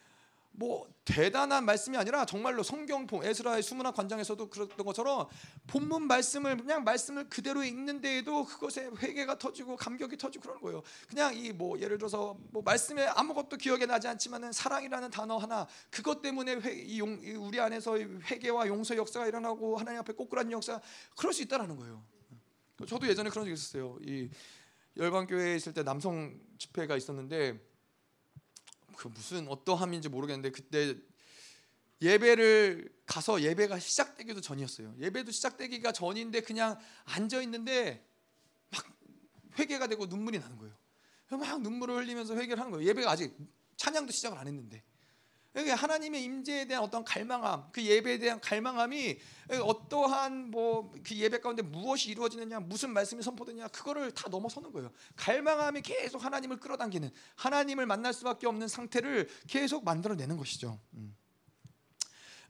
뭐 대단한 말씀이 아니라 정말로 성경 에스라의 수문학 관장에서도 그랬던 것처럼 본문 말씀을 그냥 말씀을 그대로 읽는데에도 그것에 회개가 터지고 감격이 터지고 그러는 거예요. 그냥 이 뭐 예를 들어서 뭐 말씀에 아무것도 기억에 나지 않지만은 사랑이라는 단어 하나 그것 때문에 회, 이 용, 우리 안에서 회개와 용서 역사가 일어나고 하나님 앞에 꼬꾸라는 역사 그럴 수 있다라는 거예요. 저도 예전에 그런 적 있었어요. 이 열방교회에 있을 때 남성 집회가 있었는데 그 무슨 어떠함인지 모르겠는데 그때 예배를 가서 예배가 시작되기도 전이었어요. 예배도 시작되기가 전인데 그냥 앉아 있는데 막 회개가 되고 눈물이 나는 거예요. 막 눈물을 흘리면서 회개를 하는 거예요. 예배가 아직 찬양도 시작을 안 했는데 하나님의 임재에 대한 어떤 갈망함, 그 예배에 대한 갈망함이 어떠한 뭐 그 예배 가운데 무엇이 이루어지느냐, 무슨 말씀이 선포되냐, 그거를 다 넘어서는 거예요. 갈망함이 계속 하나님을 끌어당기는 하나님을 만날 수밖에 없는 상태를 계속 만들어내는 것이죠. 음.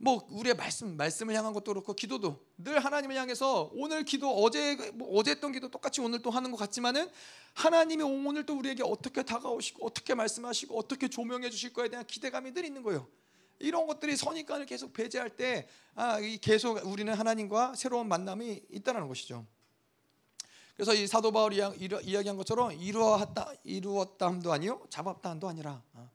뭐 우리의 말씀 말씀을 향한 것도 그렇고 기도도 늘 하나님을 향해서 오늘 기도 어제 뭐 어제 했던 기도 똑같이 오늘 또 하는 것 같지만은 하나님이 오늘 또 우리에게 어떻게 다가오시고 어떻게 말씀하시고 어떻게 조명해 주실 거에 대한 기대감이 늘 있는 거예요. 이런 것들이 선입관을 계속 배제할 때 아, 계속 우리는 하나님과 새로운 만남이 있다는 것이죠. 그래서 이 사도 바울이 이야기한 것처럼 이루었다 이루었다 함도 아니요 잡았다 함도 아니라. 아.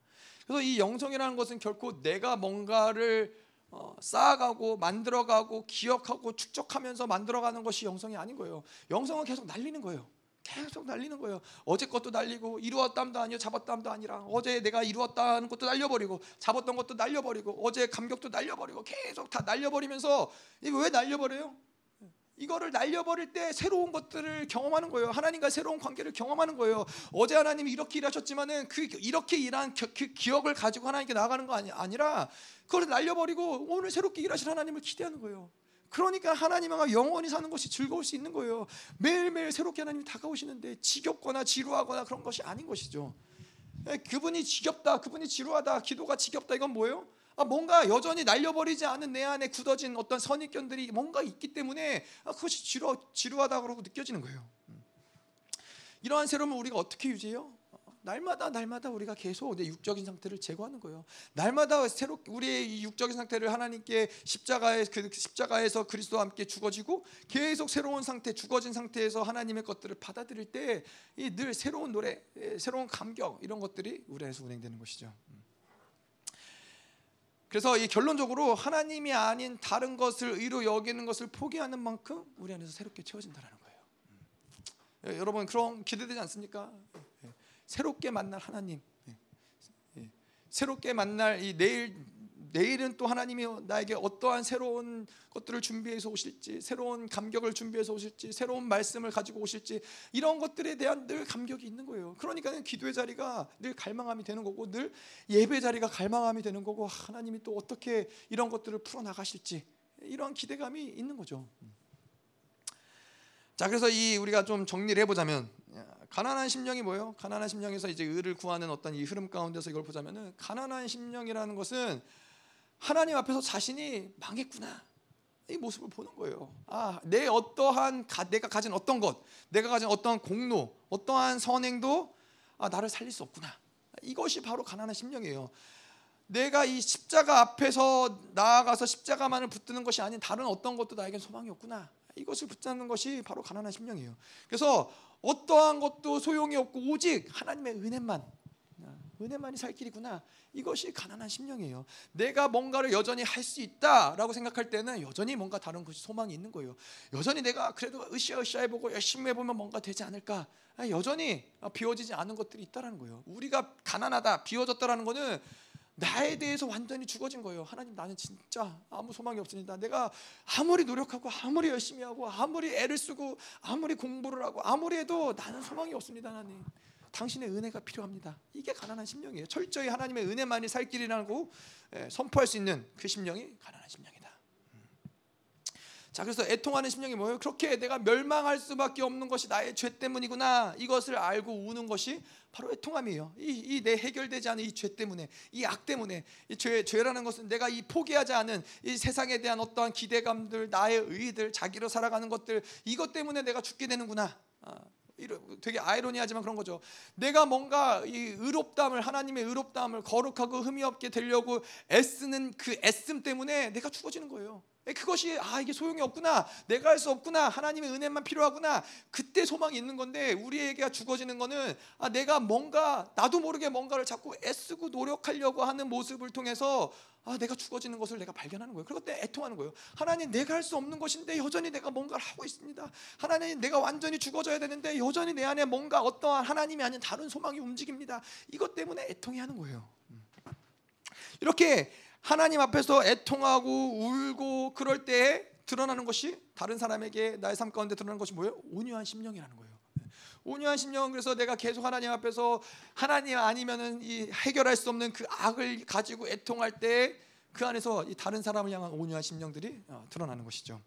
그래서 이 영성이라는 것은 결코 내가 뭔가를 어, 쌓아가고 만들어가고 기억하고 축적하면서 만들어가는 것이 영성이 아닌 거예요. 영성은 계속 날리는 거예요. 계속 날리는 거예요. 어제 것도 날리고 이루었담도 아니요 잡았담도 아니라 어제 내가 이루었다는 것도 날려버리고 잡았던 것도 날려버리고 어제 감격도 날려버리고 계속 다 날려버리면서 이거 왜 날려버려요? 이거를 날려버릴 때 새로운 것들을 경험하는 거예요. 하나님과 새로운 관계를 경험하는 거예요. 어제 하나님이 이렇게 일하셨지만은 그 이렇게 일한 그 기억을 가지고 하나님께 나가는 거 아니, 아니라 그걸 날려버리고 오늘 새롭게 일하실 하나님을 기대하는 거예요. 그러니까 하나님과 영원히 사는 것이 즐거울 수 있는 거예요. 매일매일 새롭게 하나님이 다가오시는데 지겹거나 지루하거나 그런 것이 아닌 것이죠. 예, 그분이 지겹다, 그분이 지루하다, 기도가 지겹다 이건 뭐예요? 아, 뭔가 여전히 날려버리지 않은 내 안에 굳어진 어떤 선입견들이 뭔가 있기 때문에 아, 그것이 지루, 지루하다 고 느껴지는 거예요. 음. 이러한 새로움을 우리가 어떻게 유지해요? 날마다 날마다 우리가 계속 내 육적인 상태를 제거하는 거예요. 날마다 새로 우리의 육적인 상태를 하나님께 십자가에 그 십자가에서 그리스도와 함께 죽어지고 계속 새로운 상태, 죽어진 상태에서 하나님의 것들을 받아들일 때이늘 새로운 노래, 새로운 감격 이런 것들이 우리 안에서 운행되는 것이죠. 음. 그래서 이 결론적으로 하나님이 아닌 다른 것을 의로 여기는 것을 포기하는 만큼 우리 안에서 새롭게 채워진다는 거예요. 음. 예, 여러분 그런 기대되지 않습니까? 새롭게 만날 하나님, 예. 예. 새롭게 만날 이 내일 내일은 또 하나님이 나에게 어떠한 새로운 것들을 준비해서 오실지, 새로운 감격을 준비해서 오실지, 새로운 말씀을 가지고 오실지 이런 것들에 대한 늘 감격이 있는 거예요. 그러니까 기도의 자리가 늘 갈망함이 되는 거고, 늘 예배 자리가 갈망함이 되는 거고, 하나님이 또 어떻게 이런 것들을 풀어 나가실지 이런 기대감이 있는 거죠. 자, 그래서 이 우리가 좀 정리를 해보자면 가난한 심령이 뭐예요? 가난한 심령에서 이제 의를 구하는 어떤 이 흐름 가운데서 이걸 보자면은 가난한 심령이라는 것은 하나님 앞에서 자신이 망했구나 이 모습을 보는 거예요. 아, 내 어떠한 가, 내가 가진 어떤 것, 내가 가진 어떠한 공로, 어떠한 선행도 아, 나를 살릴 수 없구나. 이것이 바로 가난한 심령이에요. 내가 이 십자가 앞에서 나아가서 십자가만을 붙드는 것이 아닌 다른 어떤 것도 나에겐 소망이 없구나. 이것을 붙잡는 것이 바로 가난한 심령이에요. 그래서 어떠한 것도 소용이 없고 오직 하나님의 은혜만 은혜만이 살 길이구나. 이것이 가난한 심령이에요. 내가 뭔가를 여전히 할 수 있다라고 생각할 때는 여전히 뭔가 다른 것이 소망이 있는 거예요. 여전히 내가 그래도 으쌰으쌰 해보고 열심히 해보면 뭔가 되지 않을까. 여전히 비워지지 않은 것들이 있다라는 거예요. 우리가 가난하다, 비워졌다라는 거는 나에 대해서 완전히 죽어진 거예요. 하나님 나는 진짜 아무 소망이 없습니다. 내가 아무리 노력하고 아무리 열심히 하고 아무리 애를 쓰고 아무리 공부를 하고 아무리 해도 나는 소망이 없습니다. 하나님. 당신의 은혜가 필요합니다. 이게 가난한 심령이에요. 철저히 하나님의 은혜만이 살 길이라고 예, 선포할 수 있는 그 심령이 가난한 심령이다. 음. 자, 그래서 애통하는 심령이 뭐예요? 그렇게 내가 멸망할 수밖에 없는 것이 나의 죄 때문이구나. 이것을 알고 우는 것이 바로 애통함이에요. 이 내 해결되지 않은 이 죄 때문에, 이 악 때문에, 이 죄, 죄라는 것은 내가 이 포기하지 않은 이 세상에 대한 어떠한 기대감들, 나의 의들, 자기로 살아가는 것들, 이것 때문에 내가 죽게 되는구나. 아, 되게 아이러니하지만 그런 거죠. 내가 뭔가 이 의롭다함을 하나님의 의롭다함을 거룩하고 흠이 없게 되려고 애쓰는 그 애씀 때문에 내가 죽어지는 거예요. 그것이 아 이게 소용이 없구나 내가 할 수 없구나 하나님의 은혜만 필요하구나 그때 소망이 있는 건데 우리에게 죽어지는 거는 아 내가 뭔가 나도 모르게 뭔가를 자꾸 애쓰고 노력하려고 하는 모습을 통해서 아 내가 죽어지는 것을 내가 발견하는 거예요 그럴 때 애통하는 거예요 하나님 내가 할 수 없는 것인데 여전히 내가 뭔가를 하고 있습니다 하나님 내가 완전히 죽어져야 되는데 여전히 내 안에 뭔가 어떠한 하나님이 아닌 다른 소망이 움직입니다 이것 때문에 애통해 하는 거예요 음. 이렇게 하나님 앞에서 애통하고 울고 그럴 때 드러나는 것이 다른 사람에게 나의 삶 가운데 드러나는 것이 뭐예요? 온유한 심령이라는 거예요. 온유한 심령은 그래서 내가 계속 하나님 앞에서 하나님 아니면은 이 해결할 수 없는 그 악을 가지고 애통할 때 그 안에서 이 다른 사람을 향한 온유한 심령들이 어, 드러나는 것이죠.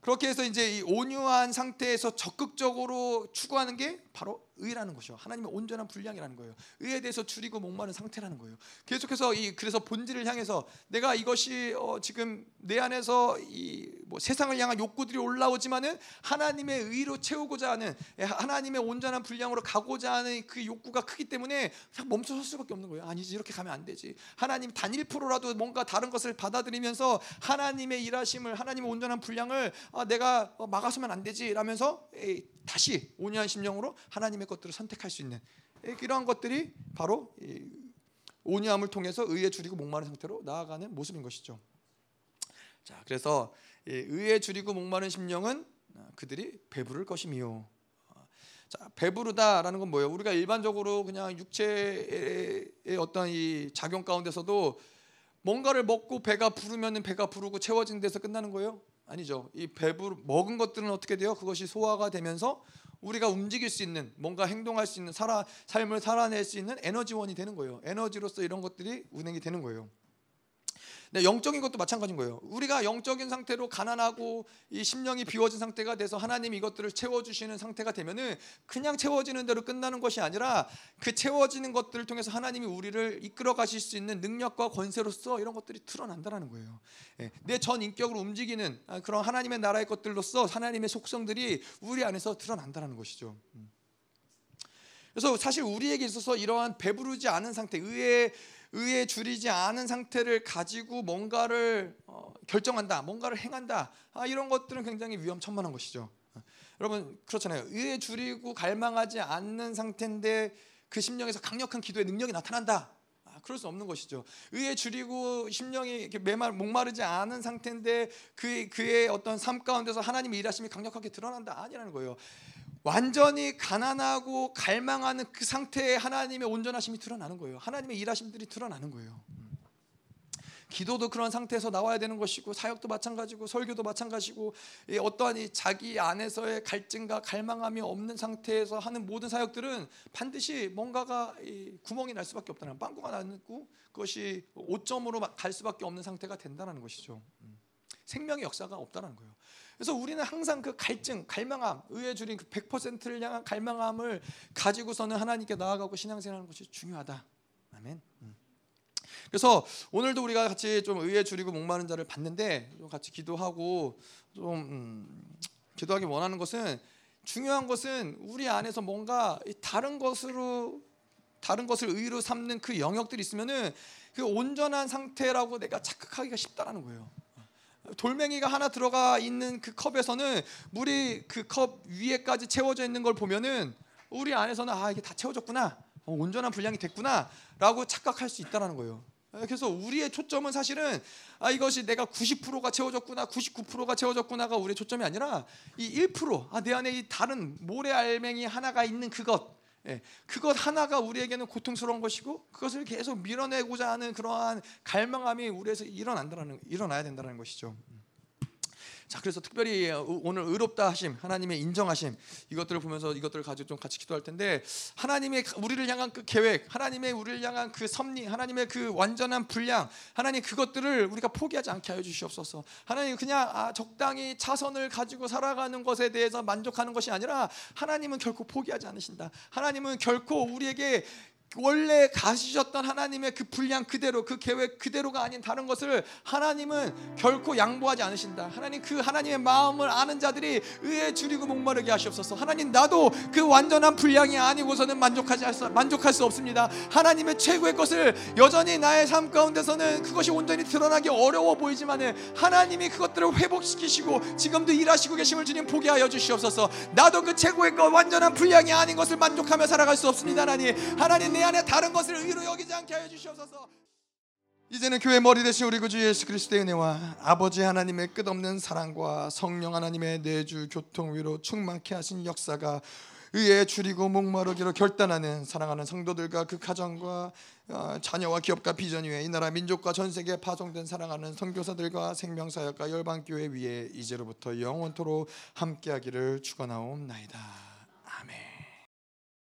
그렇게 해서 이제 이 온유한 상태에서 적극적으로 추구하는 게 바로 의라는 것이요. 하나님의 온전한 분량이라는 거예요. 의에 대해서 줄이고 목마른 상태라는 거예요. 계속해서 이 그래서 본질을 향해서 내가 이것이 어 지금 내 안에서 이 뭐 세상을 향한 욕구들이 올라오지만은 하나님의 의로 채우고자 하는 예, 하나님의 온전한 분량으로 가고자 하는 그 욕구가 크기 때문에 멈춰설 수밖에 없는 거예요. 아니지 이렇게 가면 안 되지. 하나님 단 1%라도 뭔가 다른 것을 받아들이면서 하나님의 일하심을 하나님의 온전한 분량을 아, 내가 막아서면 안 되지. 라면서 다시 온유한 심령으로 하나님의 것들을 선택할 수 있는 이러한 것들이 바로 온유함을 통해서 의에 줄이고 목마른 상태로 나아가는 모습인 것이죠. 자, 그래서 의에 줄이고 목마른 심령은 그들이 배부를 것이미요. 자, 배부르다라는 건 뭐예요? 우리가 일반적으로 그냥 육체의 어떤 이 작용 가운데서도 뭔가를 먹고 배가 부르면 배가 부르고 채워진 데서 끝나는 거예요? 아니죠. 이 배부 먹은 것들은 어떻게 돼요? 그것이 소화가 되면서 우리가 움직일 수 있는 뭔가 행동할 수 있는 살아 삶을 살아낼 수 있는 에너지원이 되는 거예요. 에너지로서 이런 것들이 운행이 되는 거예요. 네, 영적인 것도 마찬가지인 거예요. 우리가 영적인 상태로 가난하고 이 심령이 비워진 상태가 돼서 하나님 이것들을 채워주시는 상태가 되면은 그냥 채워지는 대로 끝나는 것이 아니라 그 채워지는 것들을 통해서 하나님이 우리를 이끌어 가실 수 있는 능력과 권세로서 이런 것들이 드러난다는 거예요. 예, 내전 인격으로 움직이는 아, 그런 하나님의 나라의 것들로서 하나님의 속성들이 우리 안에서 드러난다는 것이죠. 음. 그래서 사실 우리에게 있어서 이러한 배부르지 않은 상태, 의의 의에 줄이지 않은 상태를 가지고 뭔가를 어, 결정한다, 뭔가를 행한다. 아, 이런 것들은 굉장히 위험천만한 것이죠. 여러분 그렇잖아요. 의에 줄이고 갈망하지 않는 상태인데 그 심령에서 강력한 기도의 능력이 나타난다. 아, 그럴 수 없는 것이죠. 의에 줄이고 심령이 메말 목마르지 않은 상태인데 그 그의 어떤 삶 가운데서 하나님의 일하심이 강력하게 드러난다 아니라는 거예요. 완전히 가난하고 갈망하는 그 상태에 하나님의 온전하심이 드러나는 거예요. 하나님의 일하심들이 드러나는 거예요. 기도도 그런 상태에서 나와야 되는 것이고 사역도 마찬가지고 설교도 마찬가지고 이 어떠한 이 자기 안에서의 갈증과 갈망함이 없는 상태에서 하는 모든 사역들은 반드시 뭔가가 이 구멍이 날 수밖에 없다는 빵꾸가 나고 그것이 오점으로 갈 수밖에 없는 상태가 된다는 것이죠. 음. 생명의 역사가 없다는 거예요. 그래서 우리는 항상 그 갈증, 갈망함, 의에 줄인 그 100%를 향한 갈망함을 가지고서는 하나님께 나아가고 신앙생활하는 것이 중요하다. 아멘. 음. 그래서 오늘도 우리가 같이 좀 의에 줄이고 목마른 자를 봤는데 좀 같이 기도하고 좀 음, 기도하기 원하는 것은 중요한 것은 우리 안에서 뭔가 다른 것으로 다른 것을 의로 삼는 그 영역들이 있으면은 그 온전한 상태라고 내가 착각하기가 쉽다라는 거예요. 돌멩이가 하나 들어가 있는 그 컵에서는 물이 그 컵 위에까지 채워져 있는 걸 보면은 우리 안에서는 아 이게 다 채워졌구나 어, 온전한 분량이 됐구나라고 착각할 수 있다라는 거예요. 그래서 우리의 초점은 사실은 아 이것이 내가 90%가 채워졌구나, 99%가 채워졌구나가 우리의 초점이 아니라 이 1%, 아 내 안에 이 다른 모래 알맹이 하나가 있는 그것, 예, 그것 하나가 우리에게는 고통스러운 것이고 그것을 계속 밀어내고자 하는 그러한 갈망함이 우리에서 일어난다는 일어나야 된다는 것이죠. 자, 그래서 특별히 오늘 의롭다 하심, 하나님의 인정하심 이것들을 보면서 이것들을 가지고 좀 같이 기도할 텐데 하나님의 우리를 향한 그 계획, 하나님의 우리를 향한 그 섭리, 하나님의 그 완전한 분량, 하나님 그것들을 우리가 포기하지 않게 하여 주시옵소서. 하나님 그냥 아, 적당히 차선을 가지고 살아가는 것에 대해서 만족하는 것이 아니라 하나님은 결코 포기하지 않으신다. 하나님은 결코 우리에게 원래 가시셨던 하나님의 그 분량 그대로 그 계획 그대로가 아닌 다른 것을 하나님은 결코 양보하지 않으신다. 하나님 그 하나님의 마음을 아는 자들이 의에 줄이고 목마르게 하시옵소서. 하나님 나도 그 완전한 분량이 아니고서는 만족하지 수, 만족할 수 없습니다. 하나님의 최고의 것을 여전히 나의 삶 가운데서는 그것이 온전히 드러나기 어려워 보이지만은 하나님이 그것들을 회복시키시고 지금도 일하시고 계심을 주님 보게 하여 주시옵소서. 나도 그 최고의 것 완전한 분량이 아닌 것을 만족하며 살아갈 수 없습니다. 하나님. 하나님 내 안에 다른 것을 의로 여기지 않게 하여 주시옵소서. 이제는 교회 머리 대신 우리 구주 예수 그리스도의 은혜와 아버지 하나님의 끝없는 사랑과 성령 하나님의 내주 교통 위로 충만케 하신 역사가 의에 줄이고 목마르기로 결단하는 사랑하는 성도들과 그 가정과 어, 자녀와 기업과 비전 위에 이 나라 민족과 전 세계에 파송된 사랑하는 선교사들과 생명사역과 열방교회 위에 이제로부터 영원토록 함께하기를 축원하옵나이다.